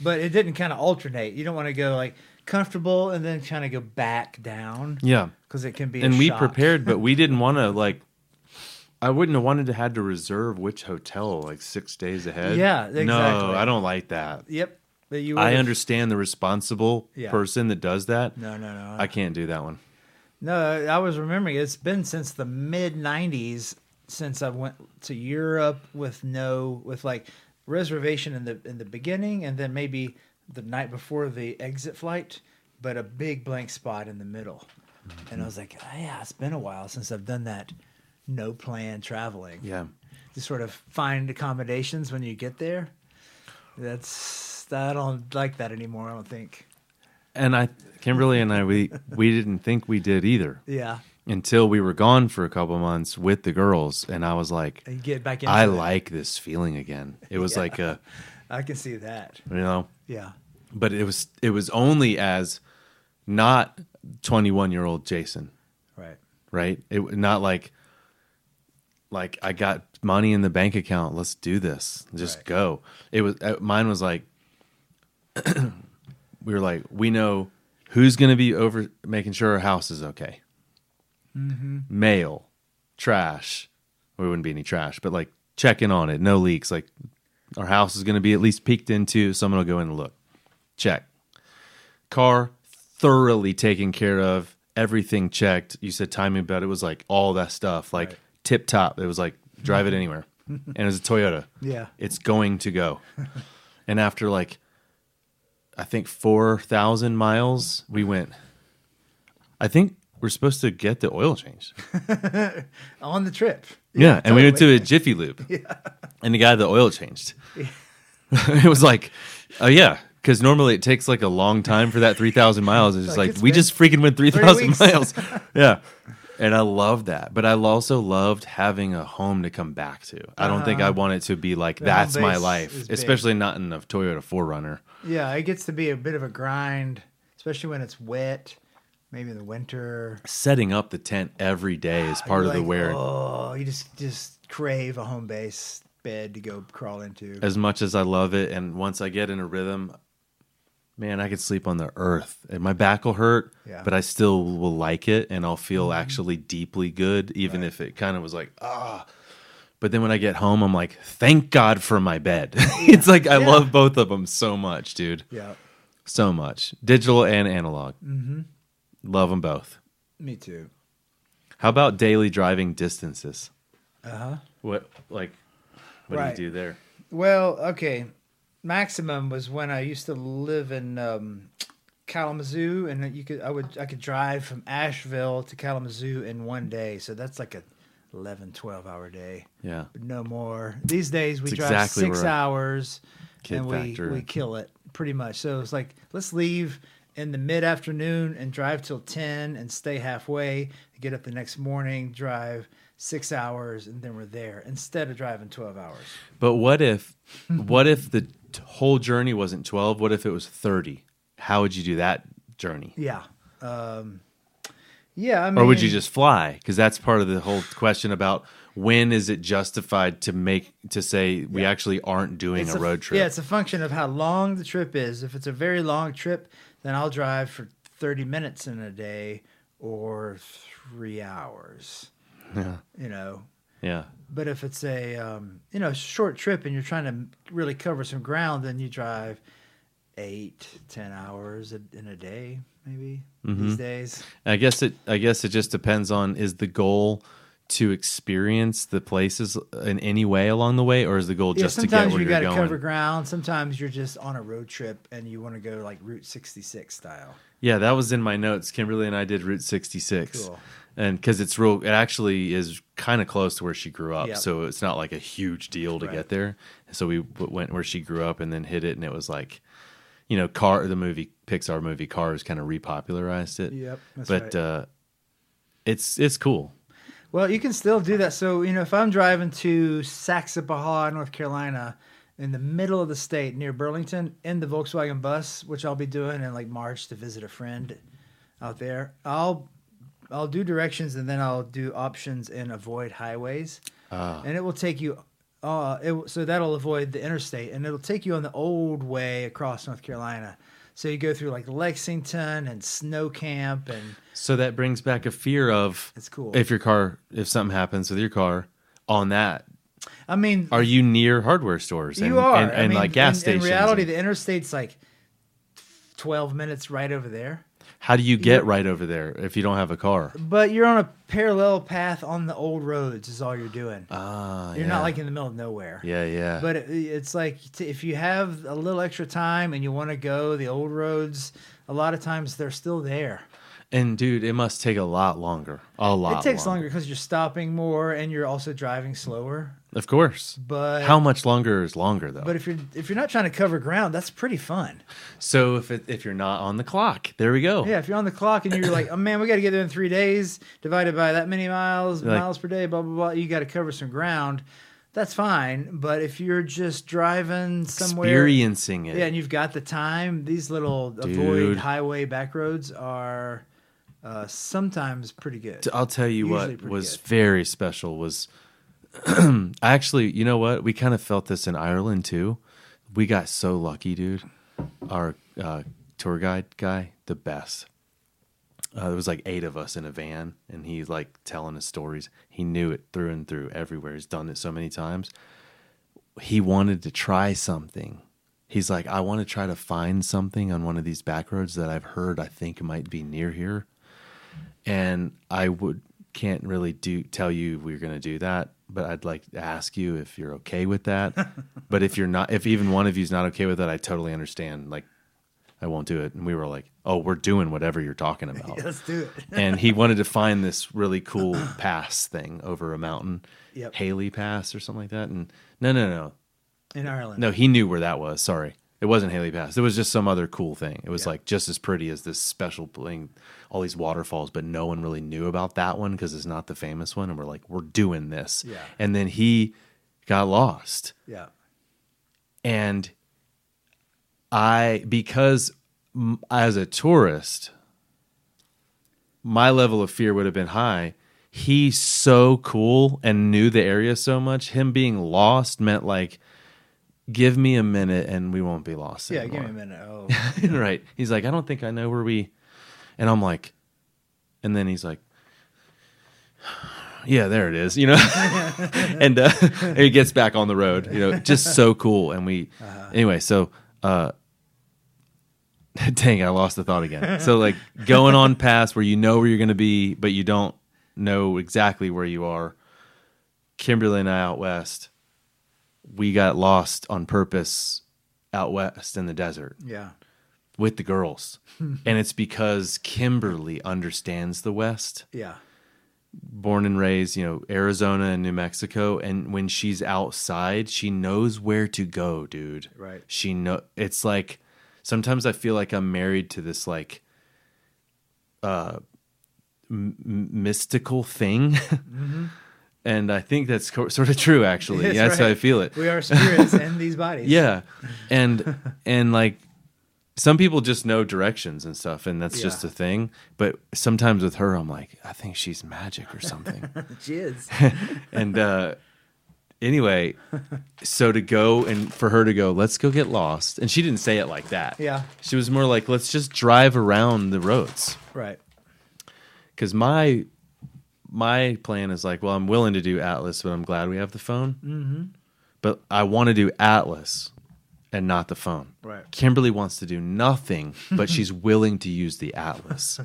but it didn't kind of alternate. You don't want to go like comfortable and then kind of go back down Yeah. because it can be. a and we shock. prepared, but we didn't want to like. I wouldn't have wanted to had to reserve which hotel like six days ahead. Yeah, No. I don't like that. Yep. But you I understand the responsible Yeah. person that does that. No, no, no. I can't do that one. no, I was remembering it's been since the mid '90s since I went to Europe with no with like reservation in the in the beginning and then maybe the night before the exit flight, but a big blank spot in the middle. And I was like, oh, yeah, it's been a while since I've done that. No plan traveling. Yeah. to sort of find accommodations when you get there. That's I don't like that anymore. I don't think. And I, Kimberly and I, we we didn't think we did either Yeah, until we were gone for a couple months with the girls, and I was like, and get back I it. like this feeling again. It was Yeah. like a, I can see that. you know, Yeah, but it was it was only as not 21 year old Jason, right. right? It not like like I got money in the bank account. Let's do this. Just Right. go. It was uh, mine was like we were like we know who's going to be over making sure our house is okay. Mm-hmm. Mail, trash. Well, wouldn't be any trash, but like checking on it, no leaks. Like our house is going to be at least peeked into. Someone will go in and look. Check. Car thoroughly taken care of. Everything checked. You said timing belt. It was like all that stuff, like Right. tip top. It was like drive it anywhere, and it was a Toyota. Yeah, It's going to go. and after like, I think four thousand miles, we went. I think we're supposed to get the oil changed. on the trip. Yeah, and we went to a Jiffy Lube, and the guy the oil changed. it was like, oh yeah, because normally it takes like a long time for that three thousand miles. It's Like, like it's we just freaking went three thousand miles. yeah, and I love that, but I also loved having a home to come back to. I don't think I want it to be like Uh-huh. That's my life, especially not in a Toyota 4Runner. Yeah, it gets to be a bit of a grind, especially when it's wet. Maybe in the winter. Setting up the tent every day is part You're of the like, wear. Oh, you just just crave a home base bed to go crawl into. as much as I love it, and once I get in a rhythm, man, I could sleep on the earth, and my back will hurt, Yeah. but I still will like it, and I'll feel Mm-hmm. actually deeply good, even if it kind of was like ah. But then when I get home, I'm like, thank God for my bed. it's like I Yeah. love both of them so much, dude, Yeah, so much, digital and analog. Mm-hmm. Love them both. me too. How about daily driving distances? Uh huh. What like, what Right. do you do there? Well, okay. Maximum was when I used to live in um, Kalamazoo, and you could I would I could drive from Asheville to Kalamazoo in one day. So that's like a 11, 12 hour day. Yeah, But no more. These days we It's drive exactly six hours, and we factor. we kill it pretty much. So it's like let's leave in the mid afternoon and drive till ten and stay halfway. Get up the next morning, drive six hours, and then we're there instead of driving twelve hours. But what if what if the whole journey wasn't 12? What if it was 30? How would you do that journey? Yeah. Um, yeah. I mean, Or would you just fly? Because that's part of the whole question about when is it justified to make to say we Yeah. actually aren't doing it's a road trip? Yeah, it's a function of how long the trip is. If it's a very long trip, then I'll drive for 30 minutes in a day or three hours, yeah. you know. Yeah. But if it's a um, you know short trip and you're trying to really cover some ground, then you drive eight, ten hours a, in a day, maybe Mm-hmm. these days. I guess it. I guess it just depends on is the goal to experience the places in any way along the way, or is the goal Yeah, just to get sometimes where you you're got to going? cover ground. Sometimes you're just on a road trip and you want to go like Route 66 style. Yeah, that was in my notes. Kimberly and I did Route 66. Cool. And because it's real, it actually is kind of close to where she grew up. Yep. So it's not like a huge deal to Right. get there. So we went where she grew up and then hit it. And it was like, you know, Car, the movie, Pixar movie Cars kind of repopularized it. Yep, but right. uh, it's it's cool. Well, you can still do that. So, you know, if I'm driving to Saxapahaw, North Carolina, in the middle of the state near Burlington, in the Volkswagen bus, which I'll be doing in like March to visit a friend out there, I'll I'll do directions and then I'll do options and avoid highways, Ah. and it will take you. Uh, it, so that'll avoid the interstate, and it'll take you on the old way across North Carolina. So you go through like Lexington and Snow Camp, and So that brings back a fear of it's cool. if your car, if something happens with your car on that, I mean, are you near hardware stores and, You are. and, I and mean, like gas in, stations? In reality, the interstate's like twelve minutes right over there. How do you get right over there if you don't have a car? But you're on a parallel path on the old roads. Is all you're doing. Ah, you're yeah. not like in the middle of nowhere. Yeah, yeah. But it, it's like t- if you have a little extra time and you want to go the old roads, a lot of times they're still there. and dude, it must take a lot longer. A lot. it takes longer because you're stopping more and you're also driving slower. Of course. But How much longer is longer though? But if you're if you're not trying to cover ground, that's pretty fun. so if it, if you're not on the clock, there we go. Yeah, if you're on the clock and you're like, oh man, we got to get there in three days, divided by that many miles, Like- miles per day, blah blah blah. You got to cover some ground. That's fine. But if you're just driving somewhere, Experiencing it. yeah, and you've got the time, these little Dude. avoid highway back roads are uh, sometimes pretty good. I'll tell you Usually what was good. very special was actually, you know what? We kind of felt this in Ireland too. We got so lucky, dude. Our uh, tour guide guy, the best. Uh, there was like eight of us in a van, and he's like telling us stories. He knew it through and through everywhere. He's done it so many times. He wanted to try something. He's like, I want to try to find something on one of these back roads that I've heard I think might be near here and I would can't really do tell you we're to do that, but I'd like to ask you if you're okay with that. but if you're not, if even one of you's not okay with that, I totally understand. Like, I won't do it. And we were like, oh, we're doing whatever you're talking about. Let's do it. and he wanted to find this really cool pass thing over a mountain, Yep. Haley Pass or something like that. And no, no, no, In Ireland. no, he knew where that was. Sorry. It wasn't Haley Pass. It was just some other cool thing. It was Yeah. like just as pretty as this special thing, all these waterfalls, but no one really knew about that one because it's not the famous one. And we're like, we're doing this. Yeah. And then he got lost. Yeah. And I, because as a tourist, my level of fear would have been high. He's so cool and knew the area so much. Him being lost meant like, give me a minute and we won't be lost. Yeah. Give me a minute. Oh. right. He's like, I don't think I know where we. And I'm like, and then he's like, yeah, there it is, you know. and uh, he gets back on the road, you know, just so cool. And we, anyway, so. uh Dang, I lost the thought again. So, like going on past where you know where you're going to be, but you don't know exactly where you are. Kimberly and I out west, we got lost on purpose out west in the desert Yeah. with the girls. and it's because Kimberly understands the West, Yeah. born and raised, you know, Arizona and New Mexico. And when she's outside, she knows where to go, dude. Right. She know it's like sometimes I feel like I'm married to this like uh m- mystical thing. And I think that's co- sort of true, actually. That's that's how. I feel it. We are spirits in these bodies. Yeah, and and like some people just know directions and stuff, and that's just Yeah. a thing. But sometimes with her, I'm like, I think she's magic or something. She is. and uh, anyway, so to go and for her to go, let's go get lost, and she didn't say it like that. Yeah. she was more like, let's just drive around the roads Right. because my my plan is like, well, I'm willing to do Atlas, but I'm glad we have the phone. Mm-hmm. But I want to do Atlas and not the phone. Right. Kimberly wants to do nothing, but she's willing to use the atlas.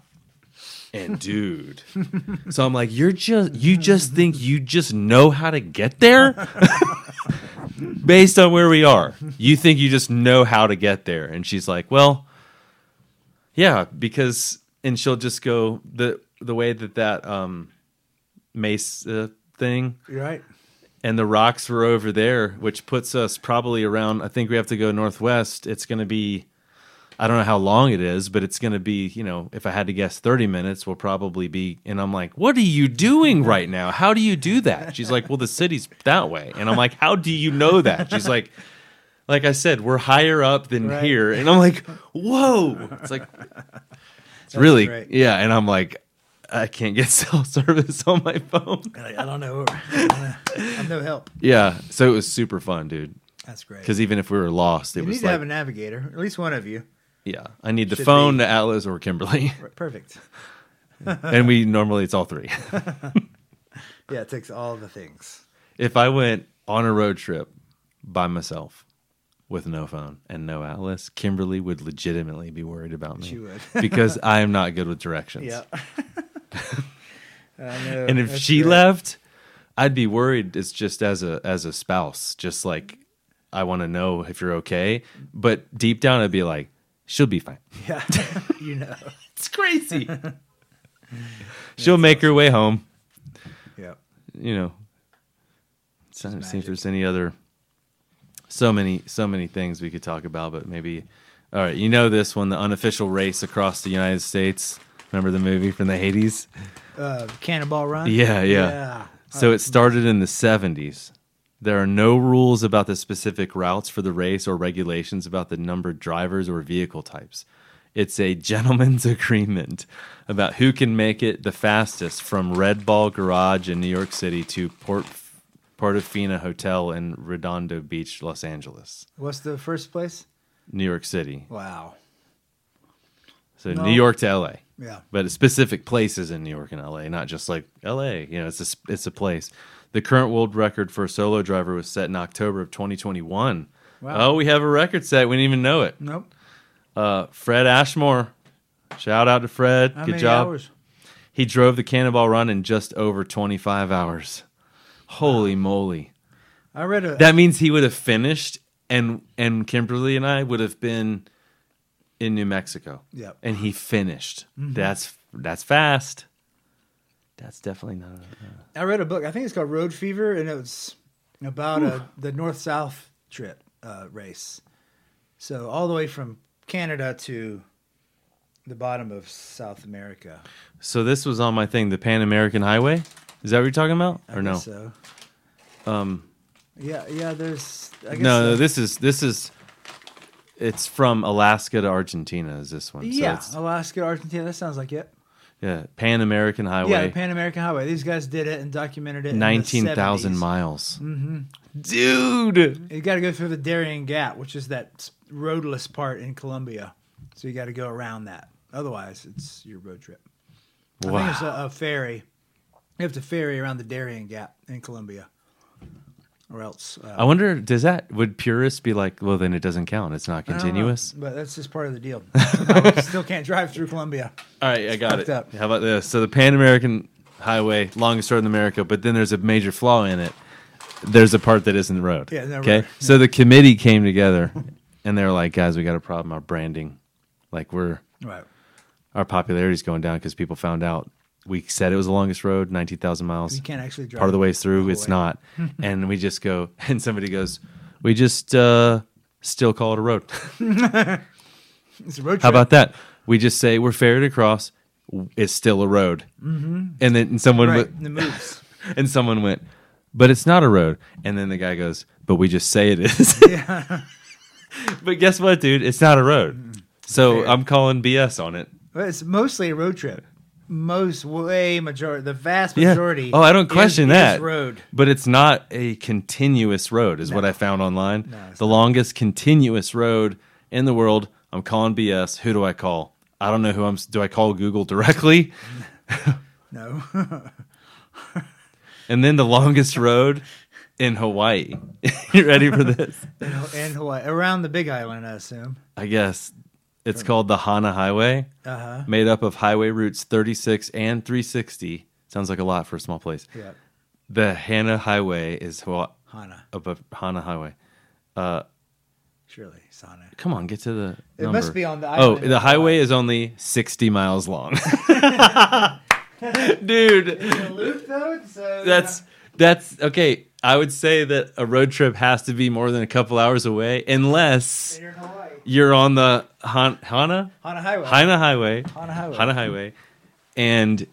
and dude, so I'm like, you're just you just think you just know how to get there? Based on where we are, you think you just know how to get there? And she's like, well, yeah, because and she'll just go the the way that that um mace uh, thing You're right. and the rocks were over there, which puts us probably around. I think we have to go northwest. It's going to be, I don't know how long it is, but it's going to be, you know, if I had to guess, 30 minutes will probably be. And I'm like, what are you doing right now? How do you do that? She's like, well, the city's that way. And I'm like, how do you know that? She's like, like I said, we're higher up than Right. here. And I'm like, whoa. It's like, it's really, great. yeah. And I'm like, I can't get cell service on my phone. I I don't know. I don't know. I'm no help. Yeah. So it was super fun, dude. That's great. Because even if we were lost, it You was need to like, have a navigator, at least one of you. yeah, I need the Should phone, be. the Atlas, or Kimberly, Perfect. and we normally it's all three. Yeah, it takes all the things. if I went on a road trip by myself with no phone and no Atlas, Kimberly would legitimately be worried about me She would. because I am not good with directions. Yeah. Know. and if she great. left, I'd be worried. It's just as a as a spouse, just like I want to know if you're okay. But deep down, I'd be like, she'll be fine. yeah, you know. It's crazy. She'll make her way home. Yeah. You know, trying to see if there's any other. So many, so many things we could talk about, but maybe. All right, you know this one, the unofficial race across the United States. Remember the movie from the eighties? Uh, Cannonball Run. Yeah, yeah. Yeah. So it started in the 70s. There are no rules about the specific routes for the race or regulations about the numbered drivers or vehicle types. It's a gentleman's agreement about who can make it the fastest from Red Ball Garage in New York City to Port Portofino Hotel in Redondo Beach, Los Angeles, What's the first place? New York City. Wow. So No. New York to LA. Yeah. but specific places in New York and LA, not just like LA. You know, it's a it's a place. The current world record for a solo driver was set in October of 2021. Wow. Oh, we have a record set. We didn't even know it. Nope. Uh, Fred Ashmore. Shout out to Fred. How Good job. hours? He drove the Cannonball Run in just over 25 hours. Holy moly. I read a. That means he would have finished and and Kimberly and I would have been in New Mexico. Yep. And he finished. Mm-hmm. That's that's fast. That's definitely not. I read a book. I think it's called Road Fever, and it was about a, the north south trip uh, race. So all the way from Canada to the bottom of South America. So this was on my thing, the Pan American Highway. Is that what you're talking about, I or no? So Um, yeah, yeah. There's. I guess no, no. This is this is. It's from Alaska to Argentina. Is this one? yeah, So it's, Alaska, to Argentina. That sounds like it. yeah. Pan American Highway. Yeah, Pan American Highway. These guys did it and documented it. Nineteen thousand miles. Mm-hmm. Dude. You got to go through the Darien Gap, which is that roadless part in Colombia. So you got to go around that. Otherwise, it's your road trip. I think it's a, a ferry. You have to ferry around the Darien Gap in Colombia, or else. Uh, I wonder, does that would purists be like? Well, then it doesn't count. It's not I don't know, continuous. but that's just part of the deal. I still can't drive through Colombia. All right, I got fucked it. up. How about this? So the Pan American Highway, longest road in America, but then there's a major flaw in it. There's a part that isn't the road. Yeah, no okay. road. So the committee came together, and they were like, "Guys, we got a problem. Our branding, like we're Right. our popularity's going down because people found out we said it was the longest road, nineteen thousand miles. You can't actually drive. Part of the way through, it's way. not, and we just go, and somebody goes, "We just uh, still call it a road." It's a road trip. How about that? We just say we're ferried across. It's still a road, mm-hmm. and then someone right? went, The moves. and someone went, but it's not a road. And then the guy goes, but we just say it is. yeah. but guess what, dude? It's not a road. So Fair. I'm calling BS on it. It's mostly a road trip. Most way majority, the vast Yeah. majority. Oh, I don't question is that. road. But it's not a continuous road, is what I found online. No, the longest continuous road in the world. I'm calling BS. Who do I call? I don't know who I'm. Do I call Google directly? No. And then the longest road in Hawaii. you ready for this? In, in Hawaii, around the Big Island, I assume. I guess it's called the Hana Highway, Uh huh. made up of highway routes 36 and 360. Sounds like a lot for a small place. Yeah. The Hana Highway is Hawa- Hana, above Hana Highway. Uh, surely, Sana. come on, get to the. It number. must be on the Oh, the highway is only 60 miles long. Dude, loop though, so that's that's okay. I would say that a road trip has to be more than a couple hours away, unless you're in Hawaii. you're on the Han- Hana Hana Highway. Hana Highway, Hana Highway. Hana Highway, and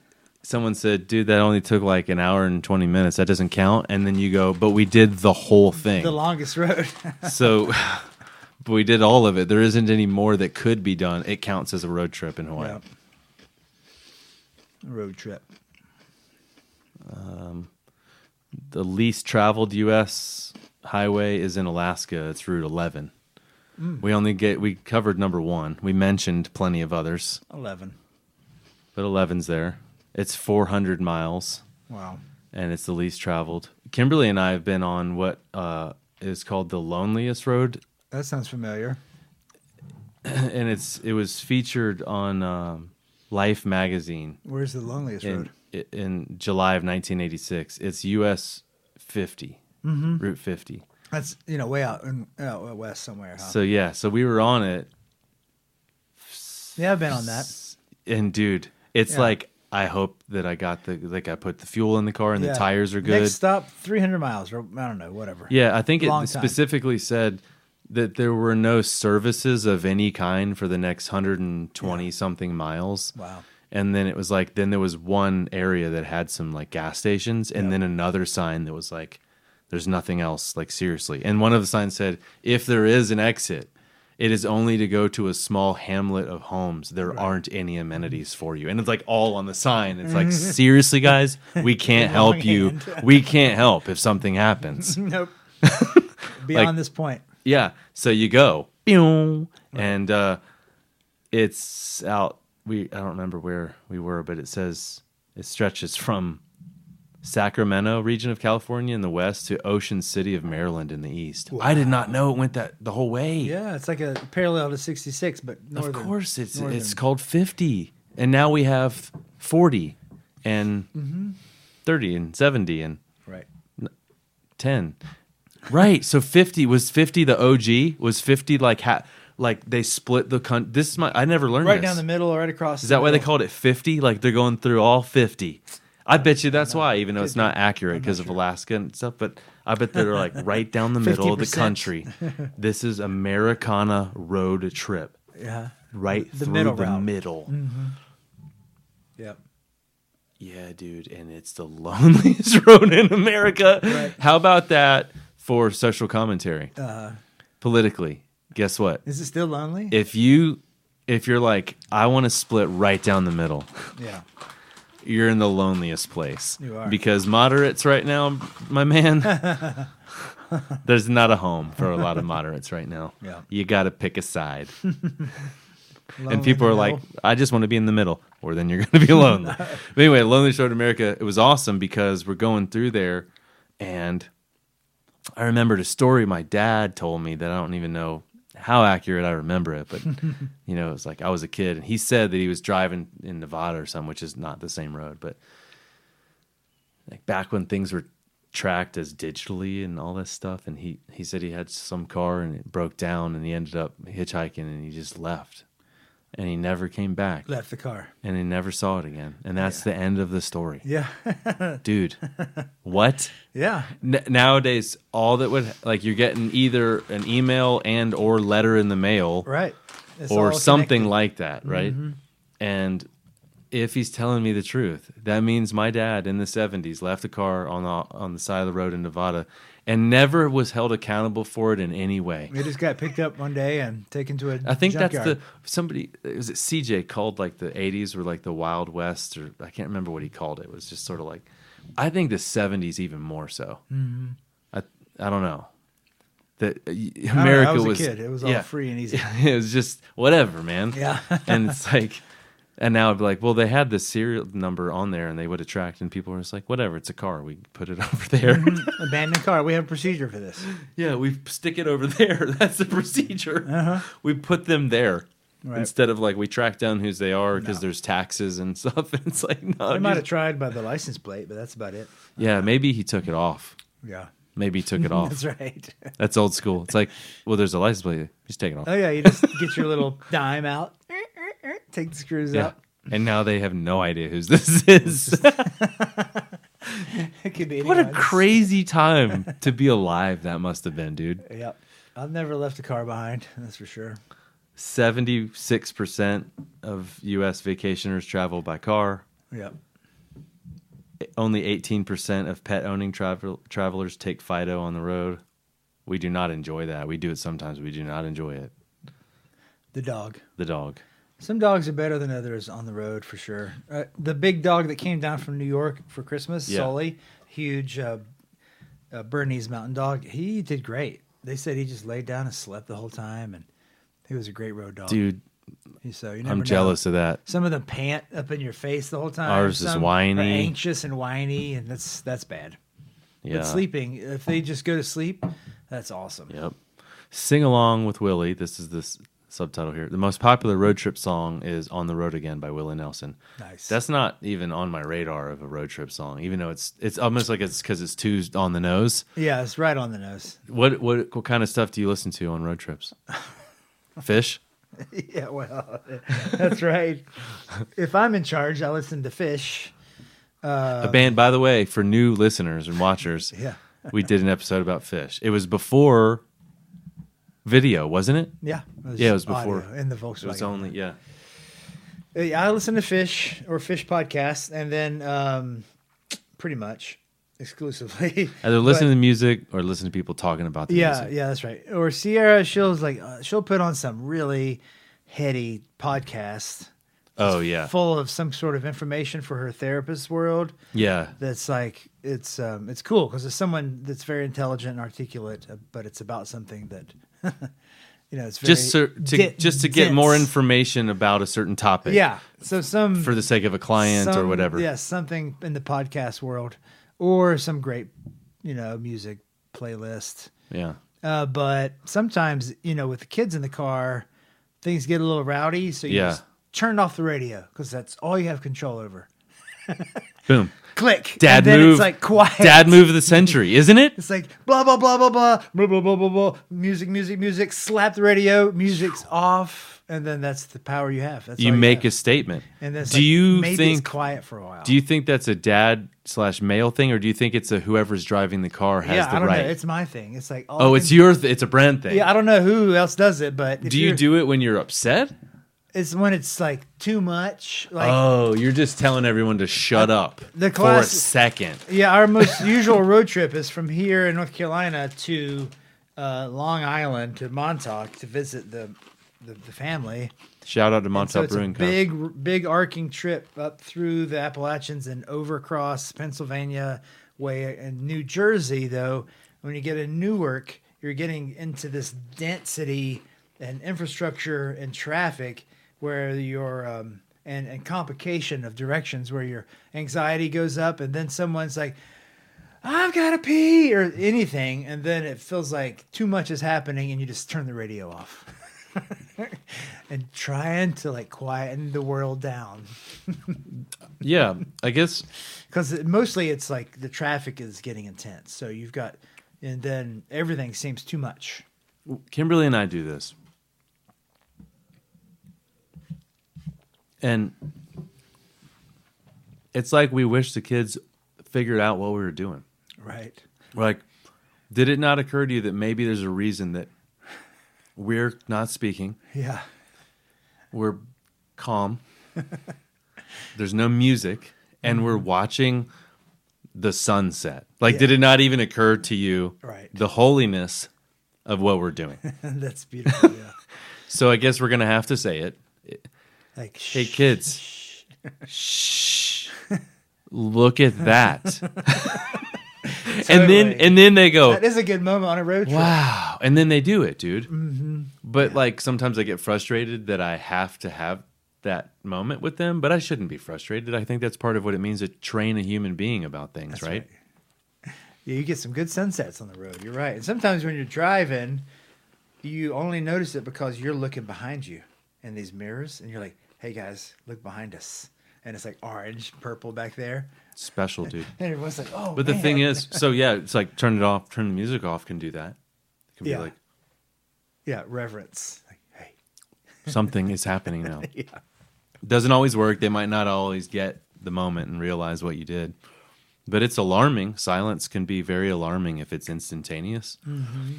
someone said, "Dude, that only took like an hour and twenty minutes. That doesn't count." And then you go, "But we did the whole thing." The longest road. so, but we did all of it. There isn't any more that could be done. It counts as a road trip in Hawaii. Yeah. Road trip. Um, the least traveled U.S. highway is in Alaska. It's Route 11. Mm. We only get we covered number one. We mentioned plenty of others, Eleven. but 11's there. It's 400 miles, Wow. and it's the least traveled. Kimberly and I have been on what uh, is called the loneliest road, That sounds familiar. and it's it was featured on um, Life magazine Where's the loneliest road? in in July of 1986. It's US 50, Mm-hmm. Route 50. That's you know way out in out west somewhere. Huh? So yeah, so we were on it, yeah, I've been on that. and dude, it's Yeah. like I hope that I got the like I put the fuel in the car and Yeah. the tires are good. Next stop, three hundred miles, or I don't know, whatever. Yeah, I think it time. specifically said that there were no services of any kind for the next 120 something miles. Wow. And then it was like then there was one area that had some like gas stations and Yeah. then another sign that was like there's nothing else like seriously. And one of the signs said if there is an exit it is only to go to a small hamlet of homes. There aren't any amenities for you. And it's like all on the sign. It's like, seriously, guys, we can't help you. We can't help if something happens. nope. Beyond Like- this point. Yeah. So you go, and uh, it's out. We I don't remember where we were, but it says it stretches from Sacramento region of California in the west to Ocean City of Maryland in the east. I did not know it went that the whole way. Yeah, it's like a parallel to sixty six, but northern. of course, it's northern. it's called fifty, and now we have forty and Mm-hmm. thirty and seventy and right. 10 right so 50 was 50 the og was 50 like ha- like they split the con- this is my i never learned Right this. down the middle, or right across. is that why they called it 50 like they're going through all 50 i bet you that's why even though it's not accurate because of alaska and stuff but i bet they're like right down the middle of the 50%. country this is americana road trip Yeah. right The through middle the route. middle Yep. Yeah, dude, and it's the loneliest road in America. Right. How about that for social commentary? Uh, Politically, guess what? is it still lonely? If you if you're like, I want to split right down the middle, yeah. You're in the loneliest place. You are. Because moderates right now, my man, there's not a home for a lot of moderates right now. Yeah. You got to pick a side. And people are like. I just want to be in the middle, or then you're going to be lonely. but anyway, Lonely Road America, it was awesome because we're going through there, and I remembered a story my dad told me that I don't even know how accurate I remember it, but you know, it was like I was a kid, and he said that he was driving in Nevada or something, which is not the same road, but like back when things were tracked as digitally and all this stuff, and he he said he had some car and it broke down, and he ended up hitchhiking, and he just left, and he never came back, left the car. and he never saw it again, and that's the end of the story, Yeah. dude. what? yeah. N- nowadays all that would like you're getting either an email and or letter in the mail Right. It's or something like that right mm-hmm. and if he's telling me the truth that means my dad in the 70s left a car on the on the side of the road in Nevada and never was held accountable for it in any way We just got picked up one day and taken to a. I think that's the somebody was it CJ called like the 80s were like the Wild West or I can't remember what he called it. It was just sort of like I think the 70s even more so. Mm-hmm. I I don't know. That uh, y- I know, America I was, was a kid. It was all yeah. free and easy. it was just whatever, man. Yeah. and it's like And now I'd be like, well, they had the serial number on there and they would attract, and people were just like, whatever, it's a car. We put it over there. Abandoned car. We have a procedure for this. yeah, we stick it over there. That's the procedure. Uh-huh. We put them there. Right. Instead of like we track down whose they are because No. there's taxes and stuff. and It's like no, I might have tried by the license plate, but that's about it. yeah, maybe he took it off. Yeah. Maybe he took it off. That's right. That's old school. It's like, well, there's a license plate. Just take it off. Oh yeah, you just get your little dime out, take the screws yeah. out. And now they have no idea whose this is. It could be what a crazy time to be alive that must have been, dude. Yep. I've never left a car behind. That's for sure. 76% of US vacationers travel by car. Yep. Only 18% of pet owning travel travelers take Fido on the road. We do not enjoy that. We do it sometimes. We do not enjoy it. The dog. The dog. Some dogs are better than others on the road for sure. Uh, the big dog that came down from New York for Christmas, Yeah. Sully, huge uh, uh, Bernese Mountain Dog, he did great. They said he just laid down and slept the whole time, and he was a great road dog. Dude, He- so you never I'm know. jealous of that. Some of them pant up in your face the whole time. Ours is whiny. anxious and whiny, and that's that's bad. Yeah. But sleeping, if they just go to sleep, that's awesome. Yep. Sing along with Willie. This is this subtitle here. The most popular road trip song is "On the Road Again" by Willie Nelson. Nice. That's not even on my radar of a road trip song, even though it's it's almost like it's because it's too on the nose. yeah, it's right on the nose. What what what kind of stuff do you listen to on road trips? Phish. yeah, well, that's right. if I'm in charge, I listen to Phish. Uh, a band, by the way, for new listeners and watchers. Yeah. we did an episode about Phish. It was before video, wasn't it? Yeah, Yeah, it was before. in the Volkswagen. It was only yeah. Yeah, I listen to Phish or Phish podcasts, and then um, pretty much exclusively. Either listen But- to the music or listen to people talking about the yeah, music. yeah, yeah, that's right. Or Sierra, she'll like uh, she'll put on some really heady podcast Oh yeah, full of some sort of information for her therapist world. yeah. That's like it's um, it's cool because it's someone that's very intelligent and articulate, uh, but it's about something that you know it's very Just so, to just to get more information about a certain topic. Yeah, so some for the sake of a client or some- whatever. Yeah, something in the podcast world, or some great, you know, music playlist. Yeah. Uh, but sometimes, you know, with the kids in the car, things get a little rowdy. So you Yeah. just turn off the radio because that's all you have control over. Boom. Click. Dad and then move. It's like quiet. Dad move of the century, isn't it? It's like blah blah blah blah blah blah blah blah blah blah. Music, music, music. Slap the radio. Music's off, and then that's the power you have. That's You all make a statement. And then it's do like, you maybe think it's quiet for a while? do you think that's a dad slash male thing, or do you think it's a whoever's driving the car has yeah, the I don't right? know. It's my thing. It's like all oh, it's your. Th- it's a brand thing. Yeah, I don't know who else does it, but do you do it when you're upset? It's when it's like too much. Like oh, you're just telling everyone to shut up the for a second. yeah, our most usual road trip is from here in North Carolina to uh, Long Island to Montauk to visit the the, the family. Shout out to And Montauk so it's a Brewing Co. big, big arcing trip up through the Appalachians and over across Pennsylvania way. In New Jersey, though, when you get in Newark, you're getting into this density and infrastructure and traffic where your um, and, and complication of directions where your anxiety goes up, and then someone's like, I've got to pee or anything, and then it feels like too much is happening, and you just turn the radio off. and trying to like quieten the world down Yeah, I guess because mostly it's like the traffic is getting intense so you've got and then everything seems too much Kimberly and I do this. And it's like we wish the kids figured out what we were doing. right like, did it not occur to you that maybe there's a reason that we're not speaking? yeah We're calm. there's no music, and we're mm-hmm. watching the sunset. Like, Yeah. did it not even occur to you Right. the holiness of what we're doing? that's beautiful yeah so I guess we're gonna have to say it. Like Hey shh, kids, shh. shh! Look at that. and then and then they go, that is a good moment on a road trip wow, and then they do it, dude. Mm-hmm. But like sometimes I get frustrated that I have to have that moment with them, but I shouldn't be frustrated. I think that's part of what it means to train a human being about things, That's right? Yeah, you get some good sunsets on the road. You're right. And sometimes when you're driving, you only notice it because you're looking behind you in these mirrors, and you're like, "Hey guys, look behind us," and it's like orange, purple back there, Special, dude. and everyone's like, "Oh." But the thing is, so yeah, it's like turn it off, turn the music off can do that. It can Yeah. be like yeah, reverence. Like, hey, something is happening now. yeah, Doesn't always work. They might not always get the moment and realize what you did. But it's alarming. Silence can be very alarming if it's instantaneous. Mm-hmm.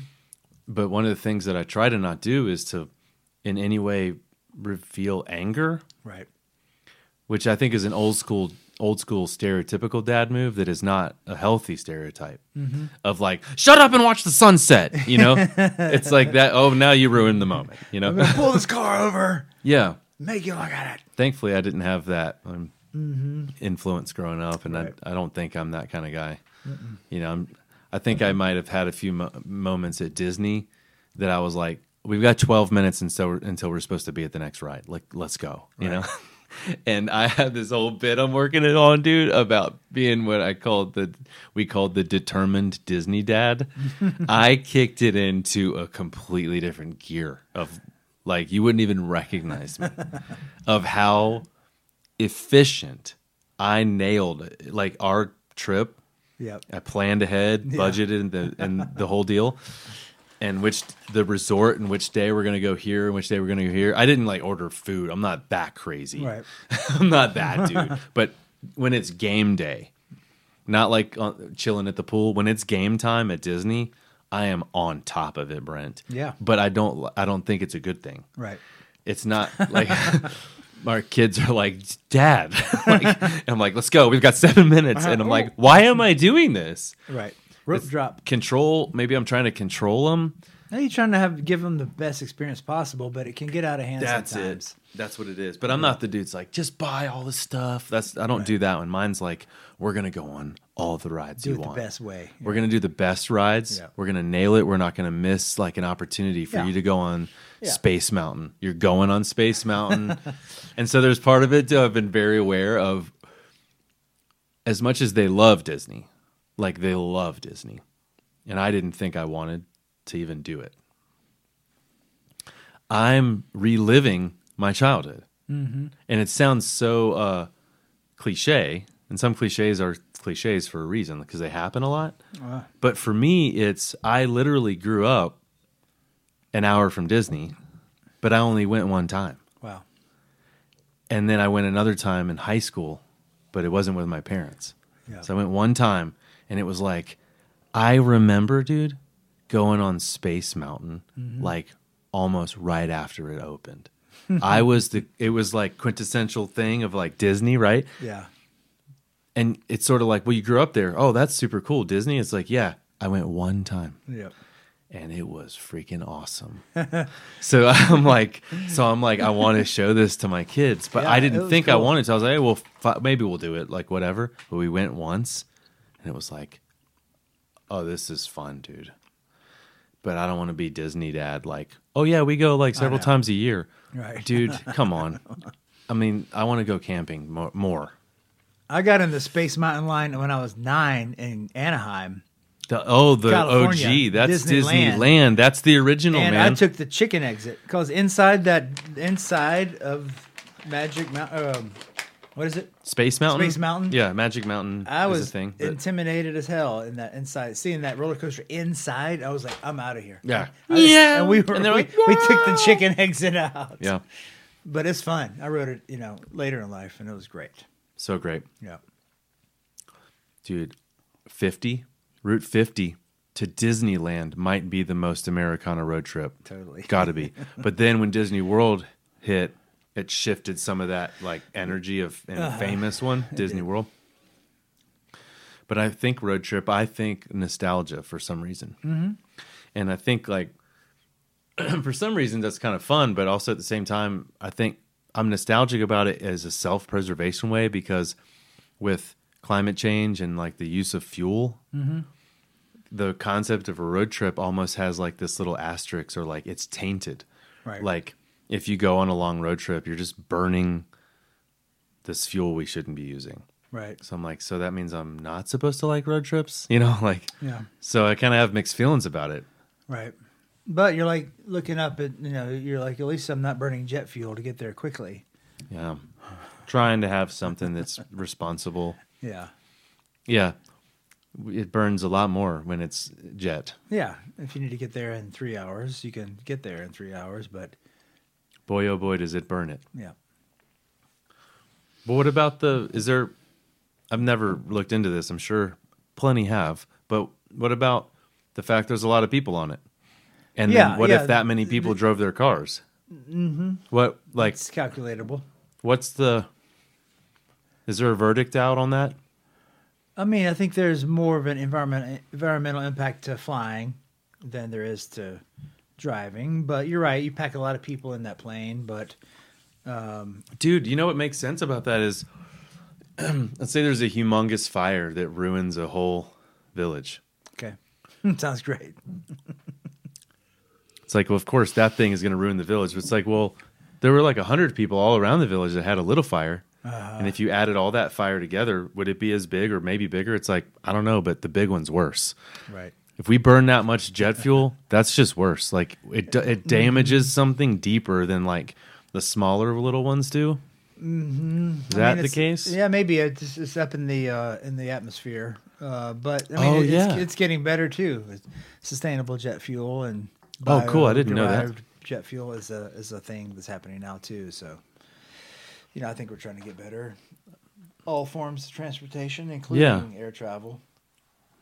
But one of the things that I try to not do is to, in any way, reveal anger, right. which I think is an old school, old school stereotypical dad move that is not a healthy stereotype of like, shut up and watch the sunset. You know, it's like that. Oh, now you ruined the moment. You know, pull this car over, yeah. make you look at it. thankfully I didn't have that um, influence growing up, and Right. I, I don't think I'm that kind of guy. You know, I'm, I think I might have had a few mo- moments at Disney that I was like, "We've got 12 minutes until we're, until we're supposed to be at the next ride. Like, let's go." You know. And I have this whole bit I'm working it on, dude, about being what I called the we called the determined Disney dad. I kicked it into a completely different gear of like you wouldn't even recognize me of how efficient I nailed it. Like our trip, Yep. I planned ahead, Yeah. budgeted, and the and the whole deal, and which the resort and which day we're gonna go here and which day we're gonna go here. I didn't like order food. I'm not that crazy. Right. I'm not that dude. but when it's game day, not like uh, chilling at the pool. When it's game time at Disney, I am on top of it, Brent. Yeah. But I don't. I don't think it's a good thing. Right. It's not like our kids are like, Dad. like, I'm like, let's go. We've got seven minutes. And I'm like, why am I doing this? Right. Rope drop. Control. Maybe I'm trying to control them. Now you're trying to have give them the best experience possible, but it can get out of hand That's sometimes. it. That's what it is. But I'm not the dude's like, just buy all the stuff. That's I don't do that one. Mine's like, we're gonna go on all the rides Do you it want. the best way. We're gonna do the best rides. Yeah. We're gonna nail it. We're not gonna miss like an opportunity for Yeah. you to go on. Space Mountain. You're going on Space Mountain, and so there's part of it too. I've been very aware of as much as they love Disney, like they love Disney, and I didn't think I wanted to even do it. I'm reliving my childhood, mm-hmm. and it sounds so uh, cliche, and some cliches are cliches for a reason because they happen a lot. Uh, But for me, it's I literally grew up an hour from Disney, but I only went one time. wow. And then I went another time in high school, but it wasn't with my parents. Yeah. So I went one time and it was like I remember, dude, going on Space Mountain Mm-hmm. like almost right after it opened. I was the it was like quintessential thing of like Disney, right? Yeah. And it's sort of like, well, you grew up there. Oh, that's super cool. Disney. It's like, yeah, I went one time Yep. and it was freaking awesome. so I'm like, so I'm like, I want to show this to my kids, but Yeah, I didn't think I wanted to. I was like, hey, well, fi- maybe we'll do it, like whatever. But we went once, and it was like, oh, this is fun, dude. But I don't want to be Disney dad. Like, oh yeah, we go like several times a year, Right. dude. come on. I mean, I want to go camping more. more. I got in the Space Mountain line when I was nine in Anaheim, The, oh, the California, OG. That's Disneyland. Disneyland. That's the original, and man. I took the chicken exit because inside that inside of Magic Mountain, um, what is it? Space Mountain. Space Mountain? Yeah, Magic Mountain. I is was a thing. but- intimidated as hell in that inside. Seeing that roller coaster inside, I was like, I'm out of here. Yeah. I was- Yeah. And we were And they're we, like, we took the chicken exit out. yeah, But it's fun. I wrote it, you know, later in life, and it was great. so great, Yeah. dude. Fifty Route fifty to Disneyland might be the most Americana road trip. Totally. got to be. But then when Disney World hit, it shifted some of that like energy of and Uh-huh. famous one Disney World. But I think road trip. I think nostalgia for some reason, mm-hmm. and I think like for some reason that's kind of fun, but also at the same time, I think I'm nostalgic about it as a self preservation way because with climate change and like the use of fuel, the concept of a road trip almost has like this little asterisk or like it's tainted. Right. Like if you go on a long road trip, you're just burning this fuel we shouldn't be using. Right. So I'm like, so that means I'm not supposed to like road trips, you know? Like, Yeah. so I kind of have mixed feelings about it. Right. But you're like looking up at you know you're like at least I'm not burning jet fuel to get there quickly. Yeah, trying to have something that's responsible. Yeah. Yeah, it burns a lot more when it's jet. Yeah. If you need to get there in three hours, you can get there in three hours. But Boy, oh boy, does it burn it. yeah. But what about the? Is there? I've never looked into this. I'm sure plenty have. But what about the fact there's a lot of people on it? And Yeah, then what yeah. if that many people drove their cars? Mm-hmm. What like? It's calculatable. What's the? Is there a verdict out on that? I mean, I think there's more of an environment environmental impact to flying than there is to driving. But you're right. You pack a lot of people in that plane, but um, Dude, you know what makes sense about that is let's say there's a humongous fire that ruins a whole village. okay, sounds great. It's like, well, of course, that thing is going to ruin the village. But it's like, well, there were like a 100 people all around the village that had a little fire. and if you added all that fire together, would it be as big or maybe bigger? It's like, I don't know, but the big one's worse. Right. If we burn that much jet fuel, that's just worse. Like it, it damages something deeper than like the smaller little ones do. Mm-hmm. Is I that mean, the case? Yeah, maybe it's, it's up in the uh, in the atmosphere. Uh, but I mean, Oh, it's, yeah. it's getting better too. It's sustainable jet fuel and Oh, cool. I didn't know that. Jet fuel is a is a thing that's happening now too. So, you know, I think we're trying to get better. All forms of transportation, including air travel.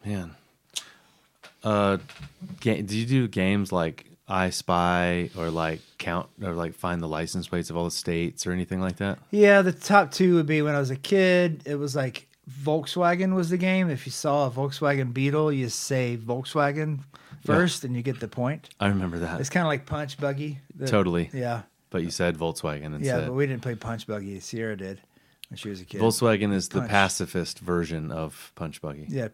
Man. Uh, ga- do you do games like I Spy or like count or like find the license plates of all the states or anything like that? Yeah, the top two would be when I was a kid. It was like Volkswagen was the game. If you saw a Volkswagen Beetle, you say Volkswagen first, and you get the point. I remember that It's kind of like Punch Buggy. The- totally. Yeah, But you said Volkswagen yeah, but we didn't play Punch Buggy. Sierra did when she was a kid. Volkswagen is the pacifist version of Punch Buggy. Yeah,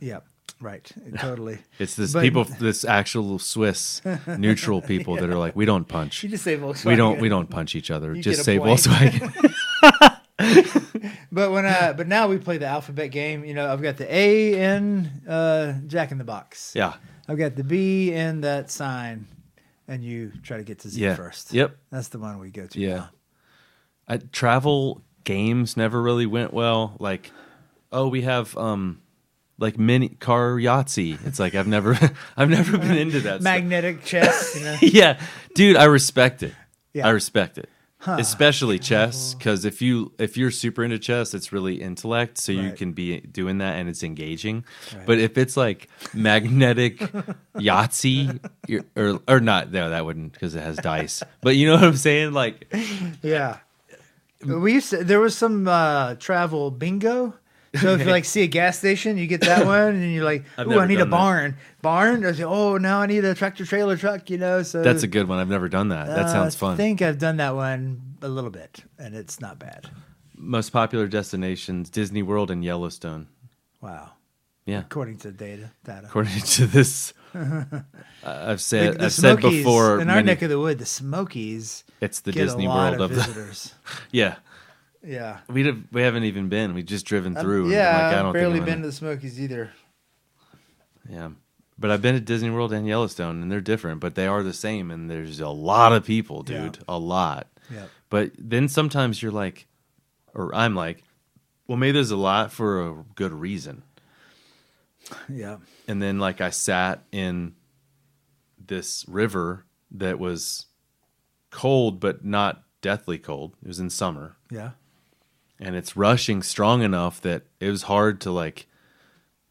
yeah, right, totally. It's this But- people, this actual Swiss neutral people that are like, we don't punch. You just say Volkswagen. We don't. We don't punch each other. You Just say point. Volkswagen. But when I, but now we play the alphabet game. You know, I've got the A in uh, Jack in the Box. yeah. I've got the B in that sign, and you try to get to Z Yeah. first. Yep. That's the one we go to. Yeah. I, travel games never really went well. Like, oh, we have um, like mini car Yahtzee. It's like I've never, I've never been into that. stuff. Magnetic chess. You know? yeah, dude, I respect it. Yeah. I respect it, especially chess. Because if you if you're super into chess, it's really intellect, so you can be doing that and it's engaging. Right. But if it's like magnetic Yahtzee, or or not, no, that wouldn't because it has dice. But you know what I'm saying? Like, Yeah. We used to, there was some uh, travel bingo. So if you like see a gas station, you get that one, and you're like, I've "Ooh, I never need a done that. barn." Barn. I say, "Oh, now I need a tractor trailer truck." You know, so that's a good one. I've never done that. That uh, sounds I fun. think I've done that one a little bit, and it's not bad. Most popular destinations: Disney World and Yellowstone. Wow, Yeah, according to data, data. according to this, I've said I've said Smokies, before. in our many- neck of the wood, the Smokies it's the get Disney a lot World of of the visitors. yeah. Yeah, We have, we haven't even been. We've just driven through. and yeah. I'm like, I I've don't barely think I'm been to the Smokies either. Yeah, but I've been to Disney World and Yellowstone, and they're different, but they are the same. And there's a lot of people, dude, a lot. Yeah, But then sometimes you're like, or I'm like, well, maybe there's a lot for a good reason. yeah, And then like I sat in this river that was cold, but not deathly cold. It was in summer. yeah. And it's rushing strong enough that it was hard to like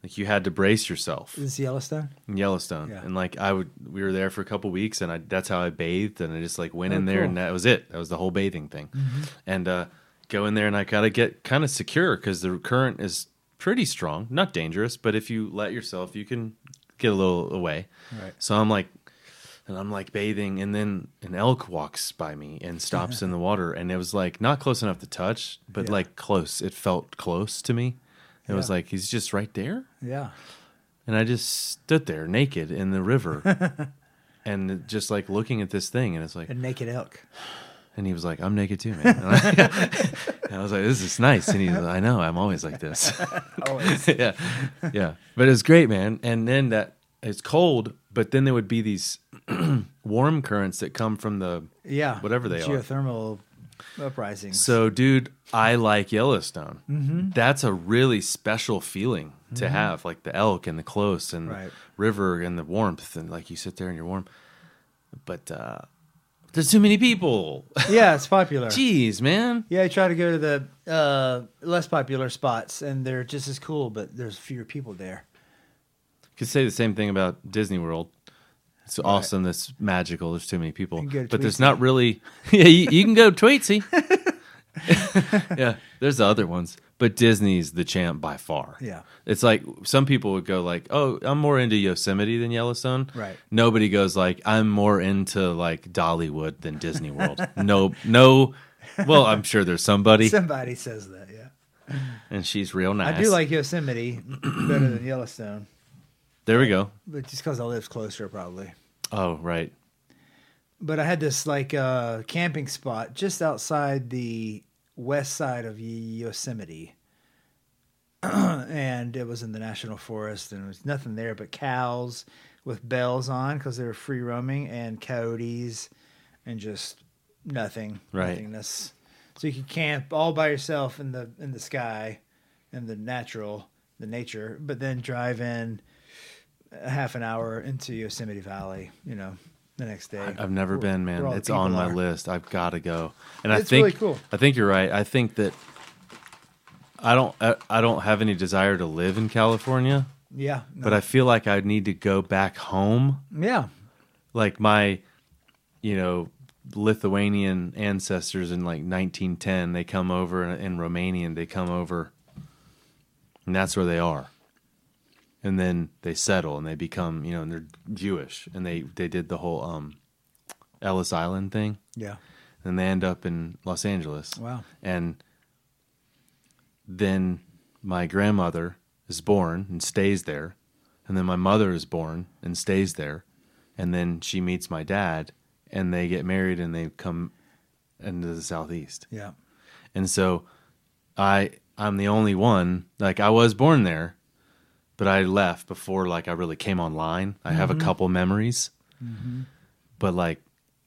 like you had to brace yourself Is Yellowstone? in Yellowstone Yeah. and like I would we were there for a couple weeks and I that's how I bathed and I just like went Oh, in there cool. and that was it that was the whole bathing thing and uh go in there and I gotta get kind of secure because the current is pretty strong not dangerous but if you let yourself you can get a little away Right. so I'm like and I'm like bathing, and then an elk walks by me and stops in the water, and it was like not close enough to touch, but Yeah. like close. It felt close to me. It was like he's just right there, Yeah. and I just stood there naked in the river, and just like looking at this thing, and it's like, A naked elk. and he was like, "I'm naked too, man." And I, and I was like, "This is nice," and he's like, "I know, I'm always like this." Always. yeah, yeah. But it was great, man. And then that it's cold, but then there would be these warm currents that come from the. Yeah. Whatever they are. Geothermal uprisings. So, dude, I like Yellowstone. Mm-hmm. That's a really special feeling to have, like the elk and the close and Right. river and the warmth, and like you sit there and you're warm. But uh there's too many people. yeah, it's popular. Jeez, man. Yeah, I try to go to the uh, less popular spots, and they're just as cool, but there's fewer people there. Could say the same thing about Disney World. It's awesome. It's magical. There's too many people, You can go to but there's not really. Yeah, you, you can go Tweetsie. yeah, there's the other ones, but Disney's the champ by far. Yeah. it's like some people would go like, "Oh, I'm more into Yosemite than Yellowstone." Right. Nobody goes like, "I'm more into like Dollywood than Disney World." no, no. Well, I'm sure there's somebody, Somebody says that, yeah. and she's real nice. I do like Yosemite better than Yellowstone, There we go. but just because I live closer, probably. Oh, right. But I had this like uh, camping spot just outside the west side of Yosemite, and it was in the national forest, and there was nothing there but cows with bells on because they were free roaming, and coyotes, and just nothing, Right. nothingness. So you could camp all by yourself in the in the sky, in the natural, the nature, but then drive in a half an hour into Yosemite Valley. You know, the next day. I've never Where- been, man. It's on my are. list. I've got to go. And I think really cool. I think you're right. I think that I don't I, I don't have any desire to live in California, Yeah, but I feel like I need to go back home. yeah, Like my you know Lithuanian ancestors in like 1910, they come over in Romanian, they come over and that's where they are. And then they settle and they become, you know, and they're Jewish and they they did the whole um Ellis Island thing yeah. and they end up in Los Angeles. Wow. And then my grandmother is born and stays there. And then my mother is born and stays there. And then she meets my dad and they get married and they come into the southeast. Yeah. And so I I'm the only one like I was born there, but I left before like I really came online. I have a mm-hmm. couple memories. Mm-hmm. But like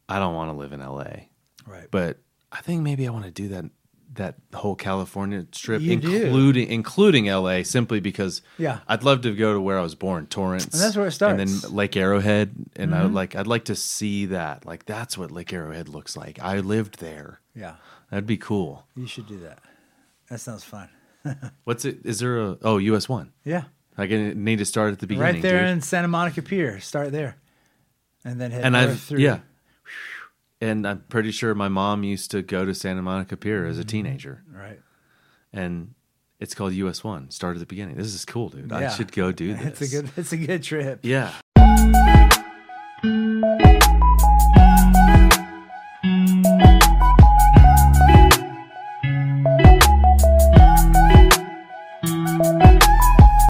I don't want to live in LA Right. but I think maybe I want to do that that whole California trip, You do. including including LA, simply because Yeah. I'd love to go to where I was born, Torrance, And that's where it starts, and then Lake Arrowhead, and I would mm-hmm. like I'd like to see that, like that's what Lake Arrowhead looks like. I lived there. yeah. That'd be cool. You should do that. That sounds fun. What's it? Is there a oh US one? Yeah. I can- need to start at the beginning, right there dude. in Santa Monica Pier. Start there, and then head and I've through. yeah, and I'm pretty sure my mom used to go to Santa Monica Pier as a Mm-hmm. teenager. Right. and it's called US One. Start at the beginning. This is cool, dude. I should go do this. It's a good. It's a good trip. Yeah.